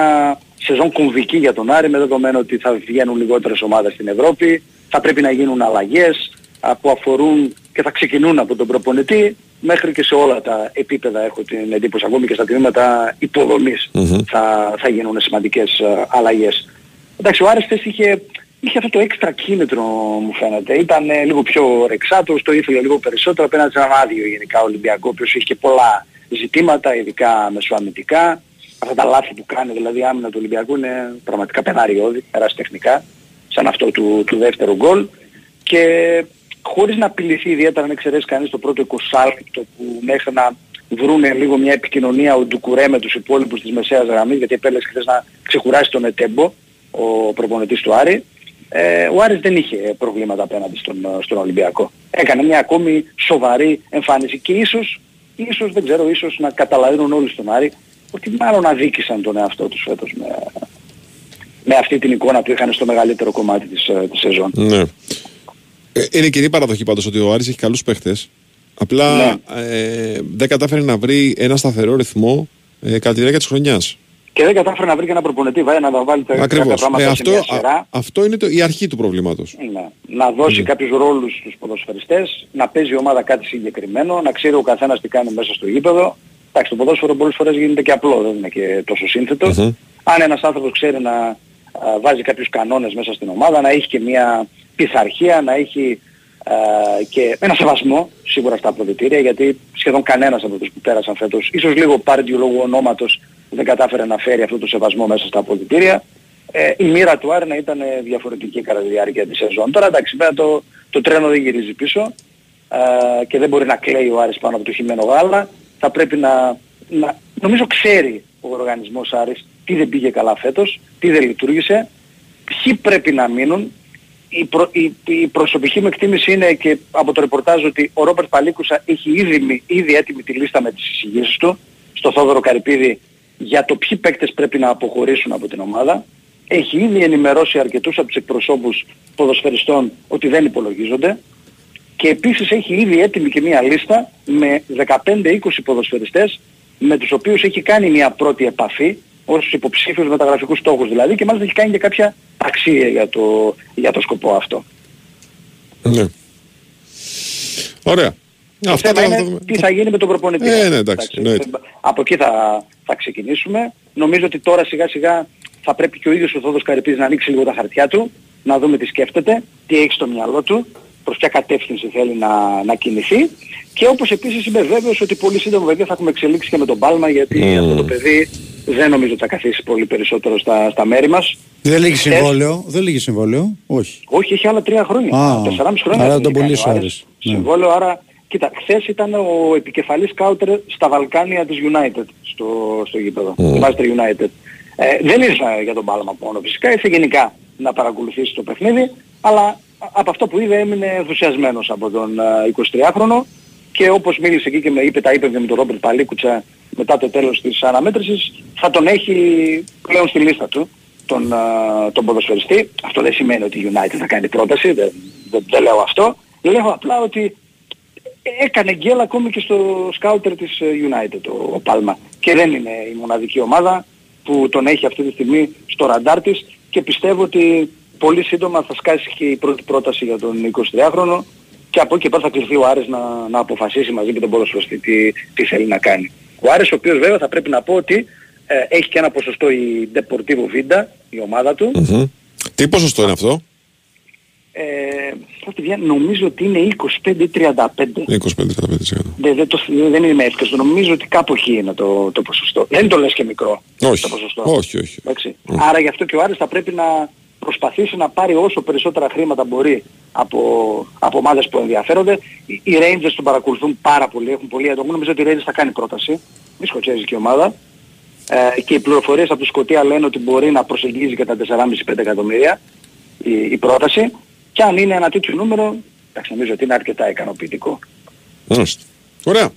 σεζόν κομβική για τον Άρη με δεδομένο ότι θα βγαίνουν λιγότερες ομάδες στην Ευρώπη, θα πρέπει να γίνουν αλλαγές α, που αφορούν και θα ξεκινούν από τον προπονητή μέχρι και σε όλα τα επίπεδα έχω την εντύπωση ακόμη και στα τμήματα υποδομής θα, θα γίνουν σημαντικές α, αλλαγές. Εντάξει, ο Άρης χθες είχε, είχε αυτό το έξτρα κίνητρο μου φαίνεται. Ήταν ε, λίγο πιο ρεξάτος, το ήθελε λίγο περισσότερο απέναντι σε έναν άδειο γενικά Ολυμπιακό, ο οποίος είχε και πολλά ζητήματα, ειδικά μεσοαμυντικά. Αυτά τα λάθη που κάνει, δηλαδή η άμυνα του Ολυμπιακού είναι πραγματικά πεναριώδη, τεχνικά, σαν αυτό του, του δεύτερου γκολ. Και χωρίς να απειληθεί ιδιαίτερα αν εξαιρέσει κανείς το πρώτο 20 λεπτό που μέχρι να βρούνε λίγο μια επικοινωνία ο Ντουκουρέ με τους υπόλοιπους της μεσαίας γραμμής γιατί επέλεξε χθες να ξεκουράσει τον Ετέμπο ο προπονητής του Άρη ε, ο Άρης δεν είχε προβλήματα απέναντι στον, στον Ολυμπιακό. Έκανε μια ακόμη σοβαρή εμφάνιση και ίσως, ίσως δεν ξέρω, ίσως να καταλαβαίνουν όλοι στον Άρη ότι μάλλον αδίκησαν τον εαυτό τους φέτος με, με αυτή την εικόνα που είχαν στο μεγαλύτερο κομμάτι της, ε, της σεζόν. Ναι. Ε, είναι κοινή παραδοχή πάντως ότι ο Άρης έχει καλούς παίχτες. Απλά Ναι. ε, δεν κατάφερε να βρει ένα σταθερό ρυθμό ε, κατά τη διάρκεια της χρονιάς. Και δεν κατάφερε να βρει και ένα προπονητή, βέβαια, να τα βάλει τα κάποια Ακριβώς. πράγματα Ε, σε αυτό, μια α- σειρά. αυτό είναι το, η αρχή του προβλήματος. Ναι. Να δώσει Ναι. κάποιους ρόλους στους ποδοσφαιριστές, να παίζει η ομάδα κάτι συγκεκριμένο, να ξέρει ο καθένας τι κάνει μέσα στο γήπεδο. Εντάξει, το ποδόσφαιρο πολλές φορές γίνεται και απλό, δεν είναι και τόσο σύνθετο. Αν ένας άνθρωπος ξέρει να α, βάζει κάποιους κανόνες μέσα στην ομάδα, να έχει και μια πειθαρχία, να έχει α, και ένα σεβασμό σίγουρα στα αποδητήρια, γιατί σχεδόν κανένας από τους που πέρασαν φέτος, ίσως λίγο πάρτιο λόγω ονόματος, δεν κατάφερε να φέρει αυτό το σεβασμό μέσα στα αποδητήρια. Ε, η μοίρα του Άρη να ήταν ε, διαφορετική κατά τη διάρκεια της σεζόν. Τώρα εντάξει, βέβαια το, το τρένο δεν γυρίζει πίσω ε, και δεν μπορεί να κλαίει ο Άρης πάνω από το χειμενό γάλα. Θα πρέπει να, να νομίζω ξέρει ο οργανισμός Άρης τι δεν πήγε καλά φέτος, τι δεν λειτουργήσε, ποιοι πρέπει να μείνουν. Η, προ, η, η προσωπική μου εκτίμηση είναι και από το ρεπορτάζ ότι ο Ρόμπερτ Παλίκουσα έχει ήδη, μι- ήδη έτοιμη τη λίστα με τις εισηγήσεις του στο Θόδωρο Καρυπίδη για το ποιοι παίκτες πρέπει να αποχωρήσουν από την ομάδα. Έχει ήδη ενημερώσει αρκετούς από τους εκπροσώπους ποδοσφαιριστών ότι δεν υπολογίζονται και επίσης έχει ήδη έτοιμη και μια λίστα με 15-20 ποδοσφαιριστές με τους οποίους έχει κάνει μια πρώτη επαφή ως υποψήφιους μεταγραφικούς στόχους δηλαδή και μάλιστα έχει κάνει και κάποια αξία για το, για το σκοπό αυτό. Ναι. Ωραία. Το Αυτά θέμα τα είναι τι θα γίνει με τον προπονητή. Ε, ναι, εντάξει, εννοείται. Από εκεί θα, θα ξεκινήσουμε. Νομίζω ότι τώρα σιγά σιγά θα πρέπει και ο ίδιος ο Θόδος Καρυπίδης να ανοίξει λίγο τα χαρτιά του, να δούμε τι σκέφτεται, τι έχει στο μυαλό του, προς ποια κατεύθυνση θέλει να, να κινηθεί. Και όπως επίσης είμαι βέβαιος ότι πολύ σύντομα βέβαια θα έχουμε εξελίξει και με τον Πάλμα γιατί Mm. αυτό το παιδί δεν νομίζω ότι θα καθίσει πολύ περισσότερο στα, στα μέρη μας. Δεν λύγει Χθες- συμβόλαιο. Δεν λύγει συμβόλαιο. Όχι. όχι, έχει άλλα τρία χρόνια. Α, Τεσσεράμιση χρόνια. άρα έχει τον κάνει πουλήσει ο ο Άρης. Άρης. Ναι. Συμβόλαιο, άρα, κοίτα, χθες ήταν ο επικεφαλής σκάουτερ στα Βαλκάνια της United στο, στο γήπεδο. Mm. Mm. Manchester United. Ε, δεν ήρθε για τον Πάλμα μόνο φυσικά, ήρθε γενικά να παρακολουθήσει το παιχνίδι, αλλά από αυτό που είδε έμεινε ενθουσιασμένος από τον ε, 23χρονο και όπως μίλησε εκεί και με είπε, τα είπε με τον Ρόμπερτ Παλίκουτσα μετά το τέλος της αναμέτρησης, θα τον έχει πλέον στη λίστα του τον, ε, τον ποδοσφαιριστή. Αυτό δεν σημαίνει ότι η United θα κάνει πρόταση, δεν, δεν, δεν λέω αυτό. Λέω απλά ότι έκανε γκέλ ακόμη και στο σκάουτερ της ε, United ο, ο Πάλμα. Και δεν είναι η μοναδική ομάδα που τον έχει αυτή τη στιγμή στο ραντάρ της και πιστεύω ότι πολύ σύντομα θα σκάσει και η πρώτη πρόταση για τον 23χρονο και από εκεί και πέρα θα κληθεί ο Άρης να, να αποφασίσει μαζί με τον ποδοσφαιριστή τι, τι θέλει να κάνει. Ο Άρης ο οποίος βέβαια θα πρέπει να πω ότι ε, έχει και ένα ποσοστό η Deportivo Vinda, η ομάδα του. Μμμ. Τι ποσοστό είναι αυτό, Ε, ό,τι βγαίνει, νομίζω ότι είναι 25 ή 35. 25-35%. Δεν, δεν, το, δεν είμαι εύκολος, νομίζω ότι κάπου εκεί είναι το, το ποσοστό. Δεν το λες και μικρό Όχι, το ποσοστό. όχι, όχι. Εντάξει. Άρα γι' αυτό και ο Άρης θα πρέπει να προσπαθήσει να πάρει όσο περισσότερα χρήματα μπορεί από, από ομάδες που ενδιαφέρονται. Οι, οι Rangers τον παρακολουθούν πάρα πολύ, έχουν πολύ έντονο. Νομίζω ότι οι Rangers θα κάνει πρόταση, η σκοτσέζικη ομάδα. Ε, και οι πληροφορίες από τη Σκωτία λένε ότι μπορεί να προσεγγίζει και τα 4,5-5 εκατομμύρια η, η πρόταση. Και αν είναι ένα τέτοιο νούμερο, εντάξει, νομίζω ότι είναι αρκετά ικανοποιητικό. Μάλιστα. Ωραία.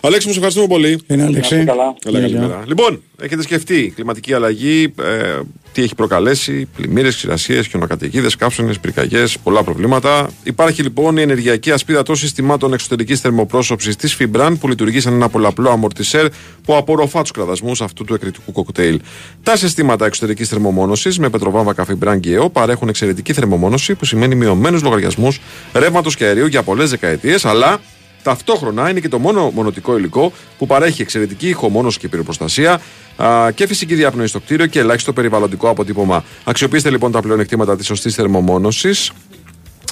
Αλέξη, μου σε ευχαριστούμε πολύ. Είναι Να είστε καλά. Καλά, καλημέρα. Λοιπόν, έχετε σκεφτεί κλιματική αλλαγή, ε, τι έχει προκαλέσει, πλημμύρες, ξηρασίες, χιονοκατοικίδες, κάψονε, πυρκαγιές, πολλά προβλήματα. Υπάρχει λοιπόν η ενεργειακή ασπίδα των συστημάτων εξωτερικής θερμοπρόσωψης της Φιμπραν που λειτουργεί σαν ένα πολλαπλό αμορτισέρ που απορροφά τους κραδασμού αυτού του εκρητικού κοκτέιλ. Τα συστήματα εξωτερικής θερμομόνωσης με πετροβάμβακα Φιμπραν και ΕΟ παρέχουν εξαιρετική θερμομόνωση που σημαίνει μειωμένους λογαριασμούς ρεύματος και αερίου για πολλές δεκαετίες, αλλά Ταυτόχρονα είναι και το μόνο μονοτικό υλικό που παρέχει εξαιρετική ηχομόνωση και πυροπροστασία α, και φυσική διαπνοή στο κτίριο και ελάχιστο περιβαλλοντικό αποτύπωμα. Αξιοποιήστε λοιπόν τα πλεονεκτήματα της σωστής θερμομόνωσης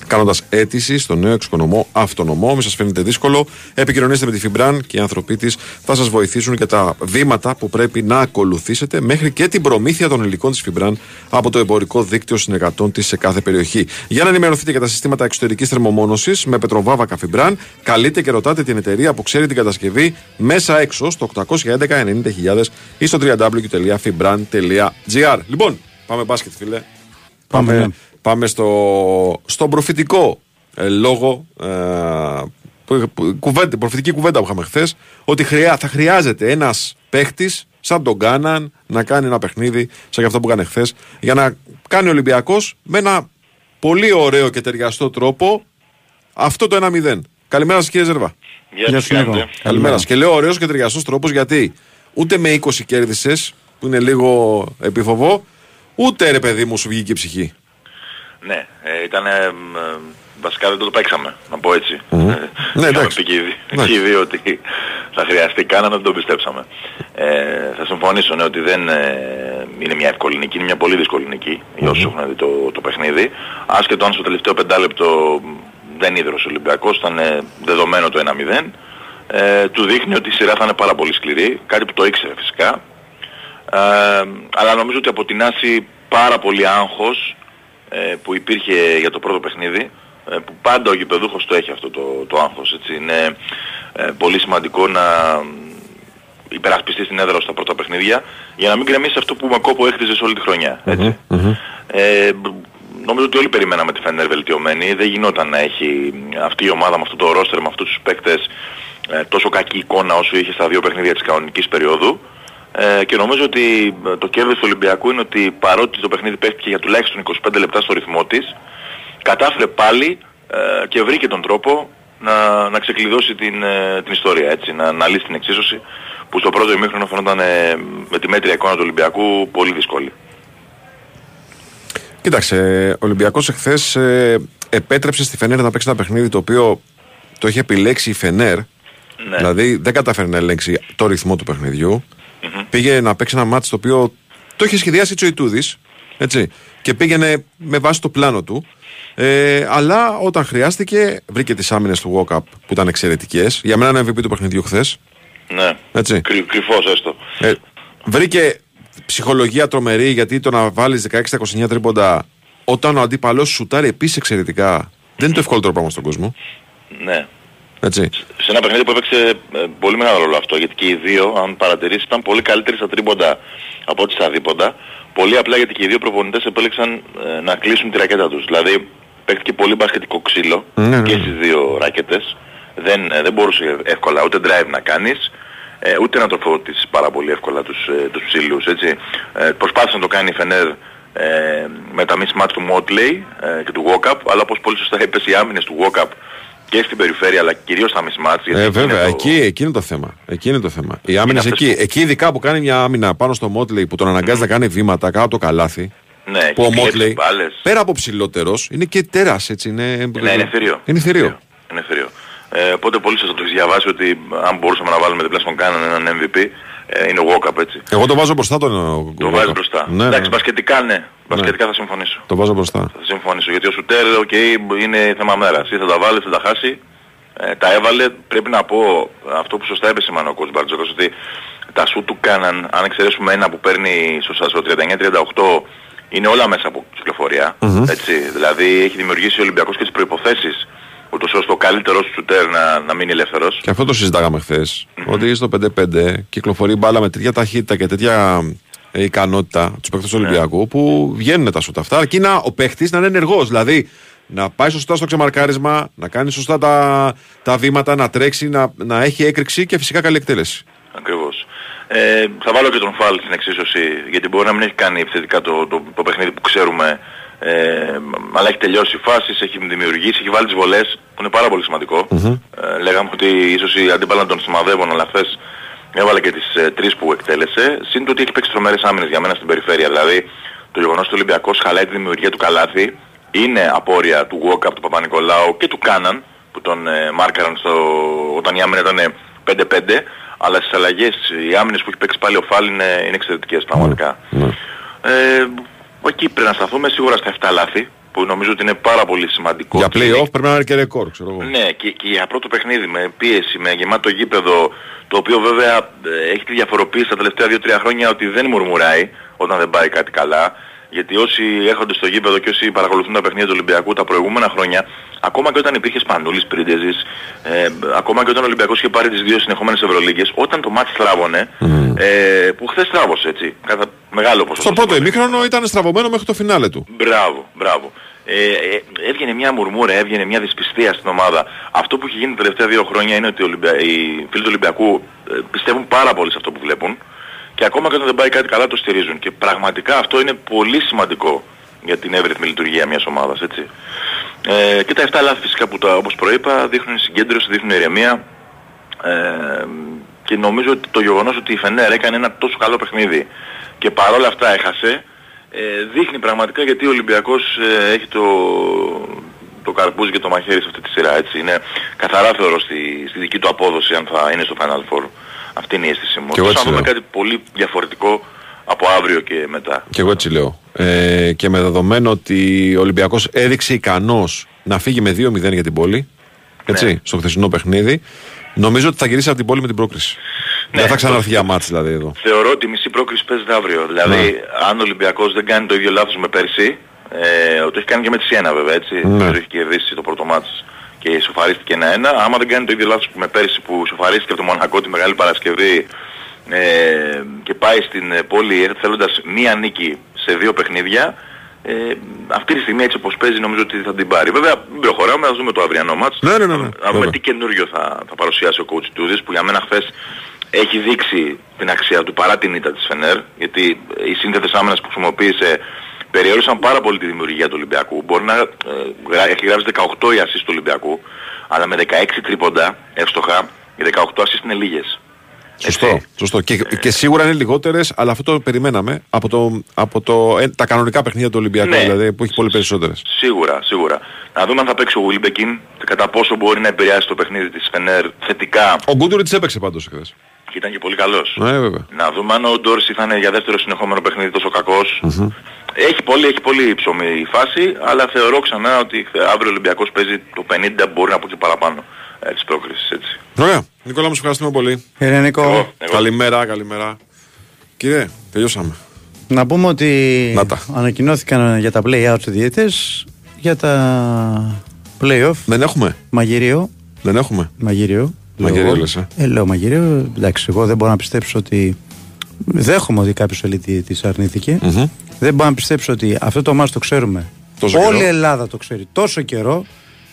κάνοντας αίτηση στο νέο εξοικονομό αυτονομό. Μην σας φαίνεται δύσκολο. Επικοινωνήστε με τη Φιμπραν και οι άνθρωποι της θα σας βοηθήσουν για τα βήματα που πρέπει να ακολουθήσετε μέχρι και την προμήθεια των υλικών της Φιμπραν από το εμπορικό δίκτυο συνεργατών της σε κάθε περιοχή. Για να ενημερωθείτε για τα συστήματα εξωτερικής θερμομόνωσης με πετροβάβακα Φιμπραν, καλείτε και ρωτάτε την εταιρεία που ξέρει την κατασκευή μέσα έξω στο 811 90.000 ή στο www.fibran.gr. Λοιπόν, πάμε μπάσκετ, φίλε. Πάμε, ναι. Πάμε στο, στον προφητικό ε, λόγο, ε, που- που- κουβέντα, προφητική κουβέντα που είχαμε χθες, ότι χρειά, θα χρειάζεται ένας παίχτης σαν τον Κάναν να κάνει ένα παιχνίδι σαν και αυτό που έκανε χθες, για να κάνει ο Ολυμπιακός με ένα πολύ ωραίο και ταιριαστό τρόπο αυτό το 1-0. Καλημέρα σας, κύριε Ζερβά. Γεια σας, σου, Νίκο. κάνετε. Καλημέρα σας. Και λέω ωραίος και ταιριαστός τρόπος γιατί ούτε με 20 κέρδισες, που είναι λίγο επιφοβό, ούτε ρε παιδί μου σου βγήκε η ψυχή. Ναι, ε, ήταν. βασικά δεν το παίξαμε, να πω έτσι. Μμμ. Ε, Ναι, είχαμε εντάξει. πει και οι δι- Εντάξει. και οι δύο ότι θα χρειαστεί κάνα να δεν το πιστέψαμε. Ε, θα συμφωνήσω ναι, ότι δεν ε, είναι μια εύκολη νική, είναι μια πολύ δύσκολη νική για όσους έχουν δει το, το παιχνίδι. Άσχετο αν στο τελευταίο πεντάλεπτο μ, δεν ίδρωσε ο Ολυμπιακός, ήταν ε, δεδομένο το 1-0. Ε, του δείχνει ότι η σειρά θα είναι πάρα πολύ σκληρή, κάτι που το ήξερε φυσικά. Ε, αλλά νομίζω ότι από την άση πάρα πολύ άγχος ε, που υπήρχε για το πρώτο παιχνίδι, ε, που πάντα ο γηπεδούχος το έχει αυτό το, το άγχος. Έτσι. Είναι ε, πολύ σημαντικό να υπερασπιστείς την έδρα στα πρώτα παιχνίδια για να μην κρεμίσει αυτό που με κόπο έχτιζες σε όλη τη χρονιά. Έτσι. Ε, νομίζω ότι όλοι περιμέναμε τη Φενέρ βελτιωμένη. Δεν γινόταν να έχει αυτή η ομάδα με αυτό το ρόστερ, με αυτούς τους παίκτες ε, τόσο κακή εικόνα όσο είχε στα δύο παιχνίδια της κανονικής περίοδου. Ε, και νομίζω ότι ε, το κέρδος του Ολυμπιακού είναι ότι παρότι το παιχνίδι παίχτηκε για τουλάχιστον 25 λεπτά στο ρυθμό της, κατάφερε πάλι ε, και βρήκε τον τρόπο να, να ξεκλειδώσει την, ε, την ιστορία, έτσι, να, να λύσει την εξίσωση που στο πρώτο ημίχρονο φαίνονταν ε, με τη μέτρια εικόνα του Ολυμπιακού πολύ δύσκολη. Κοίταξε, ο Ολυμπιακός εχθές ε, επέτρεψε στη Φενέρ να παίξει ένα παιχνίδι το οποίο το είχε επιλέξει η Φενέρ. Ναι. Δηλαδή δεν κατάφερε να ελέγξει το ρυθμό του παιχνιδιου Πήγε να παίξει ένα μάτι το οποίο το είχε σχεδιάσει ο Ιτούδης. Έτσι. Και πήγαινε με βάση το πλάνο του. Ε, αλλά όταν χρειάστηκε, βρήκε τις άμυνες του Walkup που ήταν εξαιρετικές. Για μένα είναι MVP του παιχνιδιού χθες. Ναι, Έτσι. Κρυ, κρυφός έστω. Ε, βρήκε ψυχολογία τρομερή γιατί το να βάλεις 16-29 τρίποντα όταν ο αντίπαλο σουτάρει επίσης εξαιρετικά. Δεν είναι το ευκολότερο πράγμα στον κόσμο. Ναι. Έτσι. σε ένα παιχνίδι που έπαιξε ε, πολύ μεγάλο ρόλο αυτό γιατί και οι δύο αν παρατηρήσεις ήταν πολύ καλύτεροι στα τρίποντα από ό,τι στα δίποντα πολύ απλά γιατί και οι δύο προπονητές επέλεξαν ε, να κλείσουν τη ρακέτα τους δηλαδή παίχτηκε πολύ μπασκετικό ξύλο Ναι, ναι, και ναι. στις δύο ράκετες δεν, ε, δεν μπορούσε εύκολα ούτε drive να κάνεις ε, ούτε να τροφοδοτήσεις πάρα πολύ εύκολα τους, ε, τους ψηλούς έτσι. Ε, προσπάθησε να το κάνει η Φενέρ ε, με τα mismatch του Motley ε, και του Walkup αλλά όπως πολύ σωστά είπες οι άμυνες του Walkup και στην περιφέρεια αλλά κυρίως στα mismatch γιατί Ε, εκεί βέβαια, είναι το- εκεί, εκεί είναι το θέμα. Εκεί είναι το θέμα. Οι άμυνε αυτές εκεί. Εκεί, ειδικά που κάνει μια άμυνα πάνω στο Μότλεϊ που τον αναγκάζει να κάνει βήματα κάτω από το καλάθι. Ναι, που ο και κλέψει Μότλεϊ, μπάλες. πέρα από ψηλότερος, είναι και τέρας έτσι. Είναι, Ναι, είναι θηρίο. Είναι θηρίο. Είναι θηρίο. Ε, οπότε πολύ σωστά το έχεις διαβάσει ότι αν μπορούσαμε να βάλουμε δίπλα στον Κάναν έναν MVP, ε, είναι ο Walkup έτσι. Εγώ το βάζω μπροστά τον. Το βάζεις μπροστά. Ναι, ναι, Εντάξει, ναι. μπασκετικά ναι. Μπασκετικά θα συμφωνήσω. Το βάζω μπροστά. Θα συμφωνήσω. Γιατί ο Σουτέρ, οκ, είναι θέμα μέρας. Ή θα τα βάλει, θα τα χάσει. Ε, τα έβαλε. Πρέπει να πω αυτό που σωστά επεσήμανε ο coach Μπαρτζώκας ότι τα σουτ του Κάναν, αν εξαιρέσουμε ένα που παίρνει στο, στο 39-38, είναι όλα μέσα από κυκλοφορία. Μμμ. Έτσι. Δηλαδή έχει δημιουργήσει ο Ολυμπιακός και τις προϋποθέσεις ούτως ώστε ο καλύτερος του σουτέρ να, να μείνει ελεύθερος. Και αυτό το συζητάγαμε χθες. Ότι στο 5-5 κυκλοφορεί μπάλα με τέτοια ταχύτητα και τέτοια ε, ικανότητα τους παίκτες του Ναι. Ολυμπιακού που βγαίνουν τα σούτα αυτά. Αρκεί να, ο παίχτης να είναι ενεργός. Δηλαδή να πάει σωστά στο ξεμαρκάρισμα, να κάνει σωστά τα, τα βήματα, να τρέξει, να, να έχει έκρηξη και φυσικά καλή εκτέλεση. Ακριβώς. Ε, θα βάλω και τον Φάλ στην εξίσωση, γιατί μπορεί να μην έχει κάνει επιθετικά το, το, το παιχνίδι που ξέρουμε, ε, αλλά έχει τελειώσει φάσεις, έχει δημιουργήσει, έχει βάλει τις βολές, που είναι πάρα πολύ σημαντικό. Ε, λέγαμε ότι ίσως οι αντίπαλοι να τον σημαδεύουν, αλλά χθες έβαλε και τις ε, τρεις που εκτέλεσε. Συν το ότι έχει παίξει τρομερές άμυνες για μένα στην περιφέρεια, δηλαδή το γεγονός ότι ο Ολυμπιακός χαλάει τη δημιουργία του καλάθι, είναι απόρρια του Walkup, του Παπα-Νικολάου και του Κάναν, που τον ε, μάρκαραν στο, όταν η άμυνα ήταν 5-5, αλλά στις αλλαγές οι άμυνες που έχει παίξει πάλι ο Φάλ είναι, είναι εξαιρετικές πραγματικά. Ε, εκεί πρέπει να σταθούμε σίγουρα στα 7 λάθη, που νομίζω ότι είναι πάρα πολύ σημαντικό. Για play-off πρέπει να είναι και ρεκόρ, ξέρω εγώ. Ναι, και, και για πρώτο παιχνίδι με πίεση, με γεμάτο γήπεδο, το οποίο βέβαια ε, έχει τη διαφοροποίηση τα τελευταία 2-3 χρόνια ότι δεν μουρμουράει όταν δεν πάει κάτι καλά. Γιατί όσοι έρχονται στο γήπεδο και όσοι παρακολουθούν τα παιχνίδια του Ολυμπιακού τα προηγούμενα χρόνια, ακόμα και όταν υπήρχε Σπανούλης, Πρίντεζης, ε, ακόμα και όταν ο Ολυμπιακός είχε πάρει τις δύο συνεχόμενες Ευρωλίγκες, όταν το μάτς στράβωνε, ε, που χθες στράβωσε έτσι, κατά μεγάλο ποσοστό. Στο πρώτο ημίχρονο ήταν στραβωμένο μέχρι το φινάλε του. Μπράβο, μπράβο. Ε, ε, έβγαινε μια μουρμούρα, έβγαινε μια δυσπιστία στην ομάδα. Αυτό που έχει γίνει τα τελευταία δύο χρόνια είναι ότι οι, Ολυμπια... οι φίλοι του Ολυμπιακού ε, πιστεύουν πάρα πολύ σε αυτό που βλέπουν και ακόμα και όταν δεν πάει κάτι καλά το στηρίζουν. Και πραγματικά αυτό είναι πολύ σημαντικό για την εύρυθμη λειτουργία μιας ομάδας, έτσι. Ε, και τα 7 λάθη φυσικά που τα, όπως προείπα δείχνουν συγκέντρωση, δείχνουν ηρεμία ε, και νομίζω ότι το γεγονός ότι η Φενέρ έκανε ένα τόσο καλό παιχνίδι και παρόλα αυτά έχασε ε, δείχνει πραγματικά γιατί ο Ολυμπιακός ε, έχει το, το καρπούζι και το μαχαίρι σε αυτή τη σειρά έτσι. Είναι καθαρά θεωρώ στη, στη δική του απόδοση αν θα είναι στο Final Four. Αυτή είναι η αίσθηση μου. Και εγώ Ωστόσο, έτσι να δούμε λέω. κάτι πολύ διαφορετικό από αύριο και μετά. Και εγώ έτσι λέω. Ε, και με δεδομένο ότι ο Ολυμπιακός έδειξε ικανός να φύγει με 2-0 για την πόλη, έτσι, Ναι. στο χθεσινό παιχνίδι, νομίζω ότι θα γυρίσει από την πόλη με την πρόκριση. Ναι, δεν θα ξαναρθεί για μάτς δηλαδή εδώ. Θεωρώ ότι η μισή πρόκριση παίζεται αύριο. Δηλαδή, αν ο Ολυμπιακός δεν κάνει το ίδιο λάθος με πέρσι, ε, το έχει κάνει και με τη Σιένα βέβαια, έτσι. Ναι. Το έχει κερδίσει το πρώτο μάτς και ισοφαρίστηκε 1-1. Άμα δεν κάνει το ίδιο λάθος που με πέρσι που ισοφαρίστηκε από το Μονακό τη Μεγάλη Παρασκευή ε, και πάει στην ε, πόλη θέλοντας μία νίκη σε δύο παιχνίδια, ε, αυτή τη στιγμή έτσι όπως παίζει νομίζω ότι θα την πάρει. Βέβαια μην προχωράμε, να δούμε το αυριανό μάτς. Ναι, ναι, ναι. ναι. Να δούμε Βέβαια. τι καινούριο θα, θα παρουσιάσει ο coach Τούδης που για μένα χθες έχει δείξει την αξία του παρά την ήττα της Φενέρ γιατί οι σύνθετες άμυνες που χρησιμοποίησε περιόρισαν πάρα πολύ τη δημιουργία του Ολυμπιακού. Μπορεί να ε, γρα- έχει γράψει 18 οι ασίστ του Ολυμπιακού αλλά με 16 τρίποντα εύστοχα οι 18 ασίστ είναι λίγες. Σωστό. σωστό. Και, και σίγουρα είναι λιγότερες, αλλά αυτό το περιμέναμε από, το, από το, ε, τα κανονικά παιχνίδια του Ολυμπιακού, Ναι. δηλαδή που έχει πολύ περισσότερες. Σίγουρα, σίγουρα. Να δούμε αν θα παίξει ο Wilbekin και κατά πόσο μπορεί να επηρεάσει το παιχνίδι της Φενέρ θετικά Ο Γκούντουρη τη έπαιξε πάντως χθε. και ήταν και πολύ καλός. Ναι, βέβαια. Να δούμε αν ο Ντόρση θα είναι για δεύτερο συνεχόμενο παιχνίδι τόσο κακός. Έχει πολύ, έχει πολύ ψωμί η φάση, αλλά θεωρώ ξανά ότι αύριο ο Ολυμπιακός παίζει το 50, μπορεί να πω και παραπάνω ε, της πρόκρισης, έτσι. Ωραία. Νικόλα, μου σου ευχαριστούμε πολύ. Κύριε Νικό, Καλημέρα, καλημέρα. Κύριε, τελειώσαμε. να πούμε ότι Να τα. ανακοινώθηκαν για τα play-outs οι διαιτητές, για τα play-off. Δεν έχουμε. Μαγειρίο. Δεν έχουμε. Μαγειρίο. Μαγειρίο Λέω εγώ. λες, ε. Ε, λέω μαγειρίο. Εντάξει, εγώ δεν μπορώ να πιστέψω ότι. Δέχομαι ότι κάποιος ελίτη τη αρνήθηκε. Μμμ. Δεν μπορώ να πιστέψω ότι αυτό το μάτς το ξέρουμε. Τόσο Όλη καιρό. η Ελλάδα το ξέρει τόσο καιρό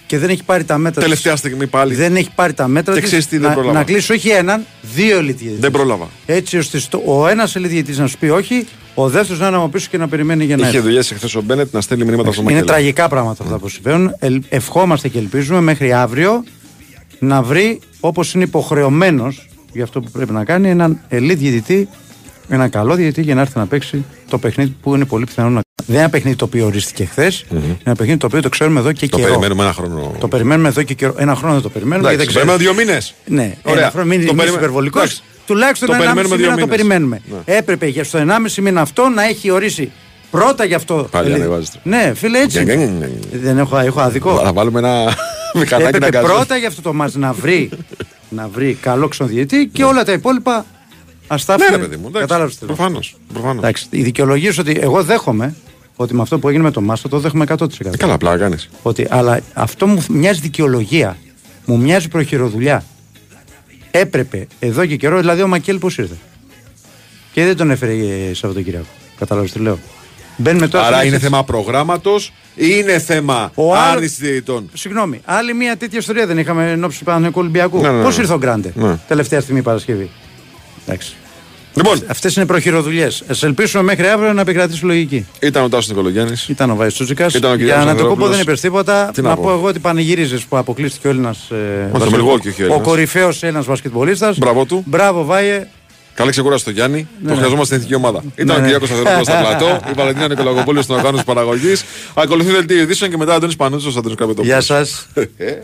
και δεν έχει πάρει τα μέτρα. Τελευταία στιγμή πάλι. Δεν έχει πάρει τα μέτρα Και της ξέρεις τι, δεν να, πρόλαβα. να κλείσει όχι έναν, δύο ελίτ Δεν πρόλαβα. Έτσι ώστε στο, ο ένας ελίτ να σου πει όχι, ο δεύτερος να είναι από πίσω και να περιμένει για να Είχε έρθει. δουλειές εχθές ο Μπένετ να στέλνει μηνύματα στο Είναι Μακέλα. τραγικά πράγματα αυτά που συμβαίνουν. Ελ- ευχόμαστε και ελπίζουμε μέχρι αύριο να βρει όπως είναι υποχρεωμένος για αυτό που πρέπει να κάνει έναν ελίτ διαιτητή ένα καλό διαιτητή για να έρθει να παίξει το παιχνίδι που είναι πολύ πιθανό να. Δεν είναι ένα παιχνίδι το οποίο ορίστηκε χθες. Είναι ένα παιχνίδι το οποίο το ξέρουμε εδώ και Το καιρό. περιμένουμε ένα χρόνο. Το περιμένουμε εδώ και καιρό. Ένα χρόνο δεν το περιμένουμε. Εντάξει, γιατί δεν περιμένουμε ξέρουμε. δύο μήνες. Ναι, Ωραία. ένα χρόνο, μην Το μην είσαι περιμέ- υπερβολικός. Εντάξει. Τουλάχιστον Το ένα περιμένουμε μισή δύο μήνα το μήνες. περιμένουμε. Ναι. Έπρεπε για στο 1,5 μήνα αυτό να έχει ορίσει πρώτα γι' αυτό. Πάλι Δηλαδή- ανεβάζετε. Ναι, φίλε, έτσι. Γκ, γκ, είναι. γκ, γκ. Δεν έχω, έχω αδικό. Θα βάλουμε ένα μηχανάκι να Έπρεπε κάνει. πρώτα για αυτό το μάτς να βρει, να βρει καλό ξοδιετή και όλα τα υπόλοιπα ας τα Ναι, άφηνε. ρε παιδί μου. εντάξει. Κατάλαβες τι λέω. Προφανώς, προφανώς. Εντάξει, η δικαιολογία σου ότι εγώ δέχομαι ότι με αυτό που έγινε με το Μάστο το δέχομαι 100%. Ε, Καλά, απλά κάνεις. Ότι, αλλά αυτό μου μοιάζει δικαιολογία. Μου μοιάζει προχειροδουλειά. Έπρεπε εδώ και καιρό, δηλαδή ο Μακέλ πώς ήρθε; Και δεν τον έφερε ε, Σαββατοκύριακο. Κατάλαβες τι λέω. Μπαίνουμε τώρα. Άρα σε είναι μια- θέμα προγράμματος ή είναι θέμα Ο άλλος- άρνησης διαιτητών. Συγγνώμη, άλλη μια τέτοια ιστορία δεν είχαμε ενώπιση του Παναγενικού Ολυμπιακού. Ναι, ναι, ναι. Πώς ήρθε ο Γκράντε Ναι. τελευταία στιγμή Παρασκευή; Εντάξει. Λοιπόν, Αυτέ είναι προχειροδουλειές. Α ελπίσουμε μέχρι αύριο να επικρατήσει λογική. ήταν ο Τάσος Νικολογιάννης. Ήταν ο Βάης Τσούτσικας. Ήταν ο Για Κυριάκος να το πω Ανδρόπουλος. δεν είπες τίποτα. Τι να να πω. πω εγώ ότι πανηγύριζες που αποκλείστηκε ο Έλληνας. Ε, το Μιλγόκι όχι ο ο Έλληνας. κορυφαίος Έλληνας βασκετμπολίστας. Μπράβο του. Μπράβο, Βάιε. Καλή ξεκούραση στο Γιάννη. Ναι, το ναι. χρειαζόμαστε στην εθνική ομάδα. Ήταν ο ναι. Κυριάκος Σταθερόπουλος στο πλατό, η Βαλεντίνα Νικολακοπούλου στον οργάνωση παραγωγής. Ακολουθεί δελτίο ειδήσεων και μετά Αντώνης Πανούτσος, Αντώνης Καπετόπουλο. Γεια σας. Ε,